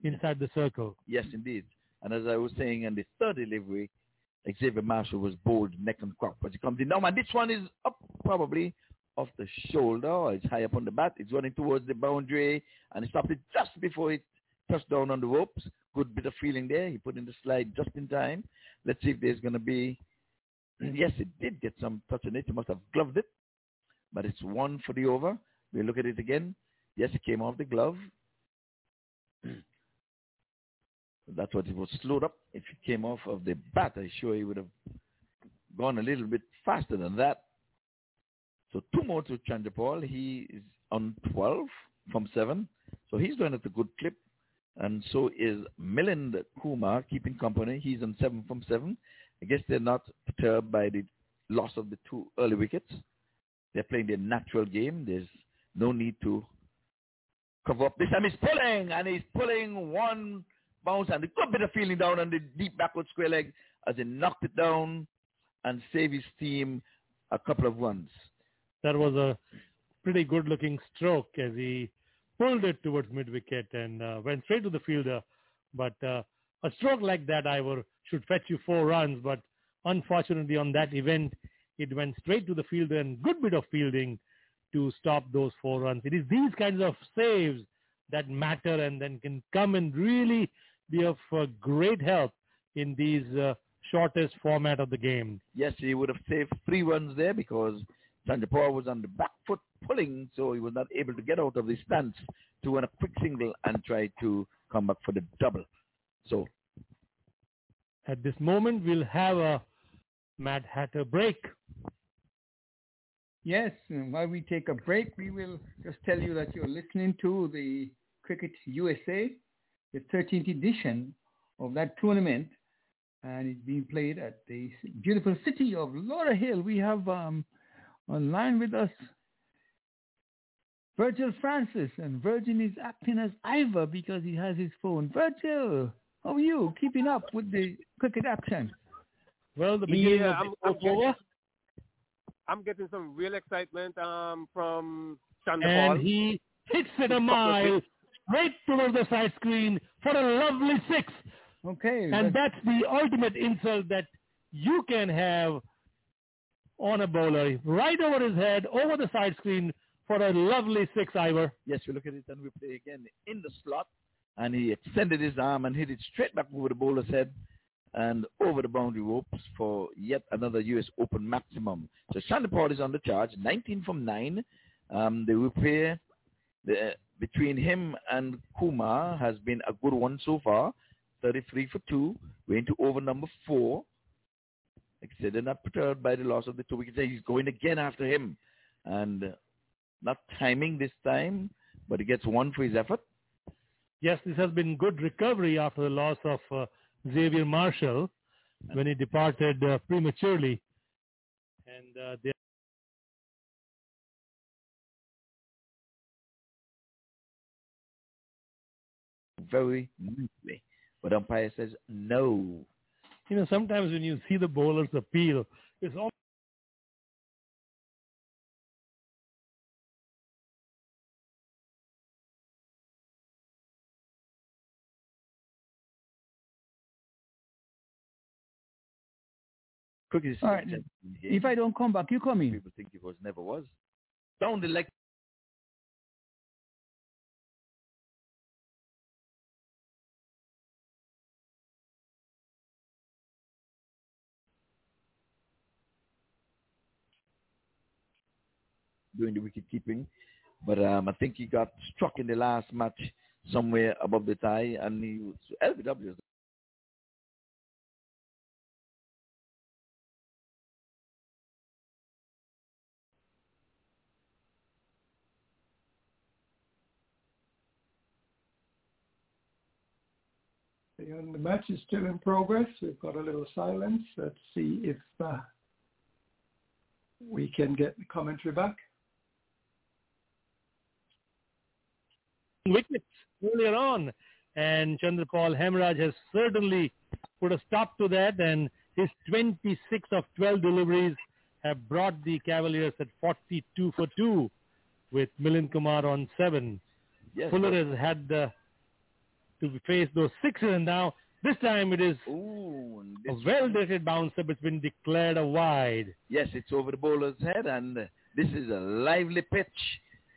inside the circle. Yes, indeed. And as I was saying, and the third delivery, Xavier Marshall was bowled neck and crop but he comes in. Now, man, this one is up probably off the shoulder. Or it's high up on the bat. It's running towards the boundary, and he stopped it just before it touched down on the ropes. Good bit of feeling there. He put in the slide just in time. Let's see if there's going to be... yes, it did get some touch on it. He must have gloved it. But it's one for the over. We look at it again. Yes, it came off the glove. That's what it was slowed up. If he came off of the bat, I'm sure he would have gone a little bit faster than that. So two more to Chanderpaul. He is on 12 from 7. So he's going at a good clip. And so is Milind Kumar keeping company. He's on 7 from 7. I guess they're not perturbed by the loss of the two early wickets. They're playing their natural game. There's no need to cover up. This time he's pulling, and he's pulling one bounce and a good bit of feeling down on the deep backward square leg as he knocked it down and saved his team a couple of runs. That was a pretty good-looking stroke as he pulled it towards mid-wicket and uh, went straight to the fielder. But uh, a stroke like that, I Ivor, should fetch you four runs. But unfortunately, on that event, it went straight to the fielder and good bit of fielding to stop those four runs. It is these kinds of saves that matter and then can come and really be of uh, great help in these uh, shortest format of the game. Yes, he would have saved three runs there because Chanderpaul was on the back foot pulling, so he was not able to get out of the stance to win a quick single and try to come back for the double. So at this moment, we'll have a Mad Hatter break. Yes, while we take a break, we will just tell you that you're listening to the Cricket USA, the 13th edition of that tournament. and it's being played at the beautiful city of Lauderhill we have um, online with us Virgil Francis, and Virgil is acting as Ivor because he has his phone. Virgil, how are you? Keeping up with the cricket action? Well, the beginning yeah, of I'm, the I'm, getting, I'm getting some real excitement um, from Chandra and Paul. he hits it a mile right towards the side screen for a lovely six. Okay. And that's the ultimate insult that you can have on a bowler. Right over his head, over the side screen for a lovely six, Ivor. Yes, we look at it and we play again in the slot. And he extended his arm and hit it straight back over the bowler's head and over the boundary ropes for yet another U.S. Open maximum. So Chanderpaul is on the charge, 19 from 9. Um, the repair the, between him and Kumar has been a good one so far, 33 for 2. We're into over number 4. Like I said, they're not perturbed by the loss of the two wickets. He's going again after him. And not timing this time, but he gets one for his effort. Yes, this has been good recovery after the loss of uh, Xavier Marshall when he departed uh, prematurely. And uh, they very mm. nicely. But umpire says no. You know, sometimes when you see the bowlers appeal, it's all. All right. If I don't come back, you come in. People think it was never was. Down the Doing the wicket keeping, but um, I think he got struck in the last match somewhere above the tie, and he was LBW And the match is still in progress. We've got a little silence. Let's see if uh, we can get the commentary back. Wickets earlier on. And Chanderpaul Hemraj has certainly put a stop to that. And his 26 of 12 deliveries have brought the Cavaliers at 42 for 2 with Milind Kumar on 7. Yes, Fuller but- has had uh, to face those sixes. And now this time it is Ooh, a well-dated bouncer, but it's been declared a wide. Yes, it's over the bowler's head, and this is a lively pitch.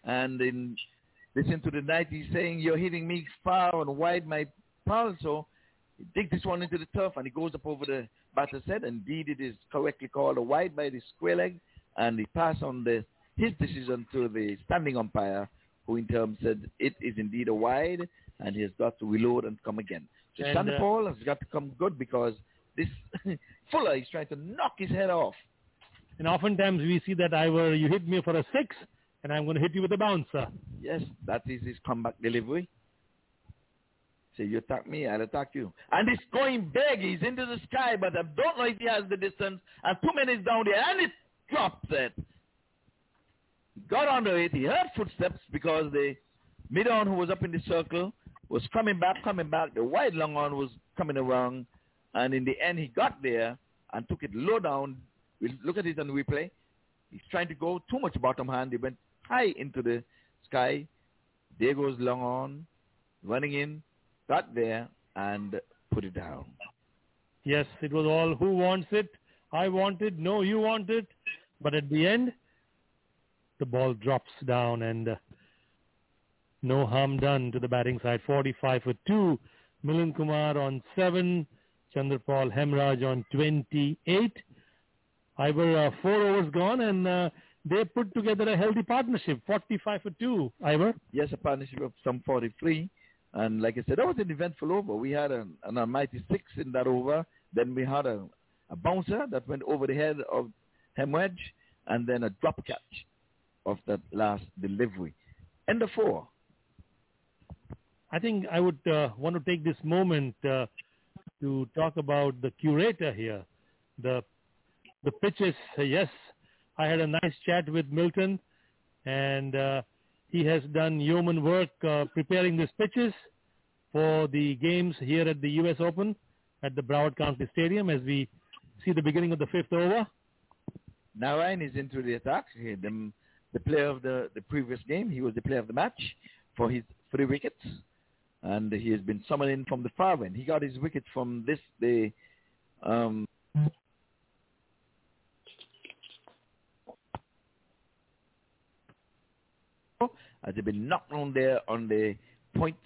And in listen to the night, he's saying, "You're hitting me far and wide, my pal." So he dig this one into the turf, and he goes up over the batter's head. Indeed, it is correctly called a wide by the square leg, and he passed on the his decision to the standing umpire, who in turn said it is indeed a wide, and he has got to reload and come again. So And, Sander uh, Paul has got to come good because this Fuller is trying to knock his head off. And oftentimes we see that either you hit me for a six, and I'm going to hit you with a bouncer. Yes, that is his comeback delivery. Say, you attack me, I'll attack you. And it's going big. He's into the sky, but I don't know if he has the distance. And two minutes down there, and it drops it. He got under it. He heard footsteps because the mid-on who was up in the circle was coming back, coming back. The wide long on was coming around. And in the end, he got there and took it low down. We'll look at it on replay. He's trying to go too much bottom hand. He went high into the sky. There goes long on, running in, got there, and put it down. Yes, it was all who wants it, I want it, no, you want it. But at the end, the ball drops down and uh, no harm done to the batting side. 45 for 2. Milind Kumar on 7. Chanderpaul Hemraj on 28. Ivor, uh, four overs gone and uh, they put together a healthy partnership. 45 for 2. Ivor? Yes, a partnership of some 43. And like I said, that was an eventful over. We had an, an almighty six in that over. Then we had a, a bouncer that went over the head of Hemraj, and then a drop catch of that last delivery. End of four. I think I would uh, want to take this moment uh, to talk about the curator here, the the pitches. Yes, I had a nice chat with Milton, and uh, he has done yeoman work uh, preparing these pitches for the games here at the U.S. Open at the Broward County Stadium as we see the beginning of the fifth over. Narine is into the attack. The, the player of the, the previous game, he was the player of the match for his three wickets. And he has been summoned in from the far end. He got his wicket from this, the um, as they've been knocked on there on the point.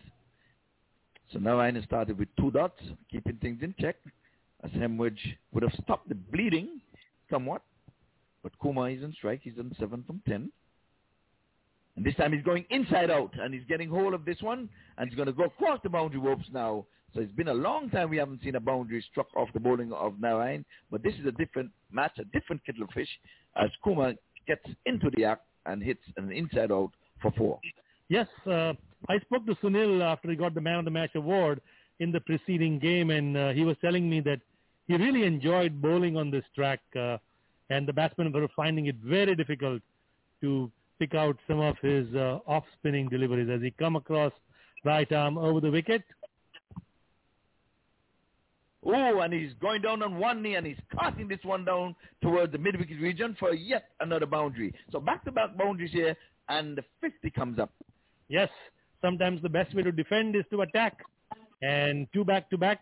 So Narine started with two dots, keeping things in check as Hemraj would have stopped the bleeding somewhat. But Kumar is on strike. He's on 7 from 10. And this time he's going inside out, and he's getting hold of this one, and he's going to go across the boundary ropes now. So it's been a long time we haven't seen a boundary struck off the bowling of Narine, but this is a different match, a different kettle of fish, as Kumar gets into the act and hits an inside out for four. Yes, uh, I spoke to Sunil after he got the Man of the Match award in the preceding game, and uh, he was telling me that he really enjoyed bowling on this track. Uh, and the batsmen were finding it very difficult to pick out some of his uh, off-spinning deliveries as he come across right arm over the wicket. Oh, and he's going down on one knee and he's casting this one down towards the mid-wicket region for yet another boundary. So back-to-back boundaries here and the 50 comes up. Yes, sometimes the best way to defend is to attack. And two back-to-back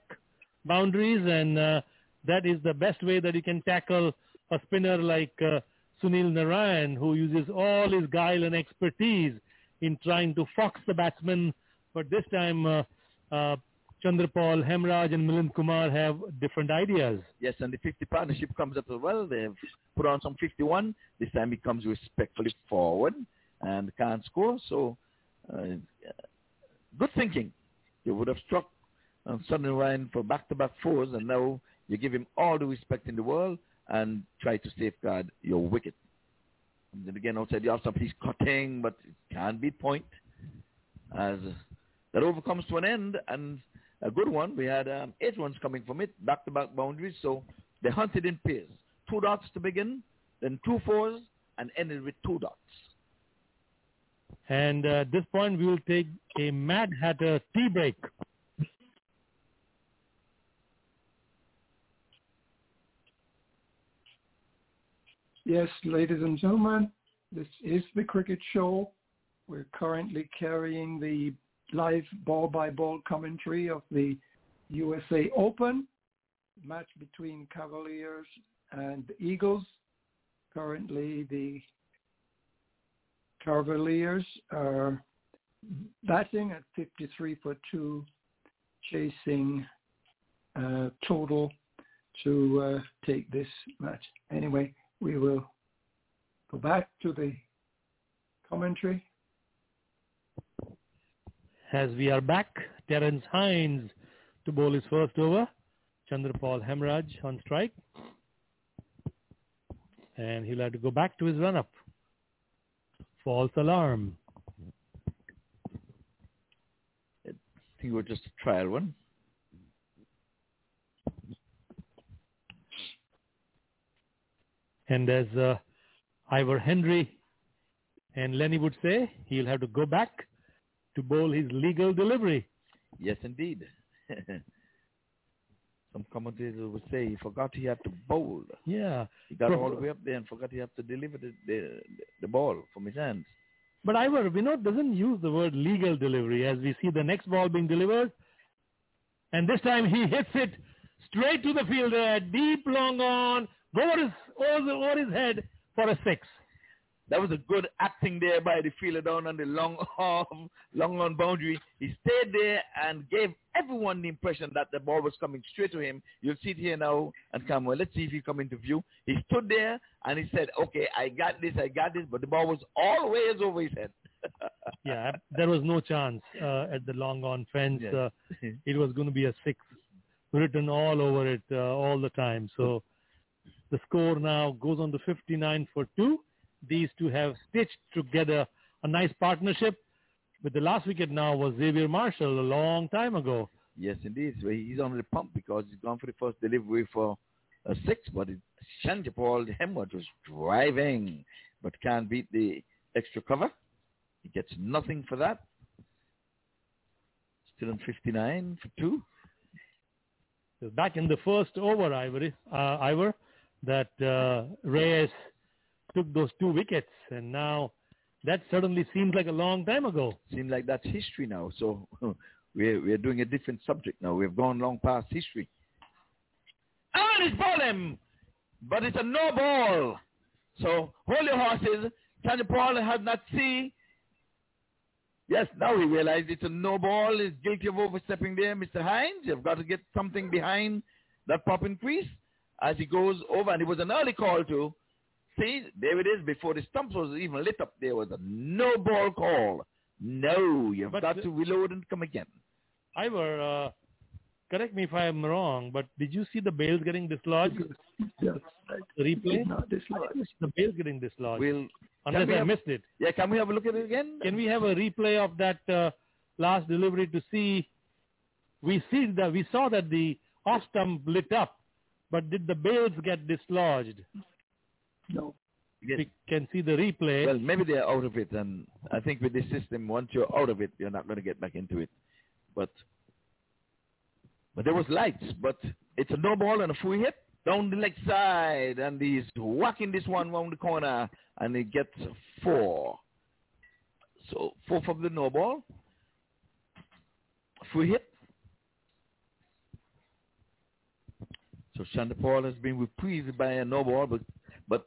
boundaries and uh, that is the best way that you can tackle a spinner like uh, Sunil Narine, who uses all his guile and expertise in trying to fox the batsman. But this time, uh, uh, Chanderpaul, Hemraj, and Milind Kumar have different ideas. Yes, and the 50 partnership comes up as well. They've put on some 51. This time he comes respectfully forward and can't score. So, uh, good thinking. You would have struck uh, Sunil Narine for back-to-back fours, and now you give him all the respect in the world and try to safeguard your wicket. And then again, outside the off-stop, he's cutting, but it can't be point. As that over comes to an end, and a good one. We had um, eight runs coming from it, back-to-back boundaries, so they hunted in pairs. Two dots to begin, then two fours, and ended with two dots. And uh, at this point, we will take a Mad Hatter tea break. Yes, ladies and gentlemen, this is the Cricket Show. We're currently carrying the live ball-by-ball commentary of the USA Open match between Cavaliers and Eagles. Currently, the Cavaliers are batting at 53 for 2, chasing uh, total to uh, take this match. Anyway, we will go back to the commentary. As we are back, Terence Hines to bowl his first over. Chanderpaul Hemraj on strike. And he'll have to go back to his run-up. False alarm. I think was just a trial one. And as uh, Ivor Henry and Lenny would say, he'll have to go back to bowl his legal delivery. Yes, indeed. Some commentators would say he forgot he had to bowl. Yeah. He got all the way up there and forgot he had to deliver the, the, the ball from his hands. But Ivor, Vinod doesn't use the word legal delivery as we see the next ball being delivered. And this time he hits it straight to the fielder, deep long on, over his, over, over his head for a six. That was a good acting there by the fielder down on the long arm, long on boundary. He stayed there and gave everyone the impression that the ball was coming straight to him. You'll see it here now and come well. Let's see if he come into view. He stood there and he said, "Okay, I got this, I got this," but the ball was always over his head. yeah, there was no chance uh, at the long on fence. Yes. Uh, it was going to be a six written all over it uh, all the time. So the score now goes on to 59 for two. These two have stitched together a nice partnership. But the last wicket now was Xavier Marshall a long time ago. Yes, indeed. So he's on the pump because he's gone for the first delivery for a six, but it, Paul Hemraj was driving, but can't beat the extra cover. He gets nothing for that. Still in 59 for two. Back in the first over, Ivory, uh, Ivor, that uh, Reyes took those two wickets, and now that certainly seems like a long time ago. Seems like that's history now. So we're we're doing a different subject now. We've gone long past history. And it's ball him, but it's a no ball. So hold your horses. Tanya Paul has not seen. Yes, now he realized it's a no ball. He's guilty of overstepping there, Mr. Hines. You've got to get something behind that popping crease as he goes over. And it was an early call too. See, there it is. Before the stumps was even lit up, there was a no ball call. No, you've But got the- to reload and come again. Ivor, uh, correct me if I'm wrong, but did you see the bails getting dislodged? Yes. The replay? Not dislodged. I didn't see The bails getting dislodged. We'll, Unless we I have- missed it. Yeah, can we have a look at it again? Can we have a replay of that uh, last delivery to see? We see that we saw that the off stump lit up, but did the bails get dislodged? No. Yes. We can see the replay. Well, maybe they're out of it, and I think with this system, once you're out of it, you're not going to get back into it. But but there was lights, but it's a no ball and a free hit down the leg side, and he's whacking this one round the corner, and he gets four. So four from the no ball, free hit. So Paul has been reprised by a no ball, but but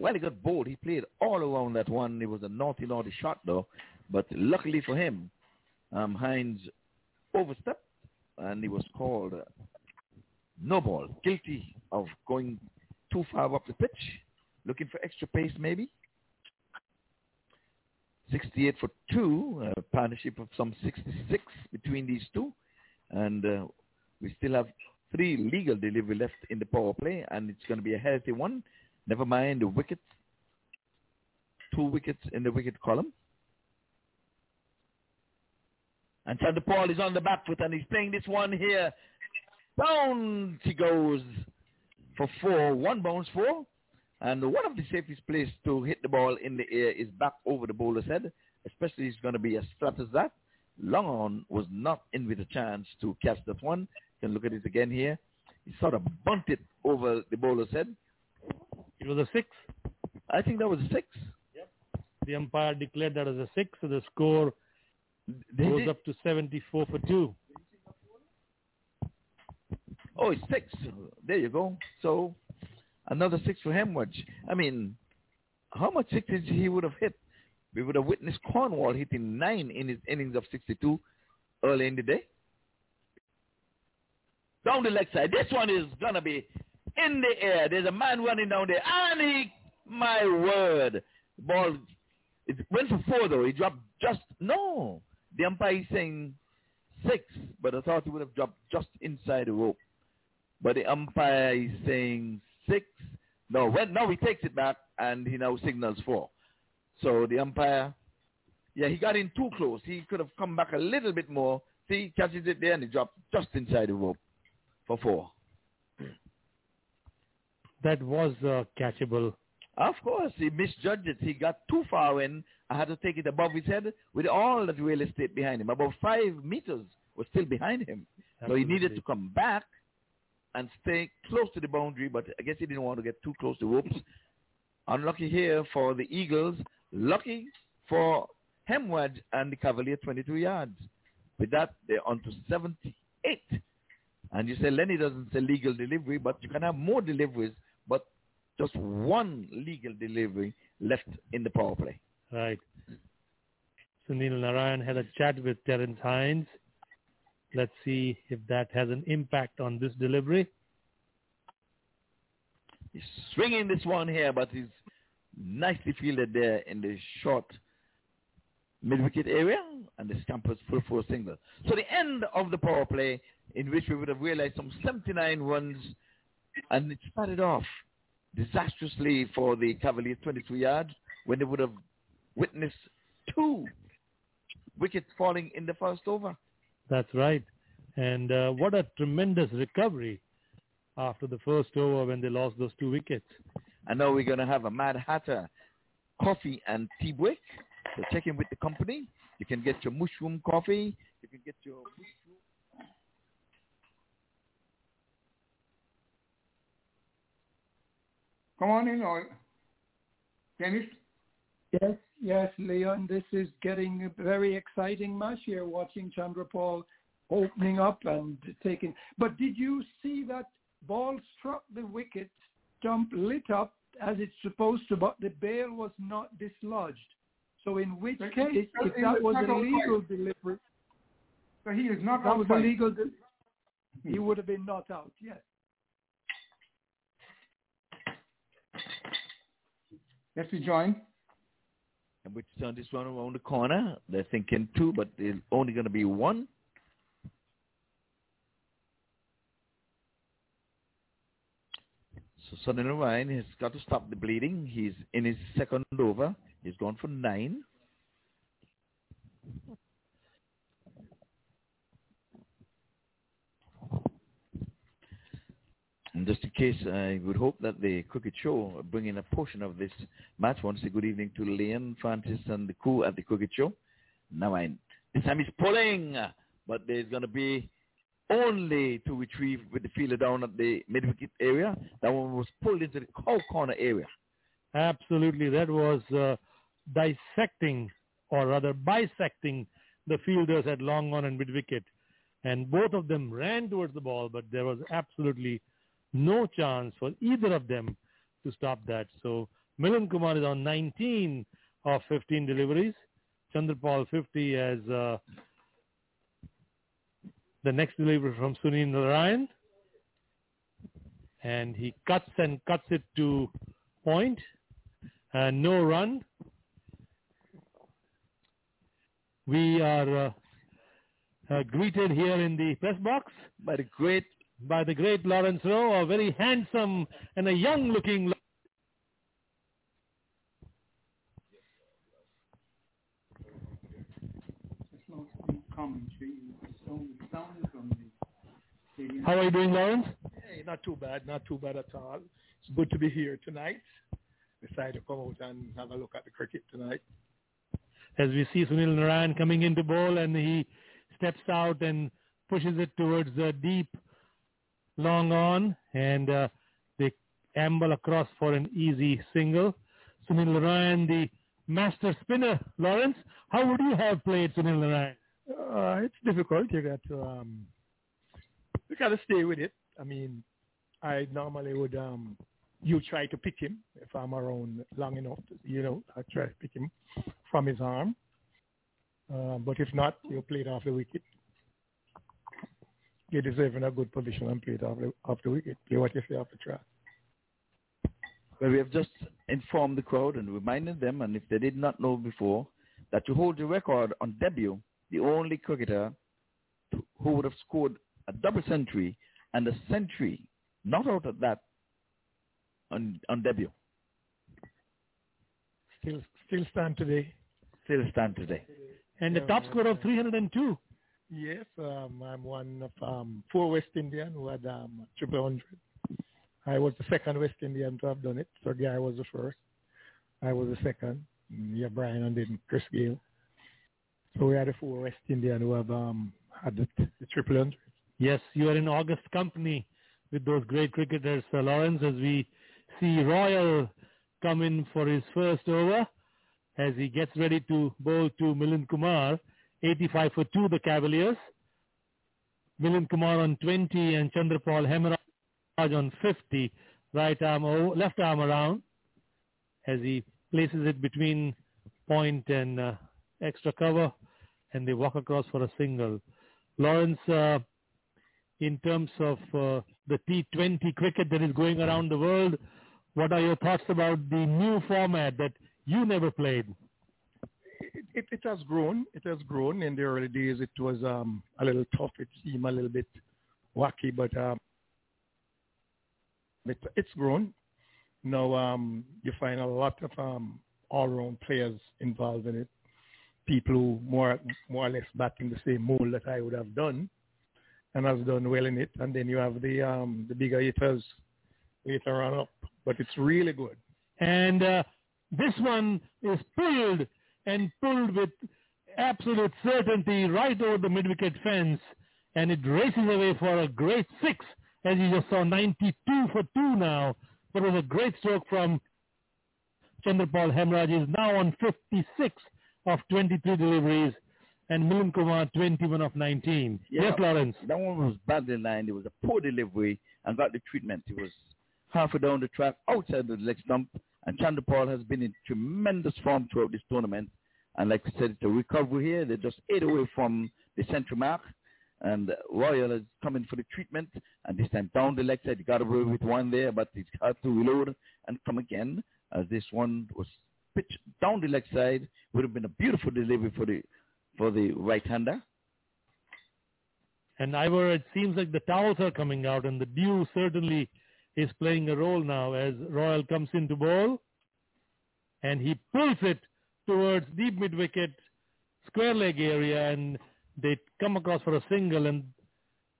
while he got bold, he played all around that one. It was a naughty, naughty shot, though. But luckily for him, um, Hines overstepped, and he was called uh, no ball, guilty of going too far up the pitch, looking for extra pace maybe. 68 for two, a partnership of some 66 between these two. And uh, we still have three legal delivery left in the power play, and it's going to be a healthy one. Never mind the wickets. Two wickets in the wicket column. And Chanderpaul is on the back foot and he's playing this one here. Down he goes for four. One bounce four. And one of the safest places to hit the ball in the air is back over the bowler's head, especially it's going to be as flat as that. Long on was not in with a chance to catch that one. You can look at it again here. He sort of bunted over the bowler's head. It was a six. I think that was a six. Yep. The umpire declared that as a six, so the score They goes did- up to 74 for two. Oh, it's six. There you go. So another six for Hemraj. I mean, how much sixes he would have hit? We would have witnessed Cornwall hitting nine in his innings of 62 early in the day. Down the leg side. This one is going to be in the air. There's a man running down there. And he, my word, ball, it went for four though. He dropped just, no. The umpire is saying six, but I thought he would have dropped just inside the rope. But the umpire is saying six. No, when, now he takes it back and he now signals four. So the umpire, yeah, he got in too close. He could have come back a little bit more. See, he catches it there and he dropped just inside the rope for four. That was uh, catchable. Of course, he misjudged it. He got too far in. I had to take it above his head with all that real estate behind him. About five meters was still behind him. So he needed to come back and stay close to the boundary, but I guess he didn't want to get too close to ropes. Unlucky here for the Eagles. Lucky for Hemraj and the Cavalier 22 yards. With that, they're on to 78. And you say Lenny doesn't say legal delivery, but you can have more deliveries, just one legal delivery left in the power play. Right. Sunil Narine had a chat with Terence Hines. Let's see if that has an impact on this delivery. He's swinging this one here, but he's nicely fielded there in the short mid-wicket area, and the Scampers full for a single. So the end of the power play, in which we would have realized some 79 runs, and it started off disastrously for the Cavaliers 22 yards, when they would have witnessed two wickets falling in the first over. That's right. And uh, what a tremendous recovery after the first over when they lost those two wickets. I know we're going to have a Mad Hatter coffee and tea break. So check in with the company. You can get your mushroom coffee. You can get your mushroom. Come on in, or Dennis. Yes, yes, Leon. This is getting a very exciting match here. Watching Chanderpaul opening up and taking. But did you see that ball struck the wicket, jump lit up as it's supposed to, but the bail was not dislodged. So in which So case, if that was a legal delivery, So he is not that was a legal, de- hmm. he would have been not out. Yes. Yes, we join. And we turn this one around the corner. They're thinking two, but there's only going to be one. So Sonny Ryan has got to stop the bleeding. He's in his second over. He's gone for nine. And just in case, I would hope that the Cricket Show bring in a portion of this match. I want to say good evening to Liam, Francis, and the crew at the Cricket Show. Now, I, this time he's pulling, but there's going to be only to retrieve with the fielder down at the mid-wicket area. That one was pulled into the cow corner area. Absolutely. That was uh, dissecting, or rather bisecting, the fielders at long on and mid wicket. And both of them ran towards the ball, but there was absolutely no chance for either of them to stop that. So Milind Kumar is on 19 of 15 deliveries. Chanderpaul 50 as uh, the next delivery from Sunil Narine. And he cuts and cuts it to point. And no run. We are uh, uh, greeted here in the press box by the great by the great Lawrence Rowe, a very handsome and a young-looking. It's not the commentary. It's only sound from the stadium. How are you doing, Lawrence? Hey, not too bad, not too bad at all. It's good to be here tonight. Decided to come out and have a look at the cricket tonight. As we see Sunil Narine coming into bowl and he steps out and pushes it towards the deep long on and uh, they amble across for an easy single. Sunil Narine, the master spinner. Lawrence, how would you have played Sunil Narine? Uh, it's difficult. You got to um, you got to stay with it. I mean, I normally would um, you try to pick him if I'm around long enough. You know, I try to pick him from his arm. Uh, but if not, you play it off the wicket. You deserve in a good position and play it off the, off the wicket. Play what you say off the track. Well, we have just informed the crowd and reminded them, and if they did not know before, that to hold the record on debut, the only cricketer to, who would have scored a double century and a century, not out of that, on, on debut. Still, still stand today. Still stand today. And the top score of 302. Yes, um, I'm one of um, four West Indian who had um, triple hundred. I was the second West Indian to have done it. So Guy was the first. I was the second. Mm, Yeah, Brian and then Chris Gayle. So we are the four West Indian who have um, had the, the triple hundred. Yes, you are in August company with those great cricketers, Sir Lawrence, as we see Royal come in for his first over as he gets ready to bowl to Milind Kumar. 85 for 2, the Cavaliers. Milind Kumar on 20 and Chanderpaul Hemraj on 50. Right arm, left arm around as he places it between point and uh, extra cover and they walk across for a single. Lawrence, uh, in terms of uh, the T20 cricket that is going around the world, what are your thoughts about the new format that you never played? It, it, it has grown. It has grown. In the early days, it was um, a little tough. It seemed a little bit wacky, but um, it, it's grown. Now um, you find a lot of um, all-round players involved in it. People who more more or less bat in the same mold that I would have done. and has done well in it. And then you have the um, the bigger hitters later on up. But it's really good. And uh, this one is pulled and pulled with absolute certainty right over the mid-wicket fence. And it races away for a great six, as you just saw, 92 for two now. But it was a great stroke from Chanderpaul Hemraj. is now on 56 of 23 deliveries and Milind Kumar 21 of 19. Yeah, yes, Lawrence. That one was badly lined. It was a poor delivery and got the treatment. It was halfway down the track outside the leg stump. And Chanderpaul has been in tremendous form throughout this tournament. And like I said, it's a recovery here. They're just eight away from the central mark. And Royal is coming for the treatment. And this time down the leg side, he got away with one there, but he's got to reload and come again. As this one was pitched down the leg side, would have been a beautiful delivery for the for the right-hander. And Ivor, it seems like the towels are coming out, and the dew certainly is playing a role now as Royal comes into bowl, and he pulls it towards deep mid-wicket, square leg area, and they come across for a single, and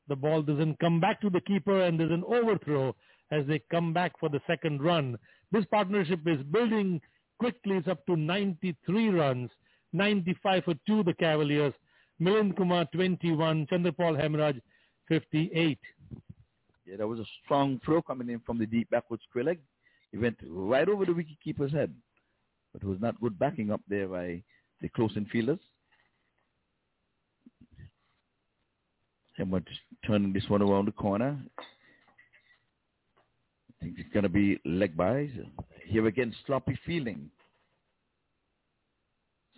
the ball doesn't come back to the keeper, and there's an overthrow as they come back for the second run. This partnership is building quickly. It's up to 93 runs, 95 for two, the Cavaliers. Milind Kumar, 21. Chanderpaul Hemraj, 58. Yeah, that was a strong throw coming in from the deep backwards leg. He went right over the wicketkeeper's head. But it was not good backing up there by the close infielders. Hemraj turning this one around the corner. I think it's going to be leg bye. Here again, sloppy fielding.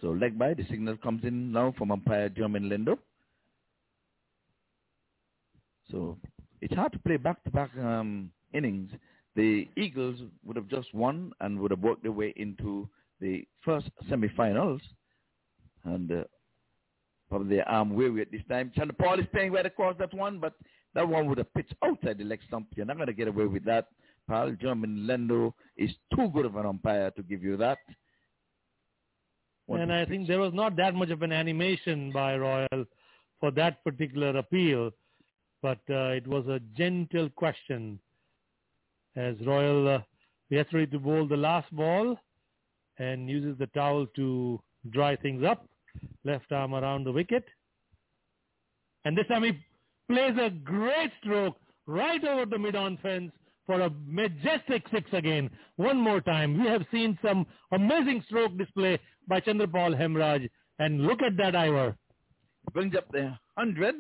So leg bye, the signal comes in now from umpire German Lindo. So it's hard to play back-to-back um, innings. The Eagles would have just won and would have worked their way into the first semi-finals. And uh, probably they arm weary at this time. Chanderpaul is playing right across that one, but that one would have pitched outside the leg stump. You're not going to get away with that. Pal German Lindo is too good of an umpire to give you that and I think there was not that much of an animation by Royal for that particular appeal, but uh, it was a gentle question as Royal uh, gets ready to bowl the last ball and uses the towel to dry things up, left arm around the wicket. And this time he plays a great stroke right over the mid-on fence for a majestic six again. One more time. We have seen some amazing stroke display by Chanderpaul Hemraj. And look at that, Ivor. Brings up the 100,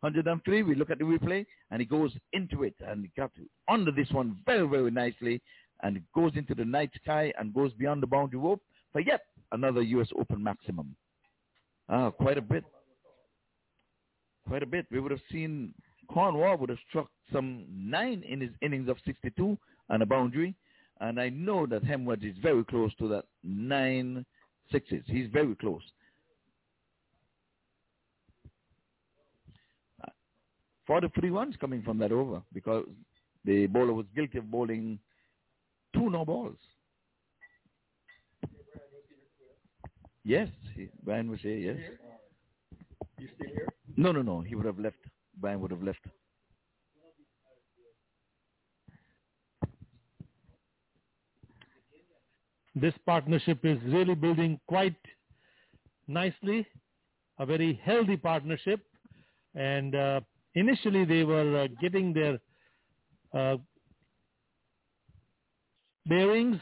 103. We look at the replay, and he goes into it. And he got under this one very, very nicely. And goes into the night sky and goes beyond the boundary rope for yet another U.S. Open maximum. Ah, quite a bit. Quite a bit. We would have seen Cornwall would have struck some nine in his innings of 62 and a boundary. And I know that Hemraj is very close to that nine sixes. He's very close. 43 runs coming from that over because the bowler was guilty of bowling two no balls. Yes, he, Brian was here, yes. You still here? No, no, no. He would have left. Brian would have left. This partnership is really building quite nicely, a very healthy partnership. And uh, initially they were uh, getting their uh, bearings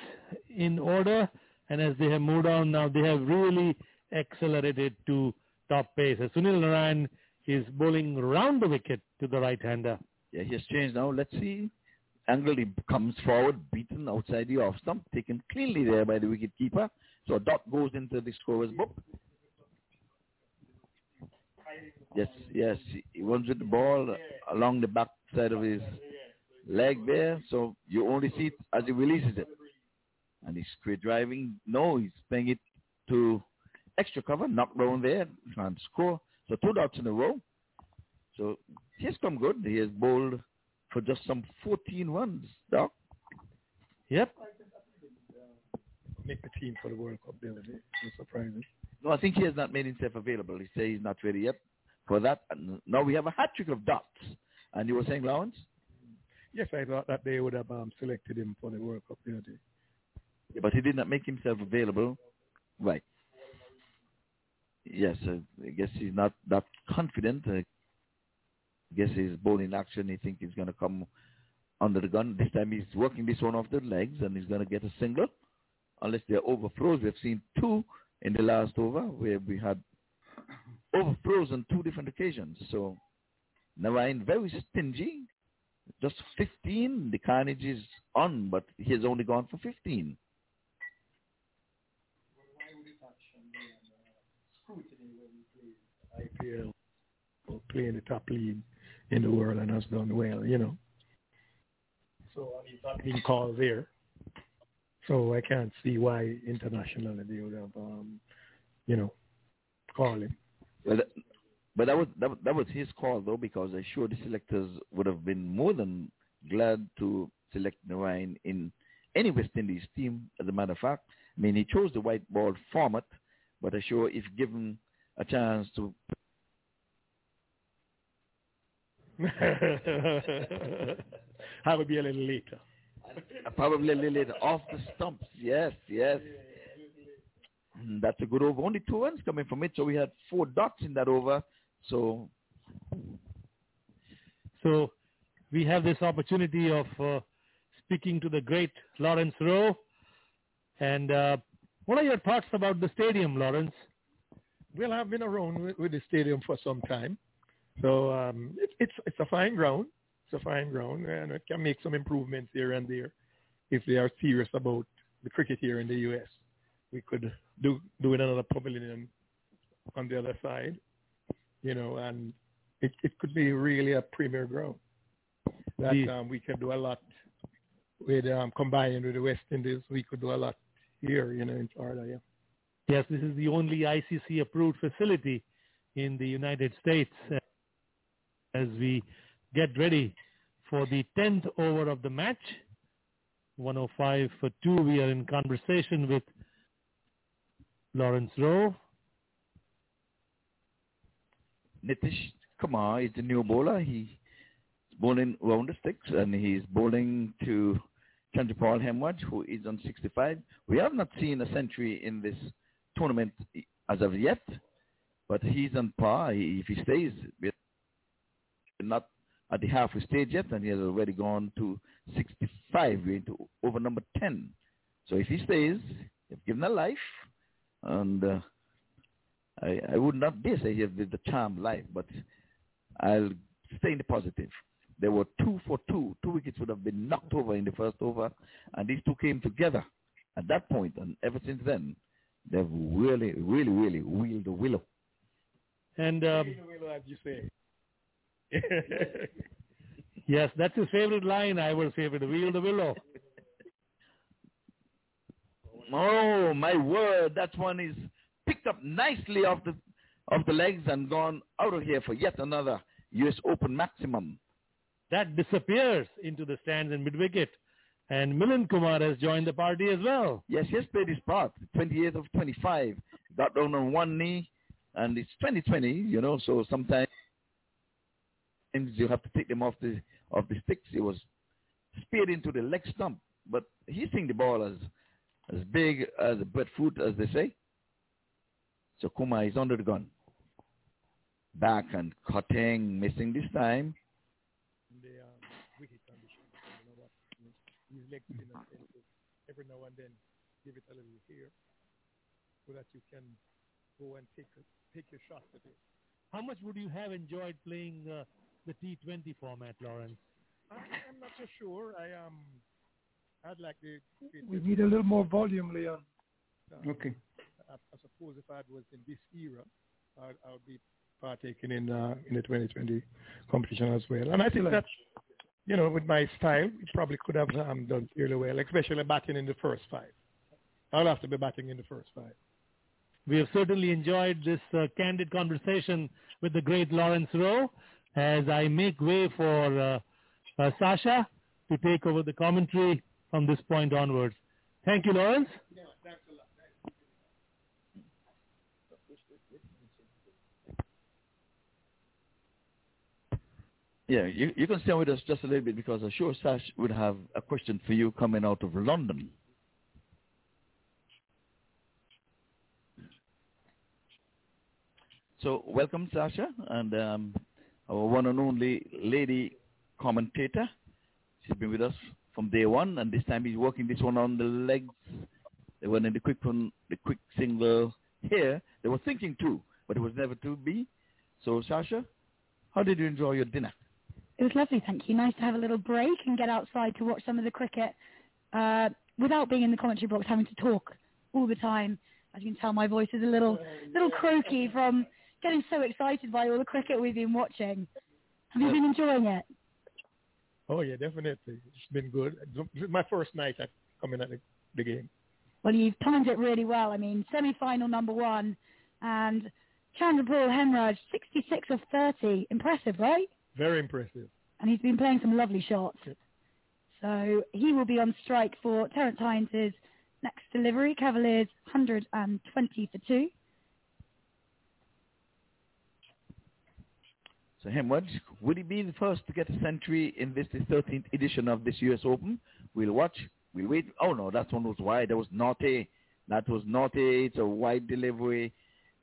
in order, and as they have moved on now, they have really accelerated to top pace. As Sunil Narine is bowling round the wicket to the right-hander. Yeah, he has changed now. Let's see. Angle he comes forward, beaten outside the off stump, taken cleanly there by the wicket keeper. So a dot goes into the scorer's book. Yes, yes, he runs with the ball along the back side of his leg there. So you only see it as he releases it. And he's straight driving. No, he's playing it to extra cover, knock down there, trying to score. So two dots in a row. So he has come good. He has bowled for just some 14 runs, Doc. Yep. Make the team for the World Cup, Billy. No surprises. No, I think he has not made himself available. He says he's not ready yet. For that. And now we have a hat trick of dots. And you were saying, Lawrence? Yes, I thought that they would have um, selected him for the World Cup the. Yeah, but he did not make himself available. Right. Yes, uh, I guess he's not that confident. Uh, I guess his bowling action, he think he's going to come under the gun. This time he's working this one off the legs and he's going to get a single. Unless they're overthrows. We've seen two in the last over where we had overthrows on two different occasions. So Narine very stingy. Just 15. The carnage is on, but he has only gone for 15. IPL or playing the top league in the world and has done well, you know. So he's not being called there. So I can't see why internationally they would have, um, you know, called him. But, but that was that, that was his call though, because I'm sure the selectors would have been more than glad to select Narine in any West Indies team. As a matter of fact, I mean he chose the white ball format, but I'm sure if given a chance to. I would be a little later. Probably a little later. Off the stumps. Yes, yes. Mm, That's a good over. Only two runs coming from it, so we had four dots in that over. So, so we have this opportunity of uh, speaking to the great Lawrence Rowe. And uh, what are your thoughts about the stadium, Lawrence? Well, I've been around with, with the stadium for some time, so um, it, it's it's a fine ground. It's a fine ground, and it can make some improvements here and there if they are serious about the cricket here in the U.S. We could do doing another pavilion on the other side, you know, and it it could be really a premier ground that um, we can do a lot with um, combining with the West Indies. We could do a lot here, you know, in Florida. Yeah. Yes, this is the only ICC approved facility in the United States uh, as we get ready for the 10th over of the match. 105 for 2. We are in conversation with Lawrence Rowe. Nitish Kumar is the new bowler. He's bowling round the sticks, and he's bowling to Chanderpaul Hemraj, who is on 65. We have not seen a century in this tournament as of yet, but he's on par. He, if he stays, we're not at the halfway stage yet, and he has already gone to 65. We're into over number 10. So if he stays, you've given a life, and uh, I, I would not dare say he has lived a charmed life, but I'll stay in the positive. There were two for two. Two wickets would have been knocked over in the first over, and these two came together at that point, and ever since then, they've really, really, really wheeled the willow. And um, willow, as you say. yes, that's his favorite line. I will say, "The wheel the willow." Oh my word! That one is picked up nicely off the off the legs and gone out of here for yet another U.S. Open maximum. That disappears into the stands in mid-wicket. And Milind Kumar has joined the party as well. Yes, he has played his part. 28th of 25. Got down on one knee. And it's 2020, you know, so sometimes you have to take them off the off the sticks. It was speared into the leg stump. But he's seeing the ball as as big as a breadfruit, as they say. So Kumar is under the gun. Back and cutting, missing this time. The um, wicket condition, you know what? His legs in a sense, every now and then give it a little here, so that you can go and take a, take your shot at it. How much would you have enjoyed playing uh, the T20 format, Lawrence? I, I'm not so sure. I um, I'd like the. We need a little more volume, Leon. Uh, Okay. I, I suppose if I was in this era, I, I would be partaking in uh, in the 2020 competition as well. And I think that, you know, with my style, we probably could have um, done fairly well, especially batting in the first five. I'll have to be batting in the first five. We have certainly enjoyed this uh, candid conversation with the great Lawrence Rowe as I make way for uh, uh, Sasha to take over the commentary from this point onwards. Thank you, Lawrence. Yeah, you, you can stay with us just a little bit because I'm sure Sash would have a question for you coming out of London. So welcome, Sasha, and um, our one and only lady commentator. She's been with us from day one, and this time he's working this one on the legs. They went in the quick one, the quick single here. They were thinking too, but it was never to be. So, Sasha, how did you enjoy your dinner? It was lovely, thank you. Nice to have a little break and get outside to watch some of the cricket uh, without being in the commentary box, having to talk all the time. As you can tell, my voice is a little, little croaky from getting so excited by all the cricket we've been watching. Have you been enjoying it? Oh yeah, definitely. It's been good. It's my first night at coming at the, the game. Well, you've timed it really well. I mean, semi-final number one, and Chanderpaul Hemraj, 66 of 30. Impressive, right? Very impressive. And he's been playing some lovely shots. So he will be on strike for Terence Hines' next delivery. Cavaliers 120 for two. So Hemraj, would he be the first to get a century in this the 13th edition of this U.S. Open? We'll watch. We'll wait. Oh no, that one was wide. That was naughty. That was naughty. It's a wide delivery.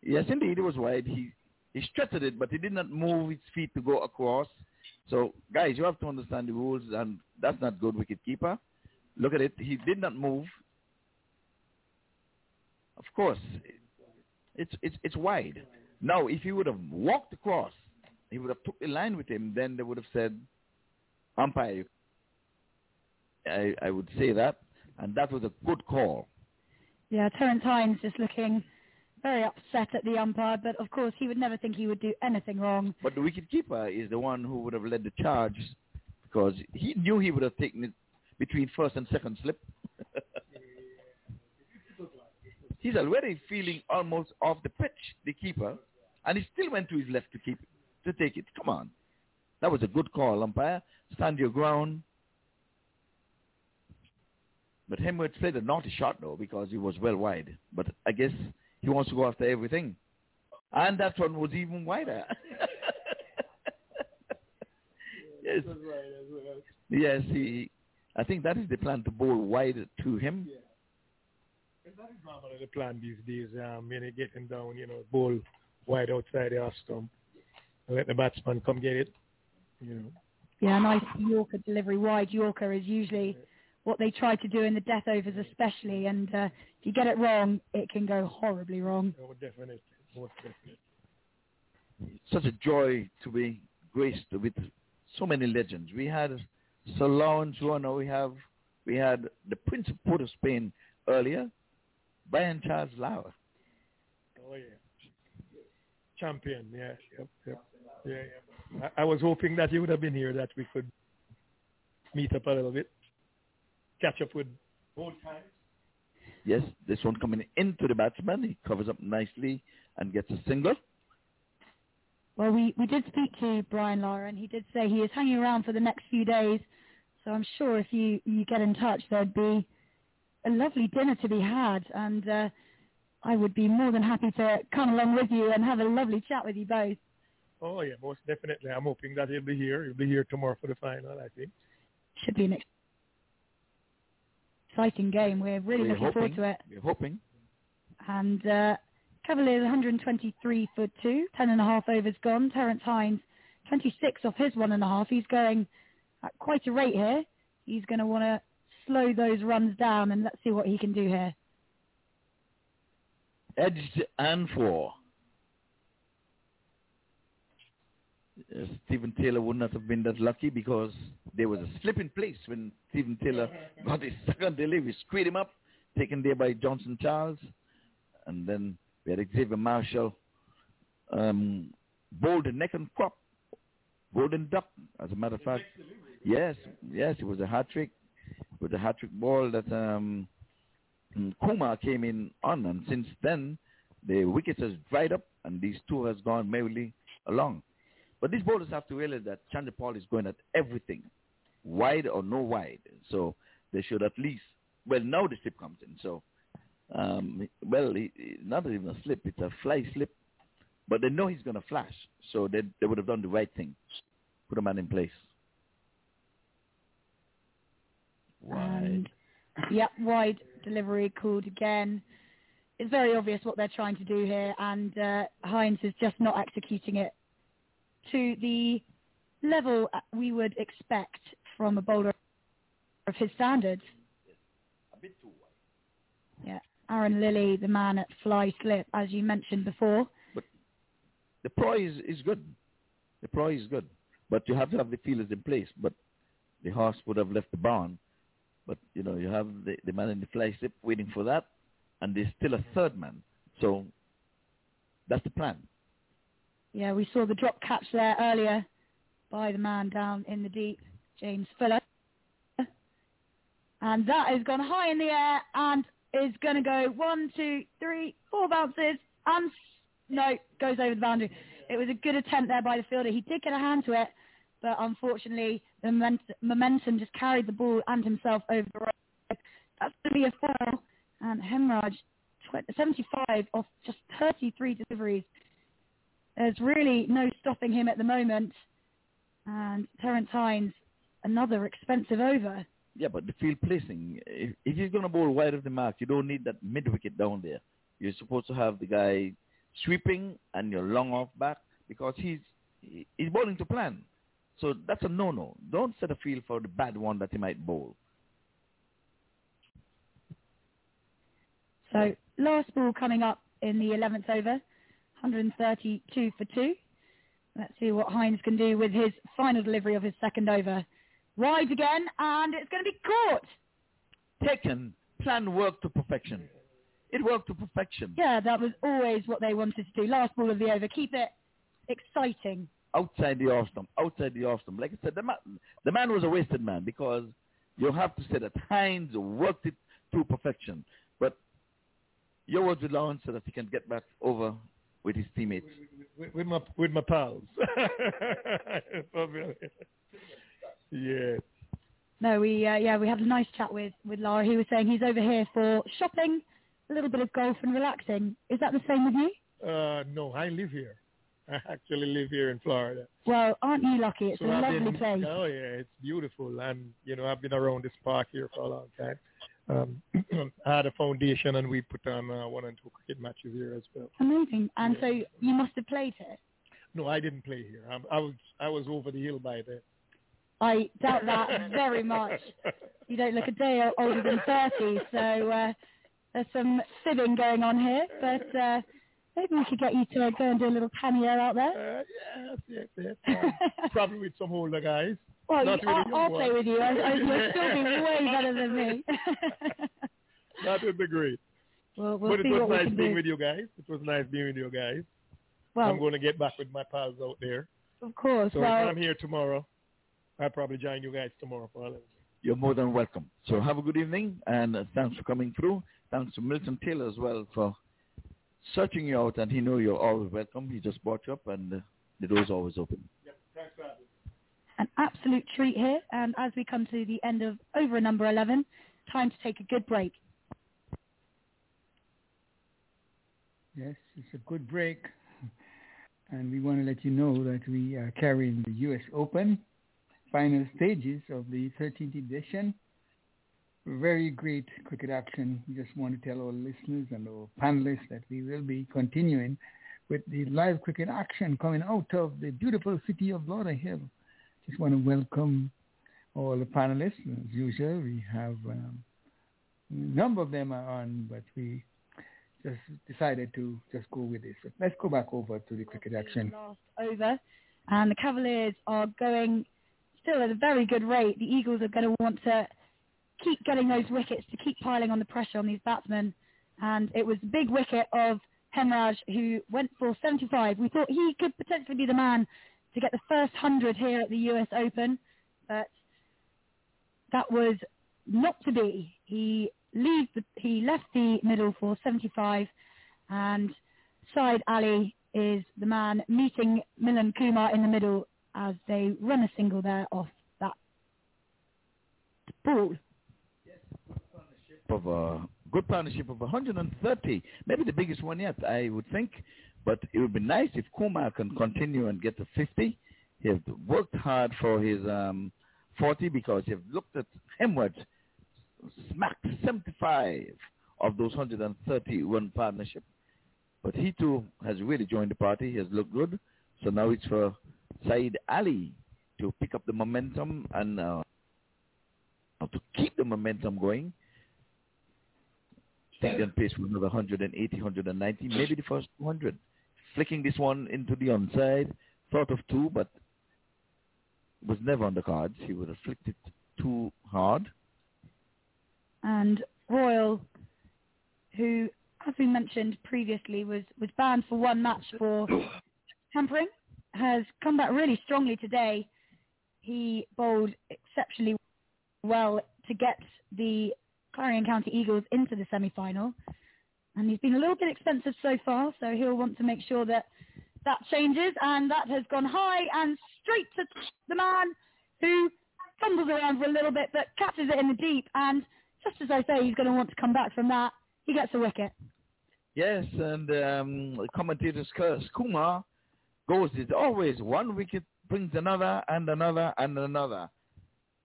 Yes, indeed, it was wide. He he stretched it, but he did not move his feet to go across. So, guys, you have to understand the rules, and that's not good, wicket keeper. Look at it. He did not move. Of course, it's it's it's wide. Now, if he would have walked across, he would have took the line with him. Then they would have said, umpire. I I would say that, and that was a good call. Yeah, Terence Hines just looking very upset at the umpire, but of course he would never think he would do anything wrong. But the wicketkeeper is the one who would have led the charge because he knew he would have taken it between first and second slip. He's already feeling almost off the pitch, the keeper, and he still went to his left to keep it, to take it. Come on. That was a good call, umpire. Stand your ground. But Hemraj played a naughty shot, though, because he was well wide. But I guess he wants to go after everything. And that one was even wider. yes. Yes, he, I think that is the plan to bowl wide to him. Yeah. That is normally the plan these days. Um, when down, you know, bowl wide outside the off stump. Let the batsman come get it. You know. Yeah, nice Yorker delivery. Wide Yorker is usually what they try to do in the death overs especially. And uh, if you get it wrong, it can go horribly wrong. Oh, definitely. Most definitely. Such a joy to be graced with so many legends. We had Sir Lawrence Warner. We have we had the Prince of Port of Spain earlier, Brian Charles Lara. Oh yeah, champion. Yeah, yep, yep. Yeah, yeah. I, I was hoping that he would have been here, that we could meet up a little bit catch up with old times. Yes, this one coming into the batsman. He covers up nicely and gets a single. Well, we, we did speak to Brian Lara, and he did say he is hanging around for the next few days. So I'm sure if you, you get in touch, there'd be a lovely dinner to be had. And uh, I would be more than happy to come along with you and have a lovely chat with you both. Oh, yeah, most definitely. I'm hoping that he'll be here. He'll be here tomorrow for the final, I think. Should be an exciting game. We're really We're looking hoping, forward to it. We're hoping. And uh, Cavaliers 123 for two, ten and a half overs gone. Terence Hines 26 off his one and a half. He's going at quite a rate here. He's going to want to slow those runs down and let's see what he can do here. Edged and four. Uh, Steven Taylor would not have been that lucky because there was a slip in place when Steven Taylor got his second delivery, squared him up, taken there by Johnson Charles, and then we had Xavier Marshall um, bowled neck and crop, golden duck, as a matter of fact. Yes, yes, it was a hat trick. with a hat trick ball that um, Kumar came in on, and since then the wickets has dried up, and these two has gone merrily along. But these bowlers have to realize that Chanderpaul is going at everything, wide or no wide. So they should at least, well, now the slip comes in. So, um, well, he, not even a slip, it's a fly slip. But they know he's going to flash. So they, they would have done the right thing put a man in place. And, yep, wide delivery called again. It's very obvious what they're trying to do here, and uh, Hines is just not executing it to the level uh, we would expect from a bowler of his standards. Yeah, Aaron Lilly, the man at fly slip, as you mentioned before. But the prize is good. The prize is good, but you have to have the feelers in place. But the horse would have left the barn. But you know, you have the, the man in the fly slip waiting for that, and there's still a third man. So that's the plan. Yeah, we saw the drop catch there earlier by the man down in the deep, James Fuller. And that has gone high in the air and is going to go one, two, three, four bounces and no, goes over the boundary. It was a good attempt there by the fielder. He did get a hand to it, but unfortunately the momentum just carried the ball and himself over the road. That's going to be a foul. And Hemraj, 75 off just 33 deliveries. There's really no stopping him at the moment. And Terence Hines, another expensive over. Yeah, but the field placing, if, if he's going to bowl wide of the mark, you don't need that mid wicket down there. You're supposed to have the guy sweeping and your long off back because he's he's bowling to plan. So that's a no-no. Don't set a field for the bad one that he might bowl. So last ball coming up in the 11th over, 132 for two. Let's see what Hines can do with his final delivery of his second over. Rides again, and it's going to be caught. Taken. Plan worked to perfection. It worked to perfection. Yeah, that was always what they wanted to do. Last ball of the over. Keep it exciting. Outside the off stump. Outside the off stump. Like I said, the man, the man was a wasted man because you have to say that Hines worked it to perfection. But your words with Lawrence so that he can get back over with his teammates. With, with my with my pals. yeah. No, we uh, yeah we had a nice chat with with Lara. He was saying he's over here for shopping, a little bit of golf and relaxing. Is that the same with you? Uh, no, I live here. I actually live here in Florida. Well, aren't you lucky? It's so a I've lovely been, place. Oh yeah, it's beautiful, and you know I've been around this park here for a long time. Um, I had a foundation, and we put on uh, one and two cricket matches here as well. Amazing. And so you must have played here. No, I didn't play here. I, I was I was over the hill by then. I doubt that very much. You don't look a day older than 30, so uh, there's some fibbing going on here. But uh, maybe we could get you to go and do a little cameo out there. Uh, yes, yes, yes. Um, probably with some older guys. Well, Not I'll, I'll ones. play with you. I, I, you'll still be way better than me. That would be great. Well, we'll but it see was what nice being do. with you guys. It was nice being with you guys. Well- I'm going to get back with my pals out there. Of course. So well, if I'm here tomorrow, I'll probably join you guys tomorrow for all You're more than welcome. So have a good evening, and uh, thanks for coming through. Thanks to Milton Taylor as well for searching you out, and he know you're always welcome. He just brought you up, and uh, the door's always open. An absolute treat here. And as we come to the end of over number 11, time to take a good break. Yes, it's a good break. And we want to let you know that we are carrying the U.S. Open final stages of the 13th edition. Very great cricket action. We just want to tell our listeners and our panelists that we will be continuing with the live cricket action coming out of the beautiful city of Lauderhill. Just want to welcome all the panelists. As usual, we have um, a number of them are on, but we just decided to just go with this. So let's go back over to the cricket action. Last over. And the Cavaliers are going still at a very good rate. The Eagles are going to want to keep getting those wickets to keep piling on the pressure on these batsmen. And it was a big wicket of Hemraj who went for 75. We thought he could potentially be the man to get the first 100 here at the US Open, but that was not to be. He leave the, he left the middle for 75, and Side Ali is the man meeting Milind Kumar in the middle as they run a single there off that ball. Of a good partnership of uh, 130, maybe the biggest one yet, I would think. But it would be nice if Kumar can continue and get to 50. He has worked hard for his um, 40 because he looked at Hemraj, smacked 75 of those 131 partnership. But he too has really joined the party. He has looked good. So now it's for Saeed Ali to pick up the momentum and uh, to keep the momentum going. Second pace with another 180, 190, maybe the first 200. Flicking this one into the onside. Thought of two, but was never on the cards. He would have flicked it too hard. And Royal, who, as we mentioned previously, was, was banned for one match for tampering, has come back really strongly today. He bowled exceptionally well to get the Clarion County Eagles into the semi-final. And he's been a little bit expensive so far, so he'll want to make sure that that changes. And that has gone high and straight to the man who fumbles around for a little bit but catches it in the deep. And just as I say, he's going to want to come back from that. He gets a wicket. Yes, and um, commentators curse Kumar goes. It's always one wicket brings another and another and another.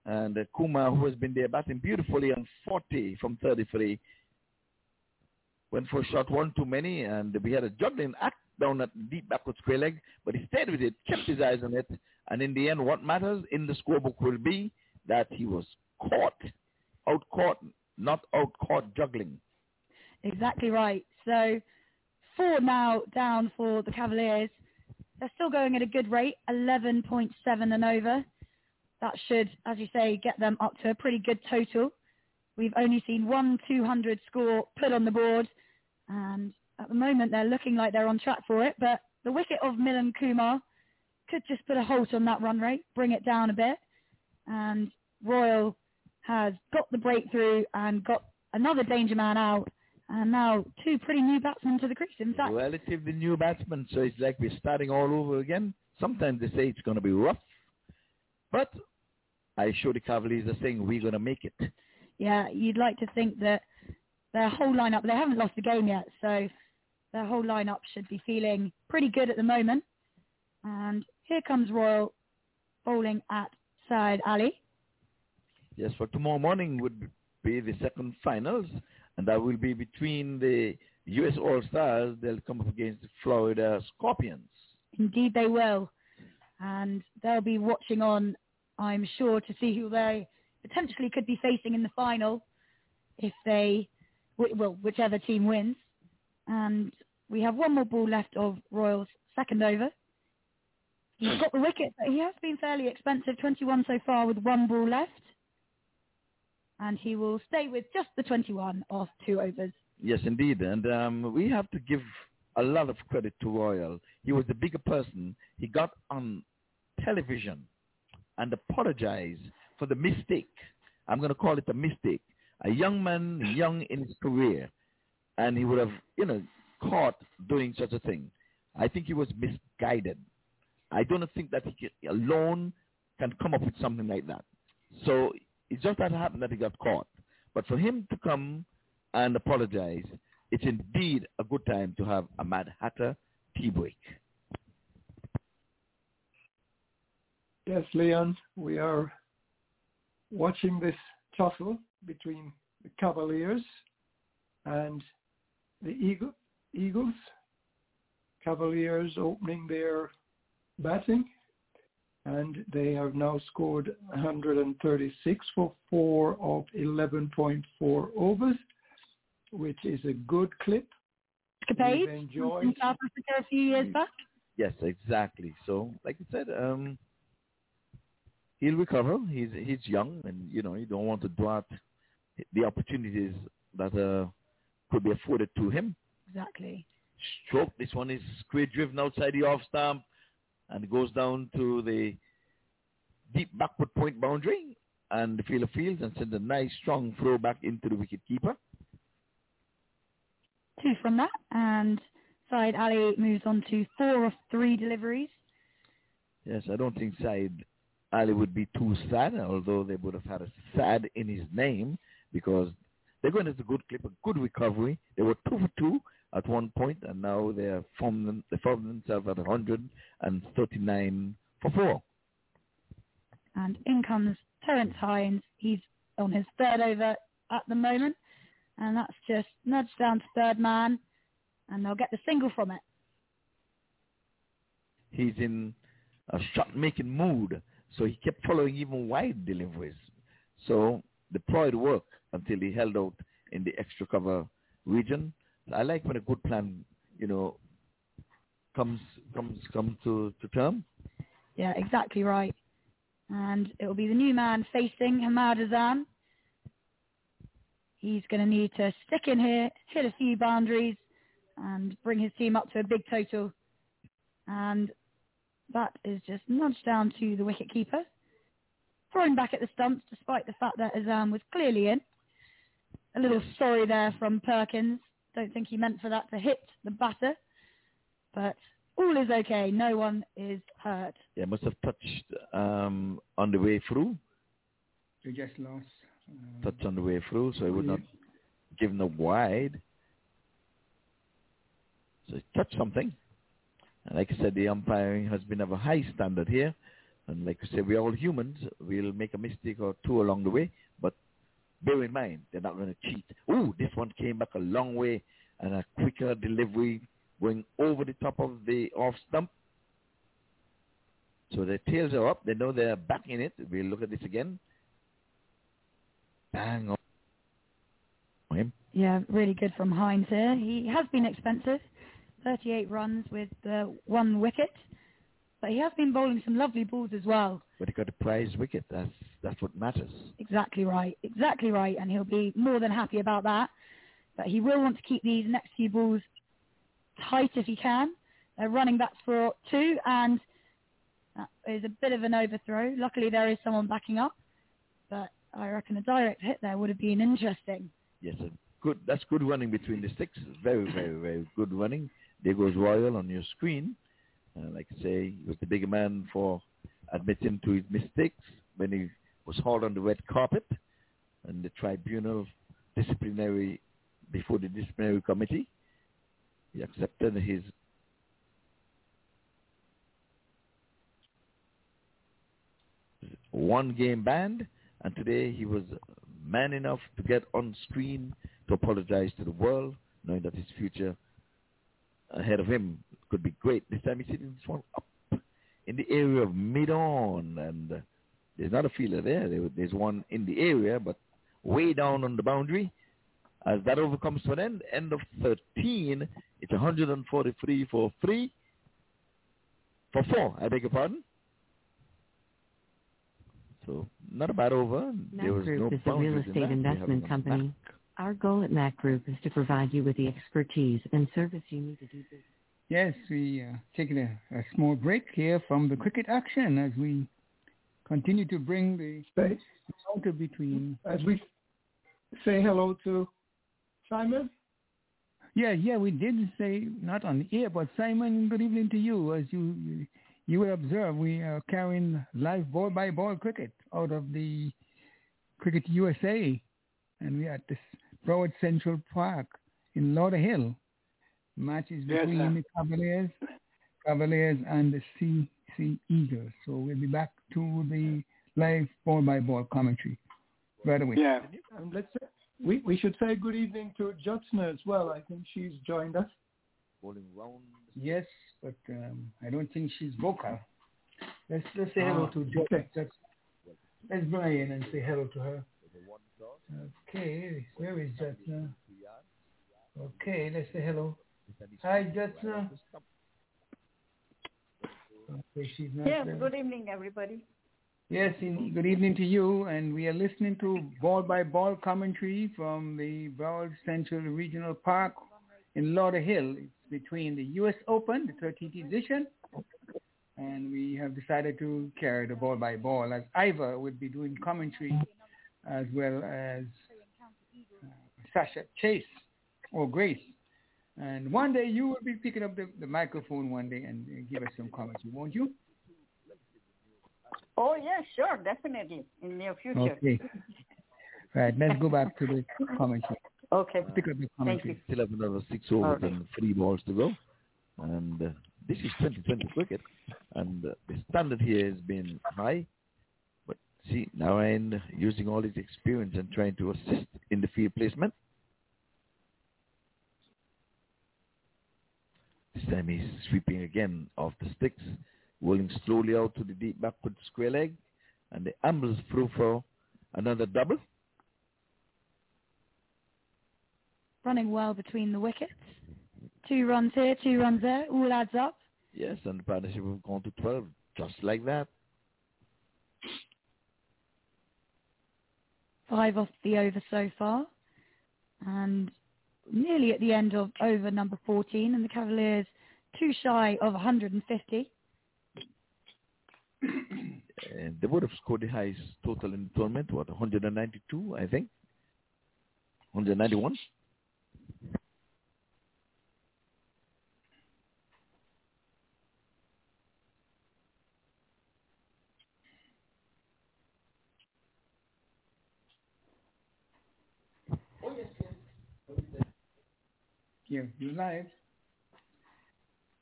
And uh, Kumar, who has been there batting beautifully on 40 from 33, went for a shot one too many, and we had a juggling act down at deep backward square leg, but he stayed with it, kept his eyes on it, and in the end, what matters in the scorebook will be that he was caught, out caught, not out caught juggling. Exactly right. So four now down for the Cavaliers. They're still going at a good rate, 11.7 and over. That should, as you say, get them up to a pretty good total. We've only seen one 200 score put on the board, and at the moment they're looking like they're on track for it. But the wicket of Milind Kumar could just put a halt on that run rate, bring it down a bit. And Royal has got the breakthrough and got another danger man out. And now two pretty new batsmen to the crease. In fact, relatively new batsmen, so it's like we're starting all over again. Sometimes they say it's going to be rough, but I show the Cavaliers are saying we're going to make it. Yeah, you'd like to think that their whole lineup, they haven't lost a game yet, so their whole lineup should be feeling pretty good at the moment. And here comes Royal bowling at Side Ali. Yes, for tomorrow morning would be the second finals, and that will be between the U.S. All-Stars. They'll come up against the Florida Scorpions. Indeed they will. And they'll be watching on, I'm sure, to see who they potentially could be facing in the final if they, well, whichever team wins. And we have one more ball left of Royals' second over. He's got the wicket, but he has been fairly expensive, 21 so far with one ball left. And he will stay with just the 21 off two overs. Yes, indeed. And um, we have to give a lot of credit to Royal. He was the bigger person. He got on television and apologized for the mistake. I'm going to call it a mistake. A young man, young in his career, and he would have, you know, caught doing such a thing. I think he was misguided. I don't think that he alone can come up with something like that. So it just that happened that he got caught. But for him to come and apologize, it's indeed a good time to have a Mad Hatter tea break. Yes, Leon, we are watching this tussle between the Cavaliers and the Eagle, Eagles. Cavaliers opening their batting and they have now scored 136 for four of 11.4 overs, which is a good clip. Escapade enjoyed from South Africa a few years back. Yes, exactly. So, like I said, um, he'll recover. He's he's young, and you know you don't want to dart the opportunities that uh, could be afforded to him. Exactly. Stroke. This one is square driven outside the off stump, and it goes down to the deep backward point boundary, and the fielder fields and sends a nice strong throw back into the wicket keeper. Two from that, and Said Ali moves on to four of three deliveries. Yes, I don't think Said Ali would be too sad, although they would have had a sad in his name because they're going to a good clip, a good recovery. They were two for two at one point, and now they are formed, they formed themselves at 139 for four. And in comes Terence Hines. He's on his third over at the moment. And that's just nudged down to third man. And they'll get the single from it. He's in a shot-making mood, so he kept following even wide deliveries. So the pride worked until he held out in the extra cover region. I like when a good plan, you know, comes comes comes to, to term. Yeah, exactly right. And it will be the new man facing Hamad Azam. He's going to need to stick in here, hit a few boundaries, and bring his team up to a big total. And that is just nudged down to the wicket keeper. Throwing back at the stumps despite the fact that Azam was clearly in. A little sorry there from Perkins. Don't think he meant for that to hit the batter. But all is okay. No one is hurt. Yeah, must have touched um, on the way through. They just lost. Um, touched on the way through, so it would not given up wide. So it touched something. And like I said, the umpiring has been of a high standard here. And like I said, we're all humans. We'll make a mistake or two along the way. But bear in mind, they're not going to cheat. Oh, this one came back a long way and a quicker delivery going over the top of the off stump. So their tails are up. They know they're back in it. We'll look at this again. Bang on him. Yeah, really good from Hines here. He has been expensive. 38 runs with uh, one wicket. But he has been bowling some lovely balls as well. But he got a prize wicket. That's that's what matters. Exactly right. Exactly right. And he'll be more than happy about that. But he will want to keep these next few balls tight if he can. They're running back for two, and that is a bit of an overthrow. Luckily, there is someone backing up, but I reckon a direct hit there would have been interesting. Yes, good. That's good running between the sticks. Very, very, very good running. Goes Royal on your screen. Uh, like I say, he was the big man for admitting to his mistakes when he was hauled on the red carpet and the tribunal disciplinary before the disciplinary committee. He accepted his one game ban and today he was man enough to get on screen to apologize to the world knowing that his future ahead of him could be great. This time he's hitting this one up in the area of mid-on, and uh, there's not a fielder there. There's one in the area, but way down on the boundary. As that overcomes to an end, end of 13, it's 143 for three, for four, I beg your pardon. So not a bad over. There was Group no is a real estate investment company. Our goal at Mac Group is to provide you with the expertise and service you need to do business. Yes, we uh, taking a, a small break here from the cricket action as we continue to bring the Space. encounter between. As we say hello to Simon. Yeah, yeah, we did say not on the air, but Simon, good evening to you. As you you, you will observe, we are carrying live ball by ball cricket out of the Cricket USA, and we are at this Broward Central Park in Lauderhill. Matches between sir. the Cavaliers, Cavaliers and the Sea Sea Eagles. So we'll be back to the live ball by ball commentary right away. Yeah. And let's say, we we should say good evening to Jyotsna as well. I think she's joined us. Bowling round. Yes, but um, I don't think she's vocal. Let's let's say hello Ah, to Jo. okay. Let's, let's bring in and say hello to her. Okay, where is Jyotsna? Okay, let's say hello. Hi, Jyotsna. Okay, she's not Yes, there. good evening, everybody. Yes, in, good evening to you. And we are listening to ball by ball commentary from the Broward Central Regional Park in Lauderhill. It's between the U.S. Open, the 13th edition, and we have decided to carry the ball by ball as Ivor would be doing commentary as well as uh, Sasha Chase or Grace. And one day you will be picking up the, the microphone one day and uh, give us some commentary, won't you? Oh, yeah, sure, definitely, in near future. Okay. Right, let's go back to the commentary. Okay. Pick up the commentary. Still have another six overs All right. and three balls to go. And uh, this is 2020 cricket. And uh, the standard here has been high. See, now I'm using all his experience and trying to assist in the field placement. This time he's sweeping again off the sticks, rolling slowly out to the deep backward square leg, and the ambles through for another double. Running well between the wickets. Two runs here, two runs there, all adds up. Yes, and the partnership have gone to 12, just like that. Five off the over so far. And nearly at the end of over number 14, and the Cavaliers too shy of 150. And they would have scored the highest total in the tournament, what, 192, I think? 191? Yeah, you live.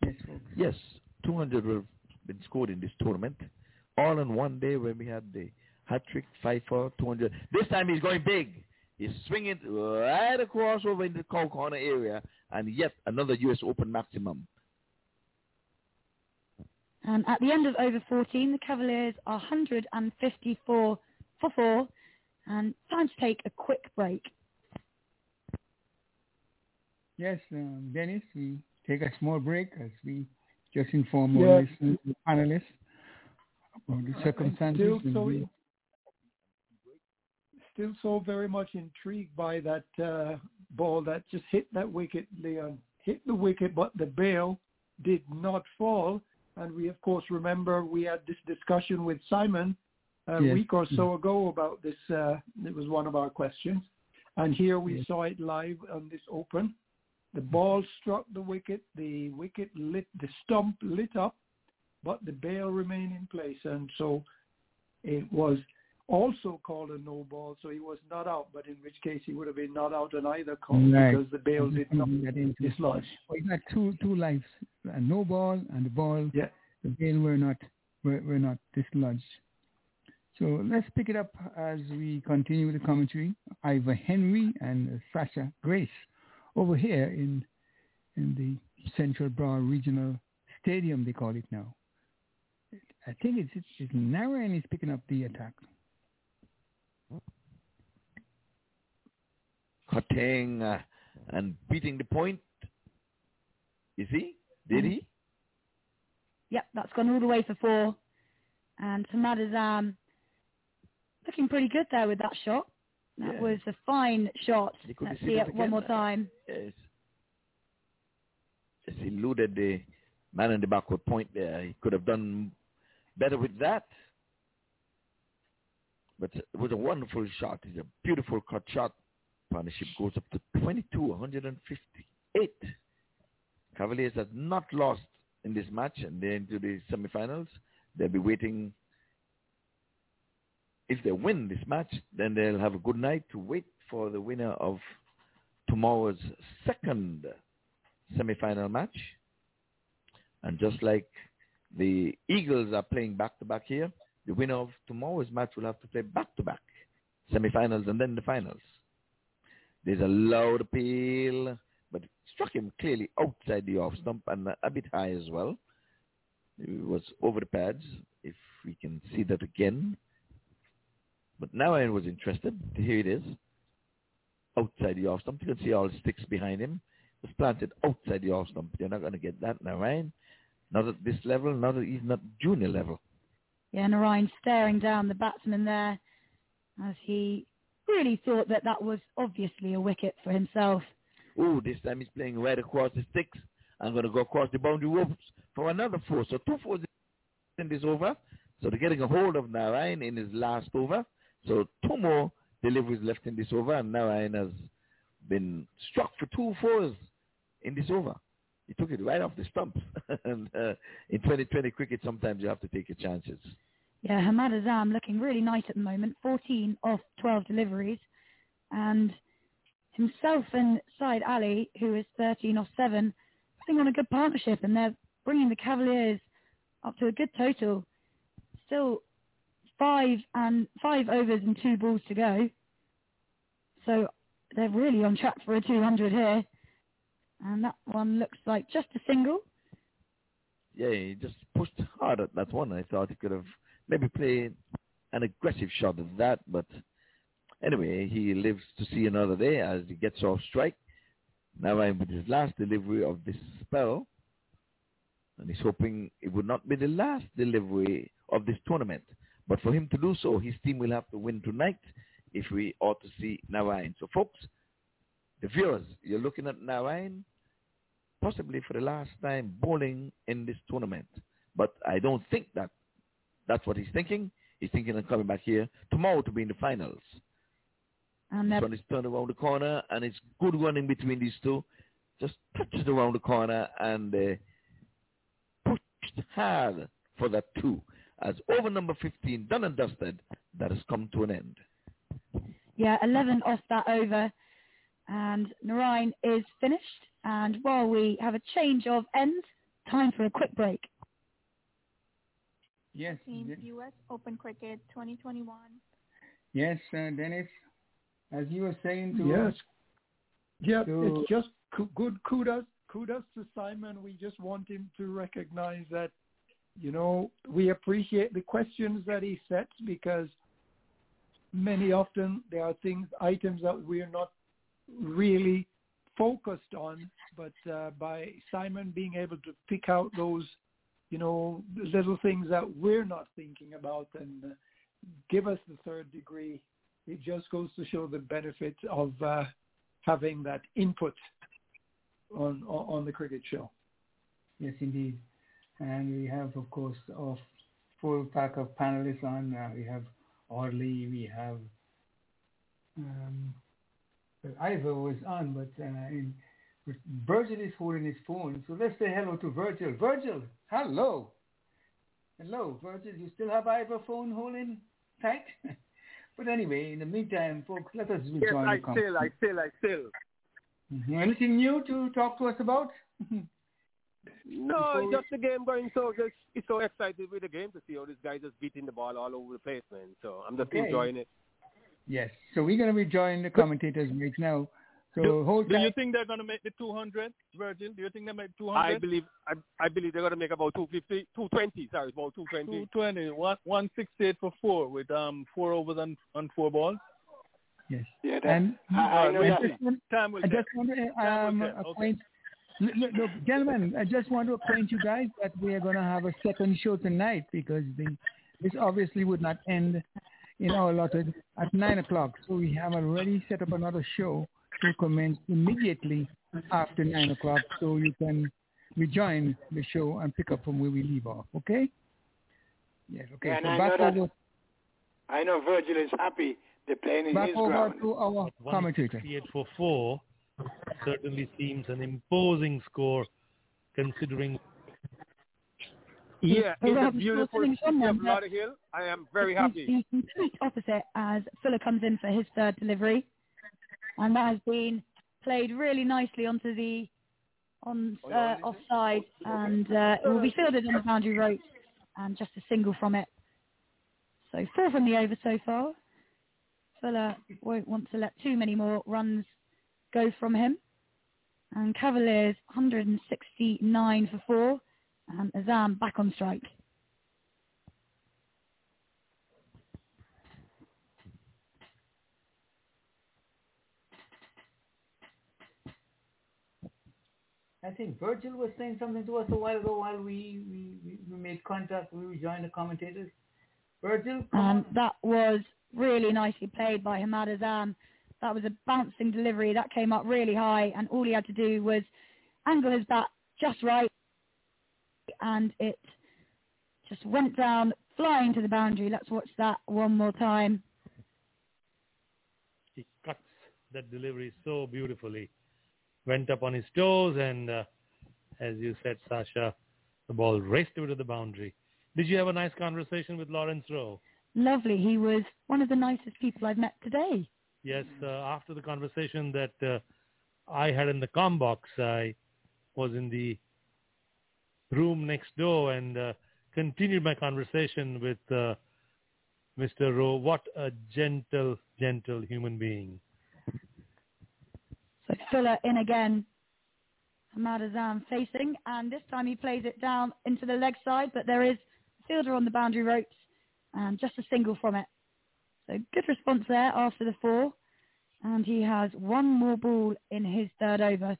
Yes, folks. Yes, 200 have been scored in this tournament, all in one day when we had the hat trick, 5-4, 200. This time he's going big. He's swinging right across over in the cow corner area, and yet another U.S. Open maximum. And at the end of over 14, the Cavaliers are 154 for four, and time to take a quick break. Yes, um, Dennis, we take a small break as we just inform Yeah. our listeners, the panelists about the circumstances. Still so, we- still so very much intrigued by that uh, ball that just hit that wicket, Leon. Hit the wicket, but the bail did not fall. And we, of course, remember we had this discussion with Simon a Yes. week or so ago about this. Uh, it was one of our questions. And here we saw it live on this open. The ball struck the wicket. The wicket lit, the stump lit up, but the bail remained in place. And so it was also called a no ball. So he was not out, but in which case he would have been not out on either call Right. because the bail did not Get into it. dislodge. Oh, we got two two lives, a no ball and the ball. Yeah. The bail were not were, were not dislodged. So let's pick it up as we continue the commentary. Ivor Henry and Sasha Grace over here in in the Central Broad Regional Stadium, they call it now. I think it's it's, it's Narine is picking up the attack. Cutting uh, and beating the point. Is he? Did he? Yep, that's gone all the way for four. And Hamad Azam looking pretty good there with that shot. That Yeah. was a fine shot. Let's see it one more time. Yes. Just eluded the man in the backward point there. He could have done better with that. But it was a wonderful shot. It's a beautiful cut shot. Partnership goes up to 22, 158. Cavaliers have not lost in this match and they're into the semifinals. They'll be waiting. If they win this match, then they'll have a good night to wait for the winner of tomorrow's second semifinal match. And just like the Eagles are playing back-to-back here, the winner of tomorrow's match will have to play back-to-back semifinals and then the finals. There's a loud appeal, but it struck him clearly outside the off stump and a bit high as well. It was over the pads, if we can see that again. But now I was interested. Here it is outside the off stump. You can see all the sticks behind him. It's planted outside the off stump. You're not going to get that right? Not at this level, not at, even at junior level. Yeah, Narine staring down the batsman there as he really thought that that was obviously a wicket for himself. Oh, this time he's playing right across the sticks. I'm going to go across the boundary ropes for another four. So two fours in this over. So they're getting a hold of Narine in his last over. So two more deliveries left in this over, and now Narine has been struck for two fours in this over. He took it right off the stump. and uh, in 2020 cricket, sometimes you have to take your chances. Yeah, Hamad Azam looking really nice at the moment, 14 off 12 deliveries. And himself and Said Ali, who is 13 off 7, putting on a good partnership and they're bringing the Cavaliers up to a good total. Still five and five overs and two balls to go. So they're really on track for a 200 here. And that one looks like just a single. Yeah, he just pushed hard at that one. I thought he could have maybe played an aggressive shot at that, but anyway, he lives to see another day as he gets off strike. Now I'm with his last delivery of this spell, and he's hoping it would not be the last delivery of this tournament. But for him to do so, his team will have to win tonight if we ought to see Narine. So folks, the viewers, you're looking at Narine possibly for the last time bowling in this tournament. But I don't think that that's what he's thinking. He's thinking of coming back here tomorrow to be in the finals. And this one is turned around the corner, and it's good running between these two. Just touches around the corner and uh, pushed hard for that two. As over number 15, done and dusted, that has come to an end. Yeah, 11 off that over. And Narine is finished. And while we have a change of ends, time for a quick break. Yes. Team U.S. Open Cricket 2021. Yes, uh, Dennis. As you were saying to yes, yeah, to, it's just good kudos kudos to Simon. We just want him to recognize that, you know, we appreciate the questions that he sets because many often there are things items that we're not really focused on, but uh, by Simon being able to pick out those, you know, little things that we're not thinking about and uh, give us the third degree, it just goes to show the benefit of uh, having that input on, on the cricket show. Yes, indeed. And we have, of course, a full pack of panelists on. Uh, we have Audley, we have um, Ivor was on, but uh, in, Virgil is holding his phone. So let's say hello to Virgil. Virgil, hello. Hello, Virgil. You still have Ivor phone holding tight? but anyway, in the meantime, folks, let us yes, join I the still, I still, I still. Mm-hmm. Anything new to talk to us about? no, Before just the game going so just it's so excited with the game to see all these guys just beating the ball all over the place, man. So I'm just Okay. enjoying it. Yes. So we're going to be joining the commentators right now. So do, hold do you think they're going to make the 200, Virgil? Do you think they make 200? I believe I, I believe they're gonna make about 250, 220. Sorry, about 220. 220, one, 168 for four with um four overs and, and four balls. Yes. Yeah, that, And I, I know that. just want, Time will I just want to Time um, will tell. Okay. acquaint, look, look, look, gentlemen, I just want to acquaint you guys that we are going to have a second show tonight because the, this obviously would not end in our allotted at 9 o'clock. So we have already set up another show to commence immediately after 9 o'clock so you can rejoin the show and pick up from where we leave off, okay? Yes, okay. And so I back know that- over, I know Virgil is happy they're playing in back his over ground. to our commentator. 168 for four certainly seems an imposing score considering Yeah, it's a beautiful you're city of Lauderhill. I am very happy. The complete opposite as Fuller comes in for his third delivery, and that has been played really nicely onto the on uh, offside, and uh, it will be fielded on the boundary rope, and just a single from it. So four from the over so far. Fuller won't want to let too many more runs go from him. And Cavaliers 169 for four, and Azam back on strike. I think Virgil was saying something to us a while ago while we, we, we, made contact, we rejoined the commentators. Virgil, um, on. that was really nicely played by Hamad Azam. That was a bouncing delivery. That came up really high, and all he had to do was angle his bat just right, and it just went down, flying to the boundary. Let's watch that one more time. he cuts that delivery so beautifully. Went up on his toes, and uh, as you said, Sasha, the ball raced over to the boundary. Did you have a nice conversation with Lawrence Rowe? Lovely. He was one of the nicest people I've met today. Yes, uh, after the conversation that uh, I had in the com box, I was in the room next door and uh, continued my conversation with uh, Mr. Rowe, what a gentle, gentle human being. So Fuller in again. Ahmad facing, and this time he plays it down into the leg side, but there is a fielder on the boundary ropes, and just a single from it. So good response there after the four, and he has one more ball in his third over.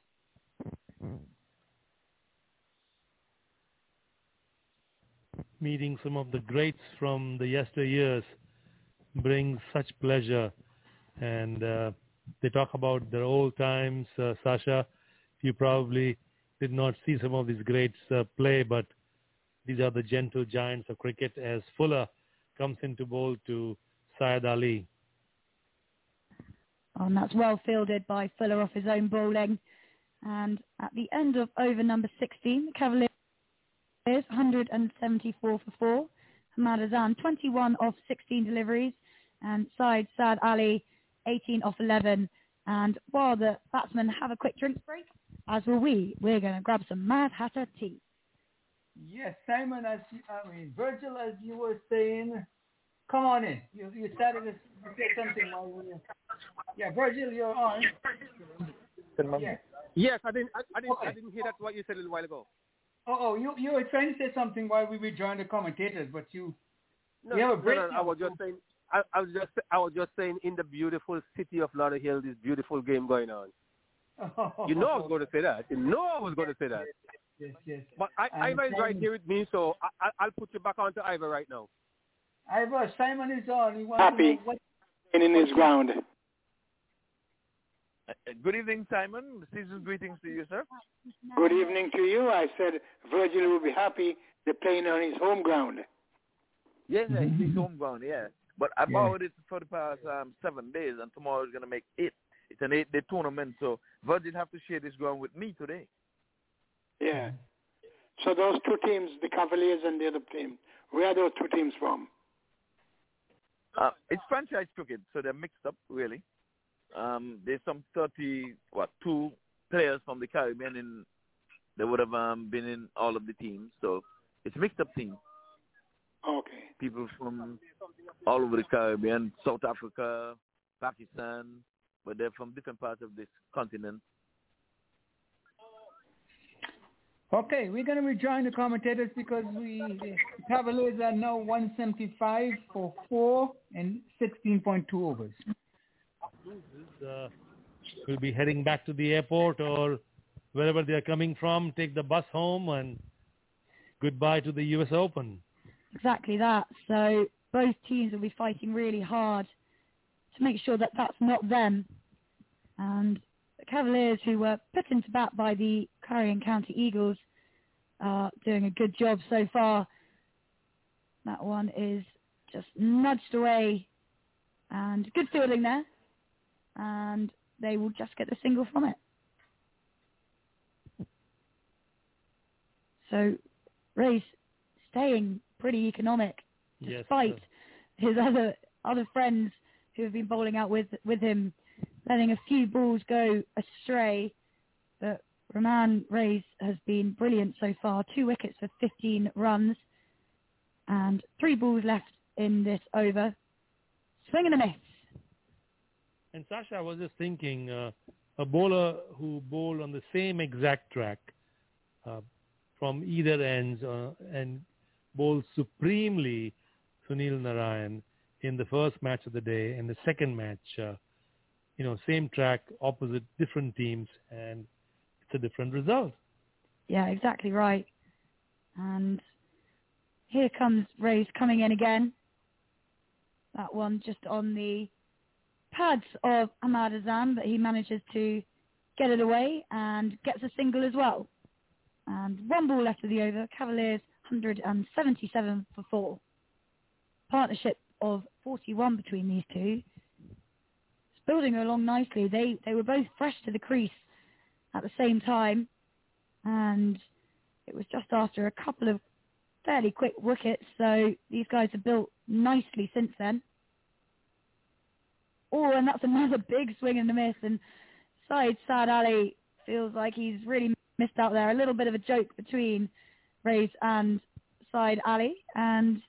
Meeting some of the greats from the yesteryears brings such pleasure, and uh, they talk about their old times. Uh, Sasha, you probably did not see some of these greats uh, play, but these are the gentle giants of cricket as Fuller comes into bowl to Syed Ali. And that's well fielded by Fuller off his own bowling. And at the end of over number 16, the Cavaliers 174 for 4. Ahmad Azam 21 off 16 deliveries. And side Saad Ali 18 off 11. And while the batsmen have a quick drink break, as will we, we're going to grab some Mad Hatter tea. Yes, Simon, as you, I mean, Virgil, as you were saying, come on in. You, you started to say something while we Yeah, Virgil, you're on. Yes. Yes, I didn't. I, I didn't. Okay. I didn't hear that what you said a little while ago. Oh, oh, you you were trying to say something while we were joining the commentators, but you no, you have a break. No, no, I was just saying. I, I was just I was just saying in the beautiful city of Lauderhill, this beautiful game going on. Oh. You know I was going to say that. You know I was going to say that. Yes, yes. But I, Ivor is right here with me, so I, I'll put you back onto Ivor right now. Ivor, Simon is on. He wants Happy. to know what... in his ground. Uh, good evening, Simon. Season's greetings to you, sir. Good evening to you. I said Virgil will be happy. They're playing on his home ground. Yes, yeah, it's his home ground, yeah. But I Yeah. borrowed it for the past um, seven days, and tomorrow is going to make eight. It's an eight-day tournament, so Virgil have to share this ground with me today. Yeah. So those two teams, the Cavaliers and the other team, where are those two teams from? Uh, it's franchise cricket, so they're mixed up, really. Um, there's some 30, what, two players from the Caribbean in, that would have um, been in all of the teams, so it's a mixed up team. Okay. People from all over the Caribbean, South Africa, Pakistan, but they're from different parts of this continent. Okay, we're going to rejoin the commentators because we the Cavaliers are now 175 for four and 16.2 overs. Uh, will be heading back to the airport or wherever they are coming from, take the bus home, and goodbye to the U.S. Open. Exactly that. So both teams will be fighting really hard to make sure that that's not them. And the Cavaliers, who were put into bat by the Clarion County Eagles, are doing a good job so far. That one is just nudged away, and good fielding there. And they will just get the single from it. So Ray's staying pretty economic despite sir. his other other friends who have been bowling out with with him, letting a few balls go astray. But Raman Rays has been brilliant so far. Two wickets for 15 runs, and three balls left in this over. Swing and a miss. And Sasha, I was just thinking, uh, a bowler who bowled on the same exact track uh, from either ends uh, and bowled supremely Sunil Narine in the first match of the day and the second match, uh, you know, same track, opposite different teams, and it's a different result. Yeah, exactly right. And here comes Rays coming in again. That one just on the pads of Ahmad Azam, but he manages to get it away and gets a single as well. And one ball left of the over. Cavaliers 177 for four. Partnership of 41 between these two. It's building along nicely. They they were both fresh to the crease at the same time, and it was just after a couple of fairly quick wickets. So these guys have built nicely since then. Oh, and that's another big swing and a miss. And side Saad Ali feels like he's really missed out there. A little bit of a joke between Rays and Side Ali. And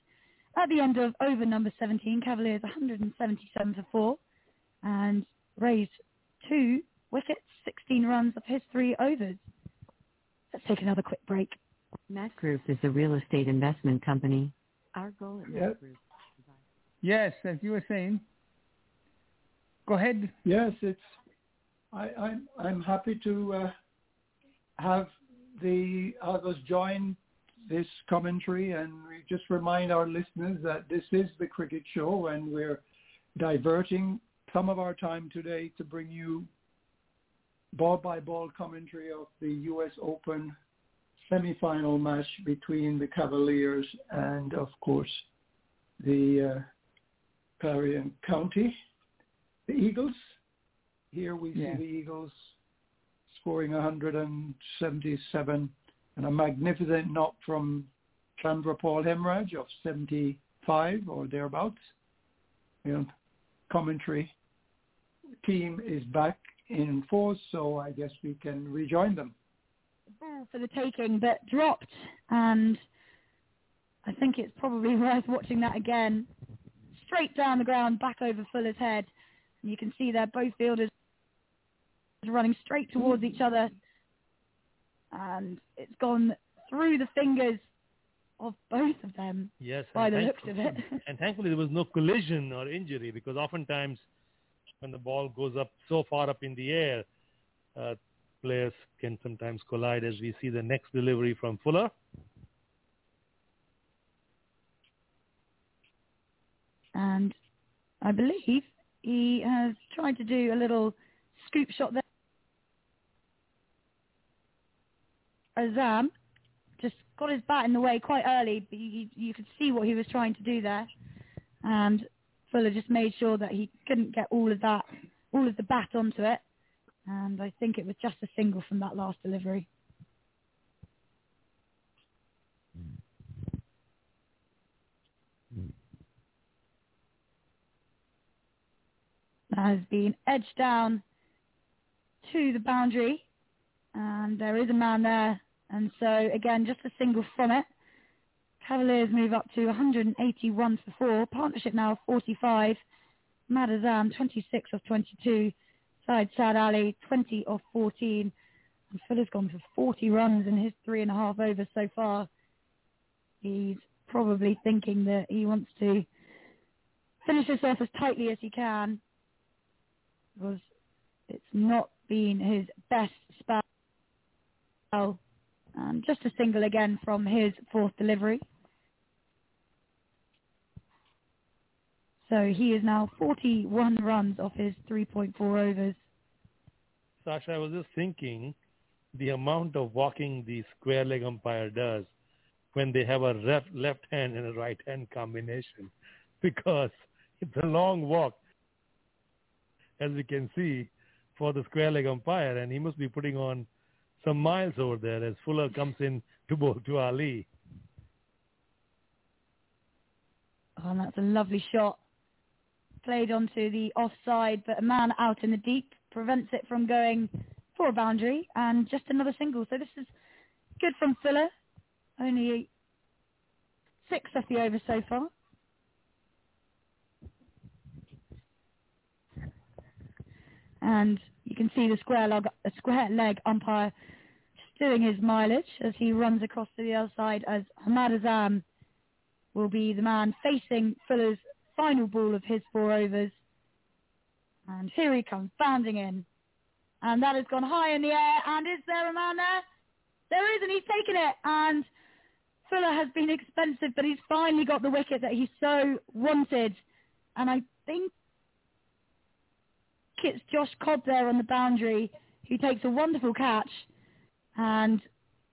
at the end of over number 17, Cavaliers 177 for four and raised two wickets, 16 runs of his three overs. Let's take another quick break. Mac Group is a real estate investment company. Our goal at Yep. Mac Group. Yes, as you were saying. Go ahead. Yes, it's. I, I'm I'm happy to uh, have the others join this commentary, and we just remind our listeners that this is the cricket show, and we're diverting some of our time today to bring you ball by ball commentary of the U.S. Open semi-final match between the Cavaliers and, of course, the uh, Clarion County, the Eagles. Here we Yeah. see the Eagles scoring 177 and a magnificent knock from Chanderpaul Hemraj of 75 or thereabouts. You know, commentary team is back in force, so I guess we can rejoin them. ball for the taking, but dropped, and I think it's probably worth watching that again. Straight down the ground, back over Fuller's head. And you can see there both fielders running straight towards each other, and it's gone through the fingers of both of them Yes. by the looks of it. and thankfully there was no collision or injury because oftentimes when the ball goes up so far up in the air, uh, players can sometimes collide as we see the next delivery from Fuller. and I believe he has tried to do a little scoop shot there. Azam just got his bat in the way quite early, but you, you could see what he was trying to do there. And Fuller just made sure that he couldn't get all of that, all of the bat onto it. And I think it was just a single from that last delivery. That has been edged down to the boundary, and there is a man there. And so again, just a single from it. Cavaliers move up to 181 for four. Partnership now 45. Madazam 26 of 22. Saeed Saad Ali 20 of 14. And Fuller's gone for 40 runs in his three and a half overs so far. He's probably thinking that he wants to finish this off as tightly as he can because it's not been his best spell. And just a single again from his fourth delivery. So he is now 41 runs off his 3.4 overs. Sasha, I was just thinking the amount of walking the square leg umpire does when they have a left, left hand and a right hand combination because it's a long walk, as we can see, for the square leg umpire, and he must be putting on some miles over there as Fuller comes in to bowl to Ali. Oh, that's a lovely shot. Played onto the offside, but a man out in the deep prevents it from going for a boundary, and just another single. So this is good from Fuller. Only six of the over so far. And you can see the square leg, square leg umpire doing his mileage as he runs across to the other side as Hamad Azam will be the man facing Fuller's final ball of his four overs. And here he comes, bounding in. And that has gone high in the air. And is there a man there? There is, and he's taken it. And Fuller has been expensive, but he's finally got the wicket that he so wanted. And I think it's Josh Cobb there on the boundary who takes a wonderful catch. And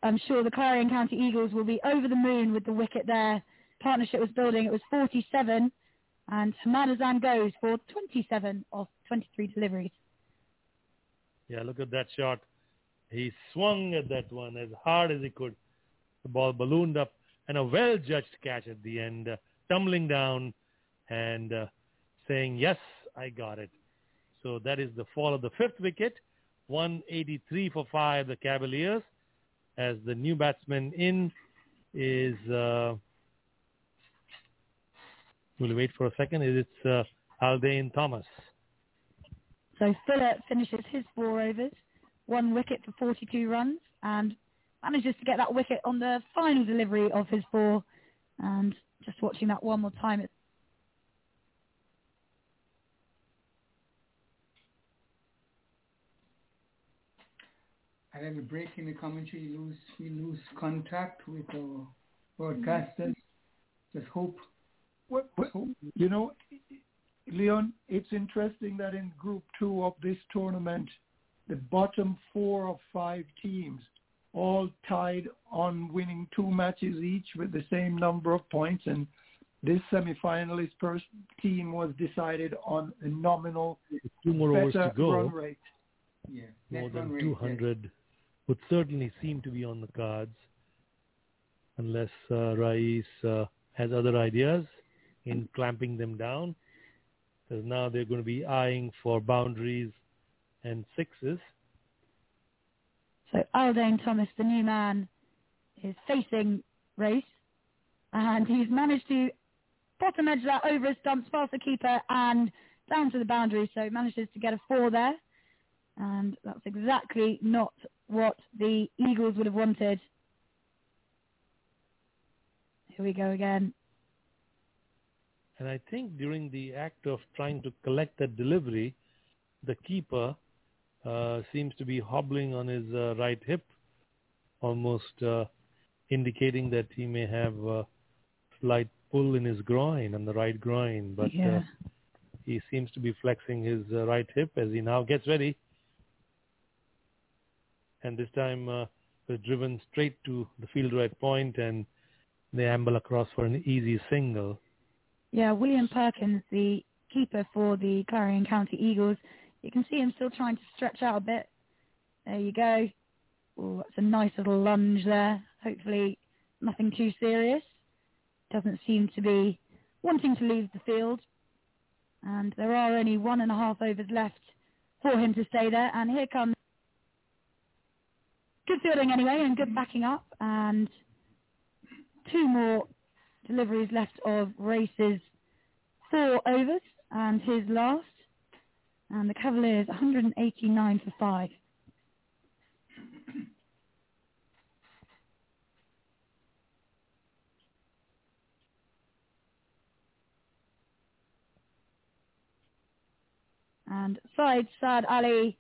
I'm sure the Clarion County Eagles will be over the moon with the wicket there. Partnership was building. It was 47. And Hamad Azam goes for 27 of 23 deliveries. Yeah, look at that shot. He swung at that one as hard as he could. The ball ballooned up and a well-judged catch at the end, uh, tumbling down and uh, saying, yes, I got it. So that is the fall of the fifth wicket. 183 for five, the Cavaliers. As the new batsman in is uh, We'll wait for a second. It's uh, Aldane Thomas. So Fuller finishes his four overs, one wicket for 42 runs, and manages to get that wicket on the final delivery of his four. And just watching that one more time, it's And then we break in the commentary, we lose, we lose contact with our broadcasters. Just hope. What, you know, Leon, it's interesting that in Group Two of this tournament, the bottom four of five teams all tied on winning two matches each with the same number of points, and this semi-finalist first team was decided on a nominal Two more better to go. run rate. Yeah, More than run rate, 200 would certainly seem to be on the cards, unless uh, Rais uh, has other ideas in clamping them down. Because now they're going to be eyeing for boundaries and sixes. So Aldane Thomas, the new man, is facing Race, and he's managed to bottom edge that over his stumps past the keeper and down to the boundary. So he manages to get a four there, and that's exactly not what the Eagles would have wanted. Here we go again. And I think during the act of trying to collect that delivery, the keeper uh, seems to be hobbling on his uh, right hip, almost uh, indicating that he may have a slight pull in his groin, on the right groin. But Yeah. uh, he seems to be flexing his uh, right hip as he now gets ready. And this time uh, was driven straight to the field right point and they amble across for an easy single. Yeah, William Perkins, the keeper for the Clarion County Eagles. You can see him still trying to stretch out a bit. There you go. Oh, that's a nice little lunge there. Hopefully nothing too serious. Doesn't seem to be wanting to leave the field. And there are only one and a half overs left for him to stay there. And here comes good fielding anyway and good backing up. And two more deliveries left of races four overs and his last. And the Cavaliers 189 for five. And Saeed Saad Ali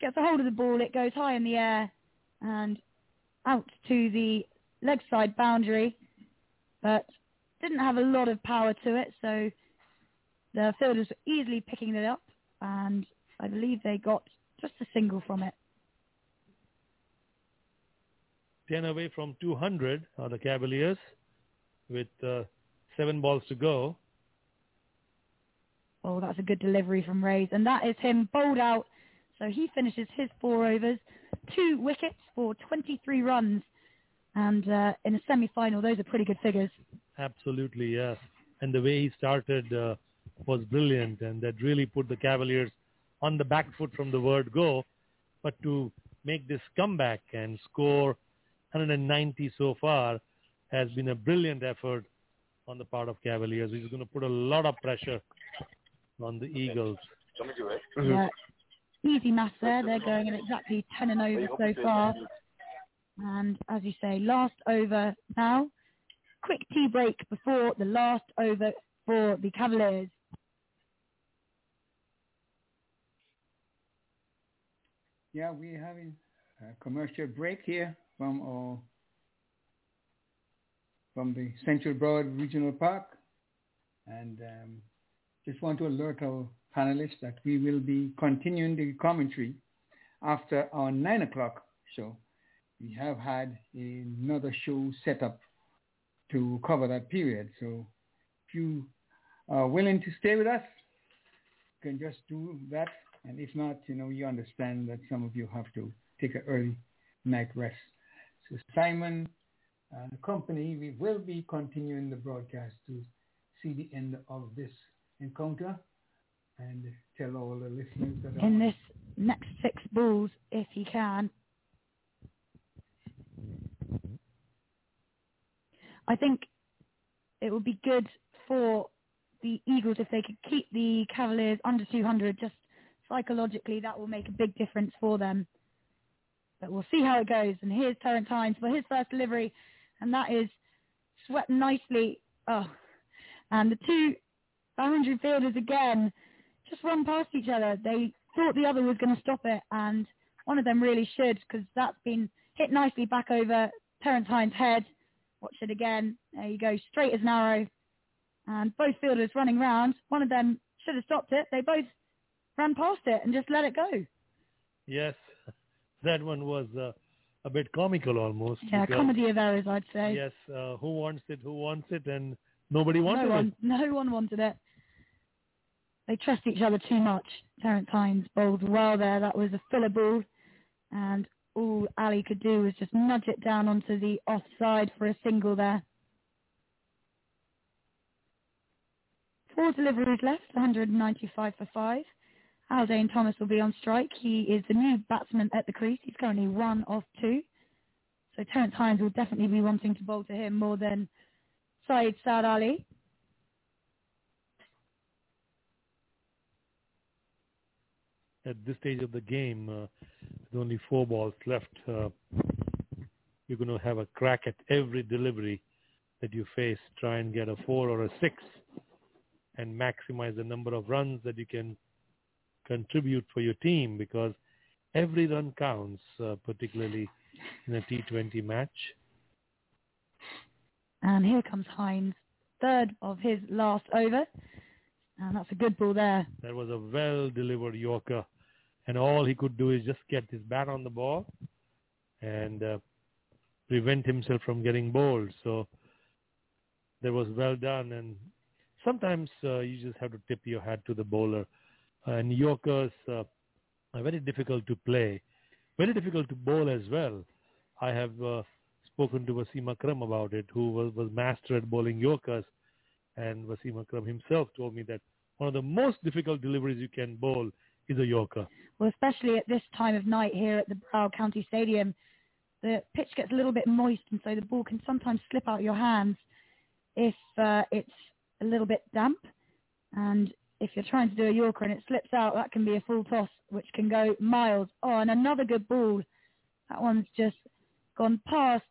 gets a hold of the ball. It goes high in the air and out to the leg side boundary, but didn't have a lot of power to it. So the fielders were easily picking it up, and I believe they got just a single from it. 10 away from 200 are the Cavaliers with uh, seven balls to go. Oh, that's a good delivery from Rays, and that is him bowled out. So he finishes his four overs, two wickets for 23 runs, and uh, in a semi-final, those are pretty good figures. Absolutely, yes. And the way he started uh, was brilliant, and that really put the Cavaliers on the back foot from the word go. But to make this comeback and score 190 so far has been a brilliant effort on the part of Cavaliers. He's going to put a lot of pressure on the Eagles. Yeah, easy maths there. They're going at exactly 10 and over so far. And as you say, last over now. Quick tea break before the last over for the Cavaliers. Yeah, we're having a commercial break here from our from the Central Broward Regional Park, and um, just want to alert our panelists that we will be continuing the commentary after our nine o'clock show. We have had another show set up to cover that period, so if you are willing to stay with us, you can just do that. And if not, you know, you understand that some of you have to take an early night rest. So Simon and the company, we will be continuing the broadcast to see the end of this encounter and tell all the listeners that in this next six balls if you can. I think it would be good for the Eagles, if they could keep the Cavaliers under 200, just psychologically, that will make a big difference for them. But we'll see how it goes. And here's Terrence Hines for his first delivery, and that is swept nicely. Oh, and the two boundary fielders again just run past each other. They thought the other was going to stop it, and one of them really should because that's been hit nicely back over Terrence Hines' head. Watch it again. There you go, straight as an arrow. And both fielders running round. One of them should have stopped it. They both ran past it and just let it go. Yes, that one was uh, a bit comical almost. Yeah, comedy of errors, I'd say. Yes, uh, who wants it? Who wants it? And nobody wanted no one, it. No one wanted it. They trust each other too much. Terrence Hines bowled well there. That was a filler ball. And all Ali could do was just nudge it down onto the offside for a single there. Four deliveries left, 195 for five. Haldane Thomas will be on strike. He is the new batsman at the crease. He's currently one of two. So Terence Hines will definitely be wanting to bowl to him more than Saeed Saad Ali. At this stage of the game, uh, with only four balls left, uh, you're going to have a crack at every delivery that you face. Try and get a four or a six and maximize the number of runs that you can contribute for your team because every run counts, uh, particularly in a T20 match. And here comes Hines, third of his last over. And that's a good ball there. That was a well-delivered Yorker, and all he could do is just get his bat on the ball and uh, prevent himself from getting bowled. So that was well done. And sometimes uh, you just have to tip your hat to the bowler. And Yorkers uh, are very difficult to play, very difficult to bowl as well. I have uh, spoken to Wasim Akram about it, who was, was master at bowling Yorkers. And Wasim Akram himself told me that one of the most difficult deliveries you can bowl is a Yorker. Well, especially at this time of night here at the Broward County Stadium, the pitch gets a little bit moist, and so the ball can sometimes slip out your hands if uh, it's a little bit damp. And if you're trying to do a Yorker and it slips out, that can be a full toss, which can go miles. Oh, and another good ball. That one's just gone past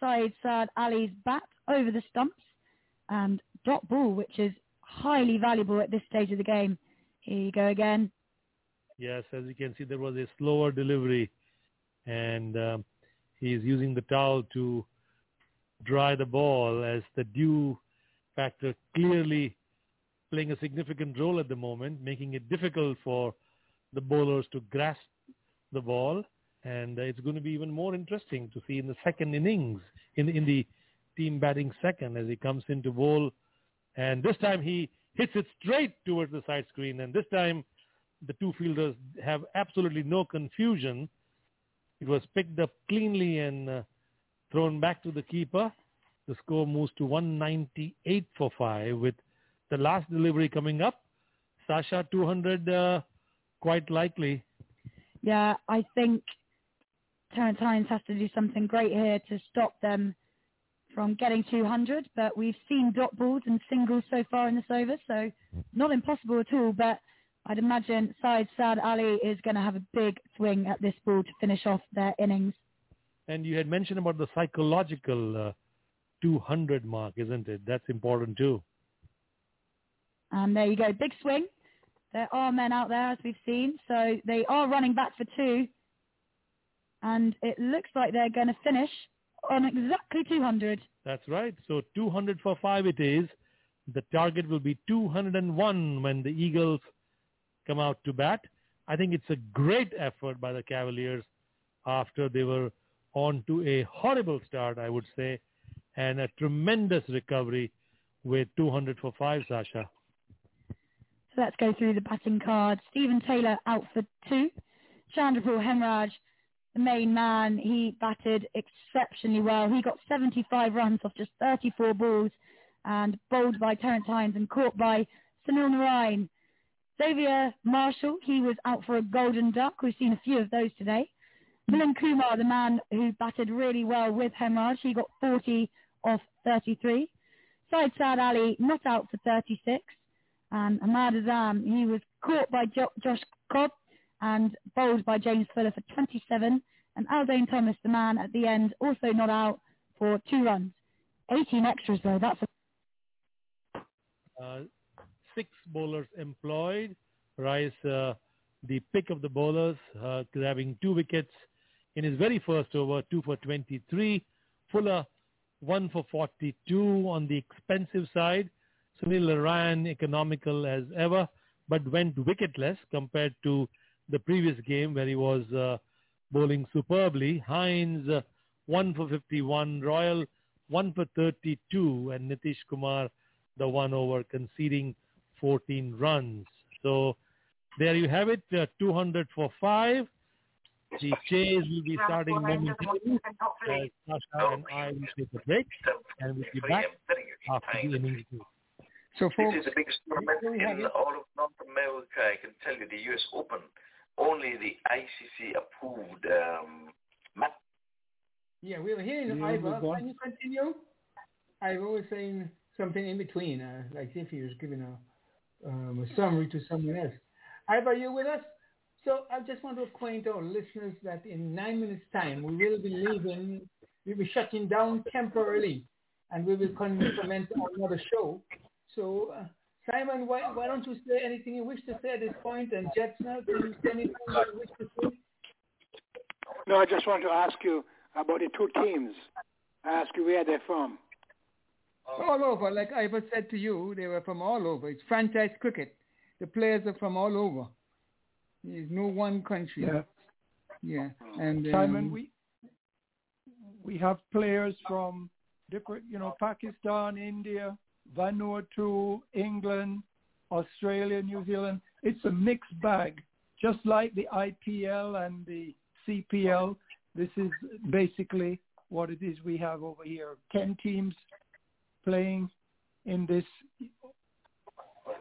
Saeed Saad Ali's bat over the stumps and dot ball, which is highly valuable at this stage of the game. Here you go again. Yes, as you can see, there was a slower delivery, and um, he's using the towel to dry the ball as the dew factor clearly playing a significant role at the moment, making it difficult for the bowlers to grasp the ball. And uh, it's going to be even more interesting to see in the second innings, in, in the team batting second, as he comes into bowl. And this time he hits it straight towards the side screen. And this time the two fielders have absolutely no confusion. It was picked up cleanly and uh, thrown back to the keeper. The score moves to 198 for 5 with the last delivery coming up. Sasha 200 uh, quite likely. Yeah, I think Terence Hines has to do something great here to stop them from getting 200, but we've seen dot balls and singles so far in this over, so not impossible at all, but I'd imagine Saeed Saad Ali is going to have a big swing at this ball to finish off their innings. And you had mentioned about the psychological uh, 200 mark, isn't it? That's important too. And there you go, big swing. There are men out there, as we've seen, so they are running back for two. And it looks like they're going to finish on exactly 200. That's right. So 200 for 5 it is. The target will be 201 when the Eagles come out to bat. I think it's a great effort by the Cavaliers after they were on to a horrible start, I would say, and a tremendous recovery with 200 for 5, Sasha. So let's go through the batting cards. Steven Taylor out for two. Chanderpaul Hemraj, the main man, he batted exceptionally well. He got 75 runs off just 34 balls and bowled by Terence Hines and caught by Sunil Narine. Xavier Marshall, he was out for a golden duck. We've seen a few of those today. Milind Kumar, the man who batted really well with Hemraj, he got 40 off 33. Said Saad Ali not out for 36. And Ahmad Azam, he was caught by jo- Josh Cobb and bowled by James Fuller for 27. And Aldane Thomas, the man at the end, also not out for two runs. 18 extras though, that's a... Uh, six bowlers employed. Rice, uh, the pick of the bowlers, uh, grabbing two wickets in his very first over, two for 23. Fuller, one for 42 on the expensive side. Sunil Narayan, economical as ever, but went wicketless compared to the previous game where he was uh, bowling superbly. Hines, uh, 1 for 51. Royal, 1 for 32. And Nitish Kumar, the one over, conceding 14 runs. So there you have it, uh, 200 for 5. The chase will be starting momentarily. Uh, Sasha and I will take a break and we'll be back after the innings. So this is the biggest tournament in all of North America. I can tell you, the U.S. Open, only the ICC approved um, match. Yeah, we were hearing Yeah, Ivor. we've Can you continue? Ivor was saying something in between, uh, like if he was giving a, um, a summary to someone else. Ivor, are you with us? So I just want to acquaint our listeners that in nine minutes' time we will be leaving, we'll be shutting down temporarily, and we will commence another show. So uh, Simon, why, why don't you say anything you wish to say at this point? And Jetsna, do you say anything you wish to say? No, I just want to ask you about the two teams. I ask you where they're from. All over, like Ivor said to you, they were from all over. It's franchise cricket. The players are from all over. There's no one country. Yeah. Yeah. And Simon, um, we we have players from different, you know, Pakistan, India, Vanuatu, England, Australia, New Zealand. It's a mixed bag, just like the IPL and the CPL. This is basically what it is we have over here. Ten teams playing in this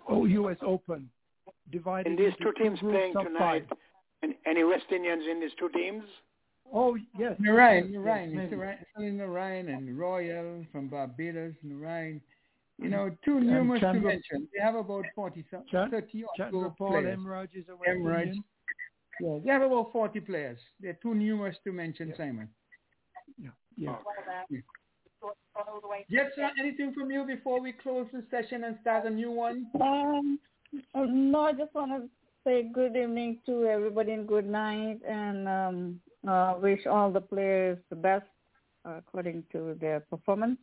U.S. Open, divided And these two teams groups playing of tonight, five. and any West Indians in these two teams? Oh yes, Narayan, yes, Narayan, yes, it's many. Narayan, Sunil Narayan and Royal from Barbados, Narayan. You know, too And numerous to mention. They have about 40, some, Chan- 30 or so players. Emraj is a West Emraj. Indian. Yeah, they have about 40 players. They're too numerous to mention, Simon. Yeah. Jetsna, anything from you before we close the session and start a new one? Um, uh, no, I just want to say good evening to everybody and good night, and um, uh, wish all the players the best uh, according to their performance.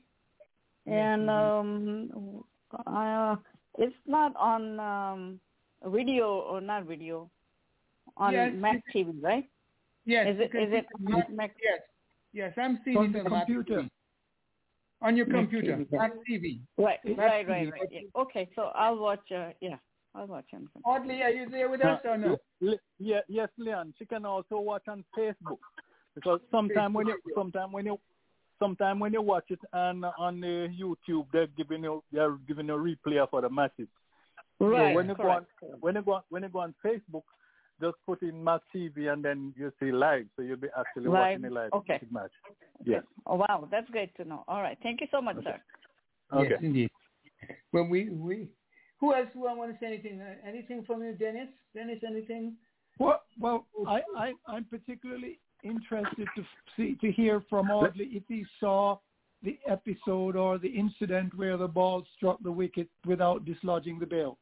And um, uh, it's not on um, video or not video on Yes, Mac TV, right? Yes. Is you it can is it see- on Mac? Yes. Yes, I'm seeing On it the on my computer. TV. On your computer, TV. not TV. Right, Mac right, TV, right, right. Yeah. Okay, so I'll watch. Uh, yeah, I'll watch him. Audley, are you there with us or no? Le- yeah, yes, Leon. She can also watch on Facebook because sometime when you sometime when you sometime when you watch it and on the YouTube, they're giving you they're giving you a replay for the matches. Right, So when you go on when you go on, when you go on Facebook, just put in Mac TV and then you see live, so you'll be actually Live, watching the live okay. match. Yes. Oh wow, that's great to know. All right, thank you so much, sir. Yes, indeed. Well, we we who else do I want to say anything? Uh, anything from you, Dennis? Dennis, anything? Well, well, I, I, I'm particularly interested to see to hear from Audley if he saw the episode or the incident where the ball struck the wicket without dislodging the bail.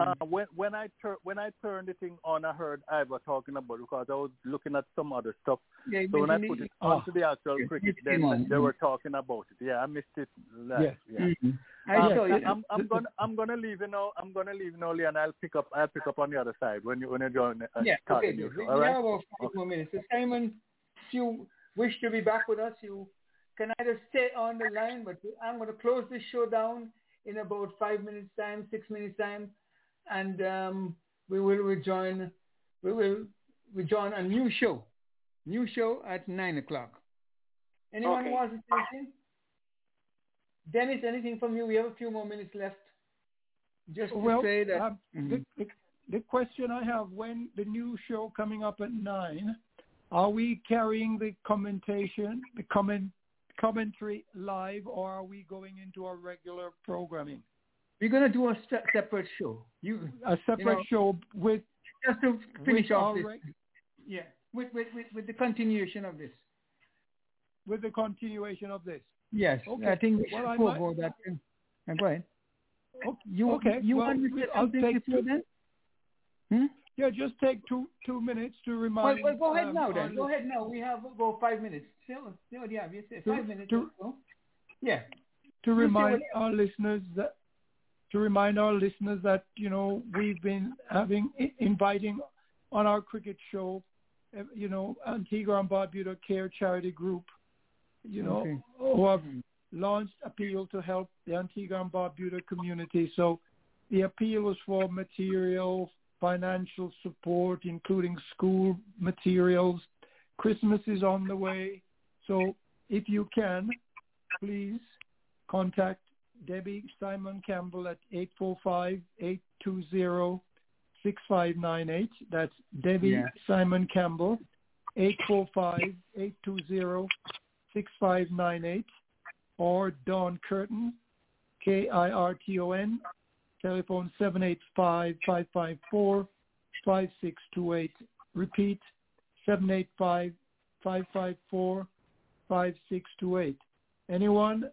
Uh, when when I tur- when I turned the thing on, I heard Ivor talking about it because I was looking at some other stuff. Yeah, so when I put it oh. onto the actual Yes, cricket, then on. they were talking about it. Yeah, I missed it. Last, Yes. Yeah. Mhm. I Um, saw it. I'm, I'm gonna I'm gonna leave you now. I'm gonna leave you now, Lee, and I'll pick up I'll pick up on the other side when you when you join. Uh, Yeah, okay, the new show, We, all we right? have about five more minutes. So Simon, if you wish to be back with us, you can either stay on the line, but I'm going to close this show down in about five minutes time, six minutes time, and um, we will rejoin. We will rejoin a new show, new show at nine o'clock. Anyone Okay. wants to say anything? Dennis, anything from you? We have a few more minutes left. Just to well, say that. um, Mhm. the, the, the question I have: when the new show coming up at nine, are we carrying the commentation, the comment, commentary live, or are we going into our regular programming? We're gonna do a se- separate show. You a separate you know, show with just to finish off this. reg- Yeah, with, with with with the continuation of this. with the continuation of this. Yes, Okay. I think we should Well, go might- that. Go ahead. O- You okay. you well, want to we- say I'll something take before two, then? Hmm? Yeah, just take two two minutes to remind. well, go ahead um, now then. Go ahead now. We have go five minutes. Still, still, yeah, you say To- five minutes. to- or so. Yeah. to You remind our listeners that to remind our listeners that you know we've been having inviting on our cricket show, uh, you know Antigua and Barbuda Care Charity Group, you know Okay. who have launched appeal to help the Antigua and Barbuda community. So the appeal was for material, financial support, including school materials. Christmas is on the way, so if you can, please contact Debbie Simon Campbell at 845-820-6598. That's Debbie Yeah. Simon Campbell, 845-820-6598. Or Dawn Kirton, K-I-R-T-O-N, telephone 785-554-5628. Repeat, 785-554-5628. Anyone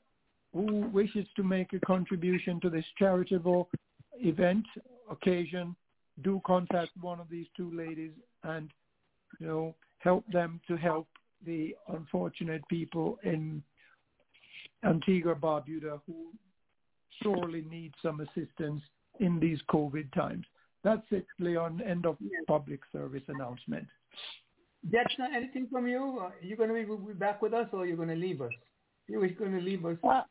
who wishes to make a contribution to this charitable event occasion, do contact one of these two ladies and you know help them to help the unfortunate people in Antigua Barbuda who sorely need some assistance in these COVID times. That's it, Leon. End of public service announcement. Jackson, anything from you? Are you going to be, be back with us, or you're going to leave us? You was going to leave us. Well,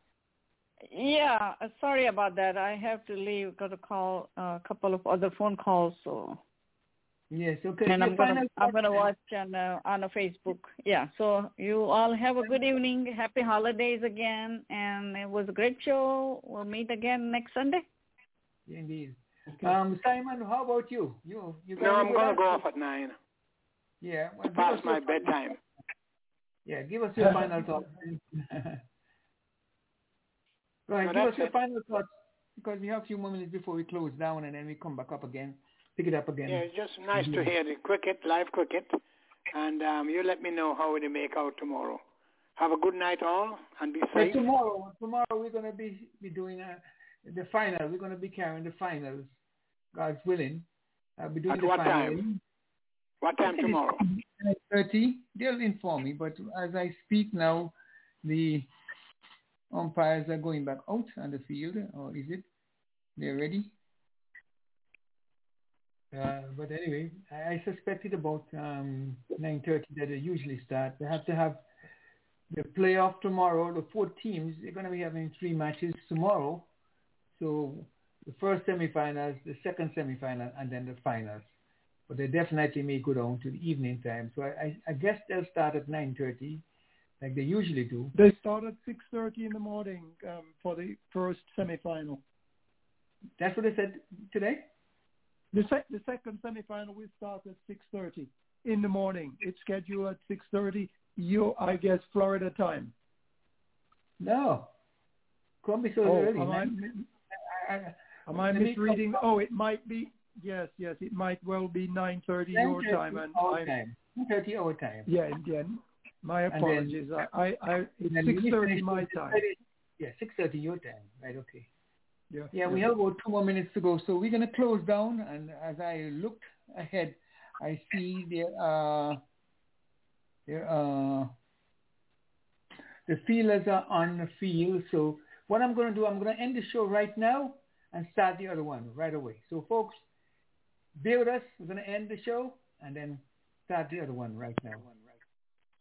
yeah, uh, sorry about that. I have to leave. Got to call uh, a couple of other phone calls. So Yes. Okay. and Your I'm gonna final I'm gonna watch on uh, on a Facebook. Yeah. So you all have a good evening. Happy holidays again, and it was a great show. We'll meet again next Sunday. Indeed. Um, Simon, how about you? You you No, I'm going to go off at nine. Yeah. Well, Past my bedtime. Yeah. Give us your final thoughts. Ahead. No, give us your it. final thoughts because we have a few more minutes before we close down, and then we come back up again, pick it up again. Yeah, it's just nice to Mhm. hear the cricket, live cricket, and um, you let me know how it make out tomorrow. Have a good night all, and be safe. tomorrow, tomorrow we're going to be be doing uh, the final. We're going to be carrying the finals, God's willing. I'll be doing At the what final. time? What time tomorrow? Thirty. They'll inform me, but as I speak now, the umpires are going back out on the field, or is it? They're ready. Uh, but anyway, I, I suspect it about um, 9.30 that they usually start. They have to have the playoff tomorrow. The four teams, they're going to be having three matches tomorrow. So the first semifinals, the second semifinal, and then the finals. But they definitely may go down to the evening time. So I, I, I guess they'll start at 9.30 like they usually do. They start at 6:30 in the morning um, for the first semifinal. That's what they said today? The, sec- the second semifinal will start at 6:30 in the morning. It's scheduled at 6:30. You, I guess, Florida time. No. Be so oh, early. am I, man. I, am I misreading? Oh, it might be. Yes, yes, it might well be 9:30 your time, and our 9:30 our time. yeah, And then- apologies. I, I, I it's then 6:30 finish my time. 6:30 Yeah, 6.30 your time. Right, okay. Yeah, Yeah, we have about two more minutes to go. So we're going to close down. And as I look ahead, I see there are, there are, the feelers are on the field. So what I'm going to do, I'm going to end the show right now and start the other one right away. So folks, bear with us. We're going to end the show and then start the other one right now.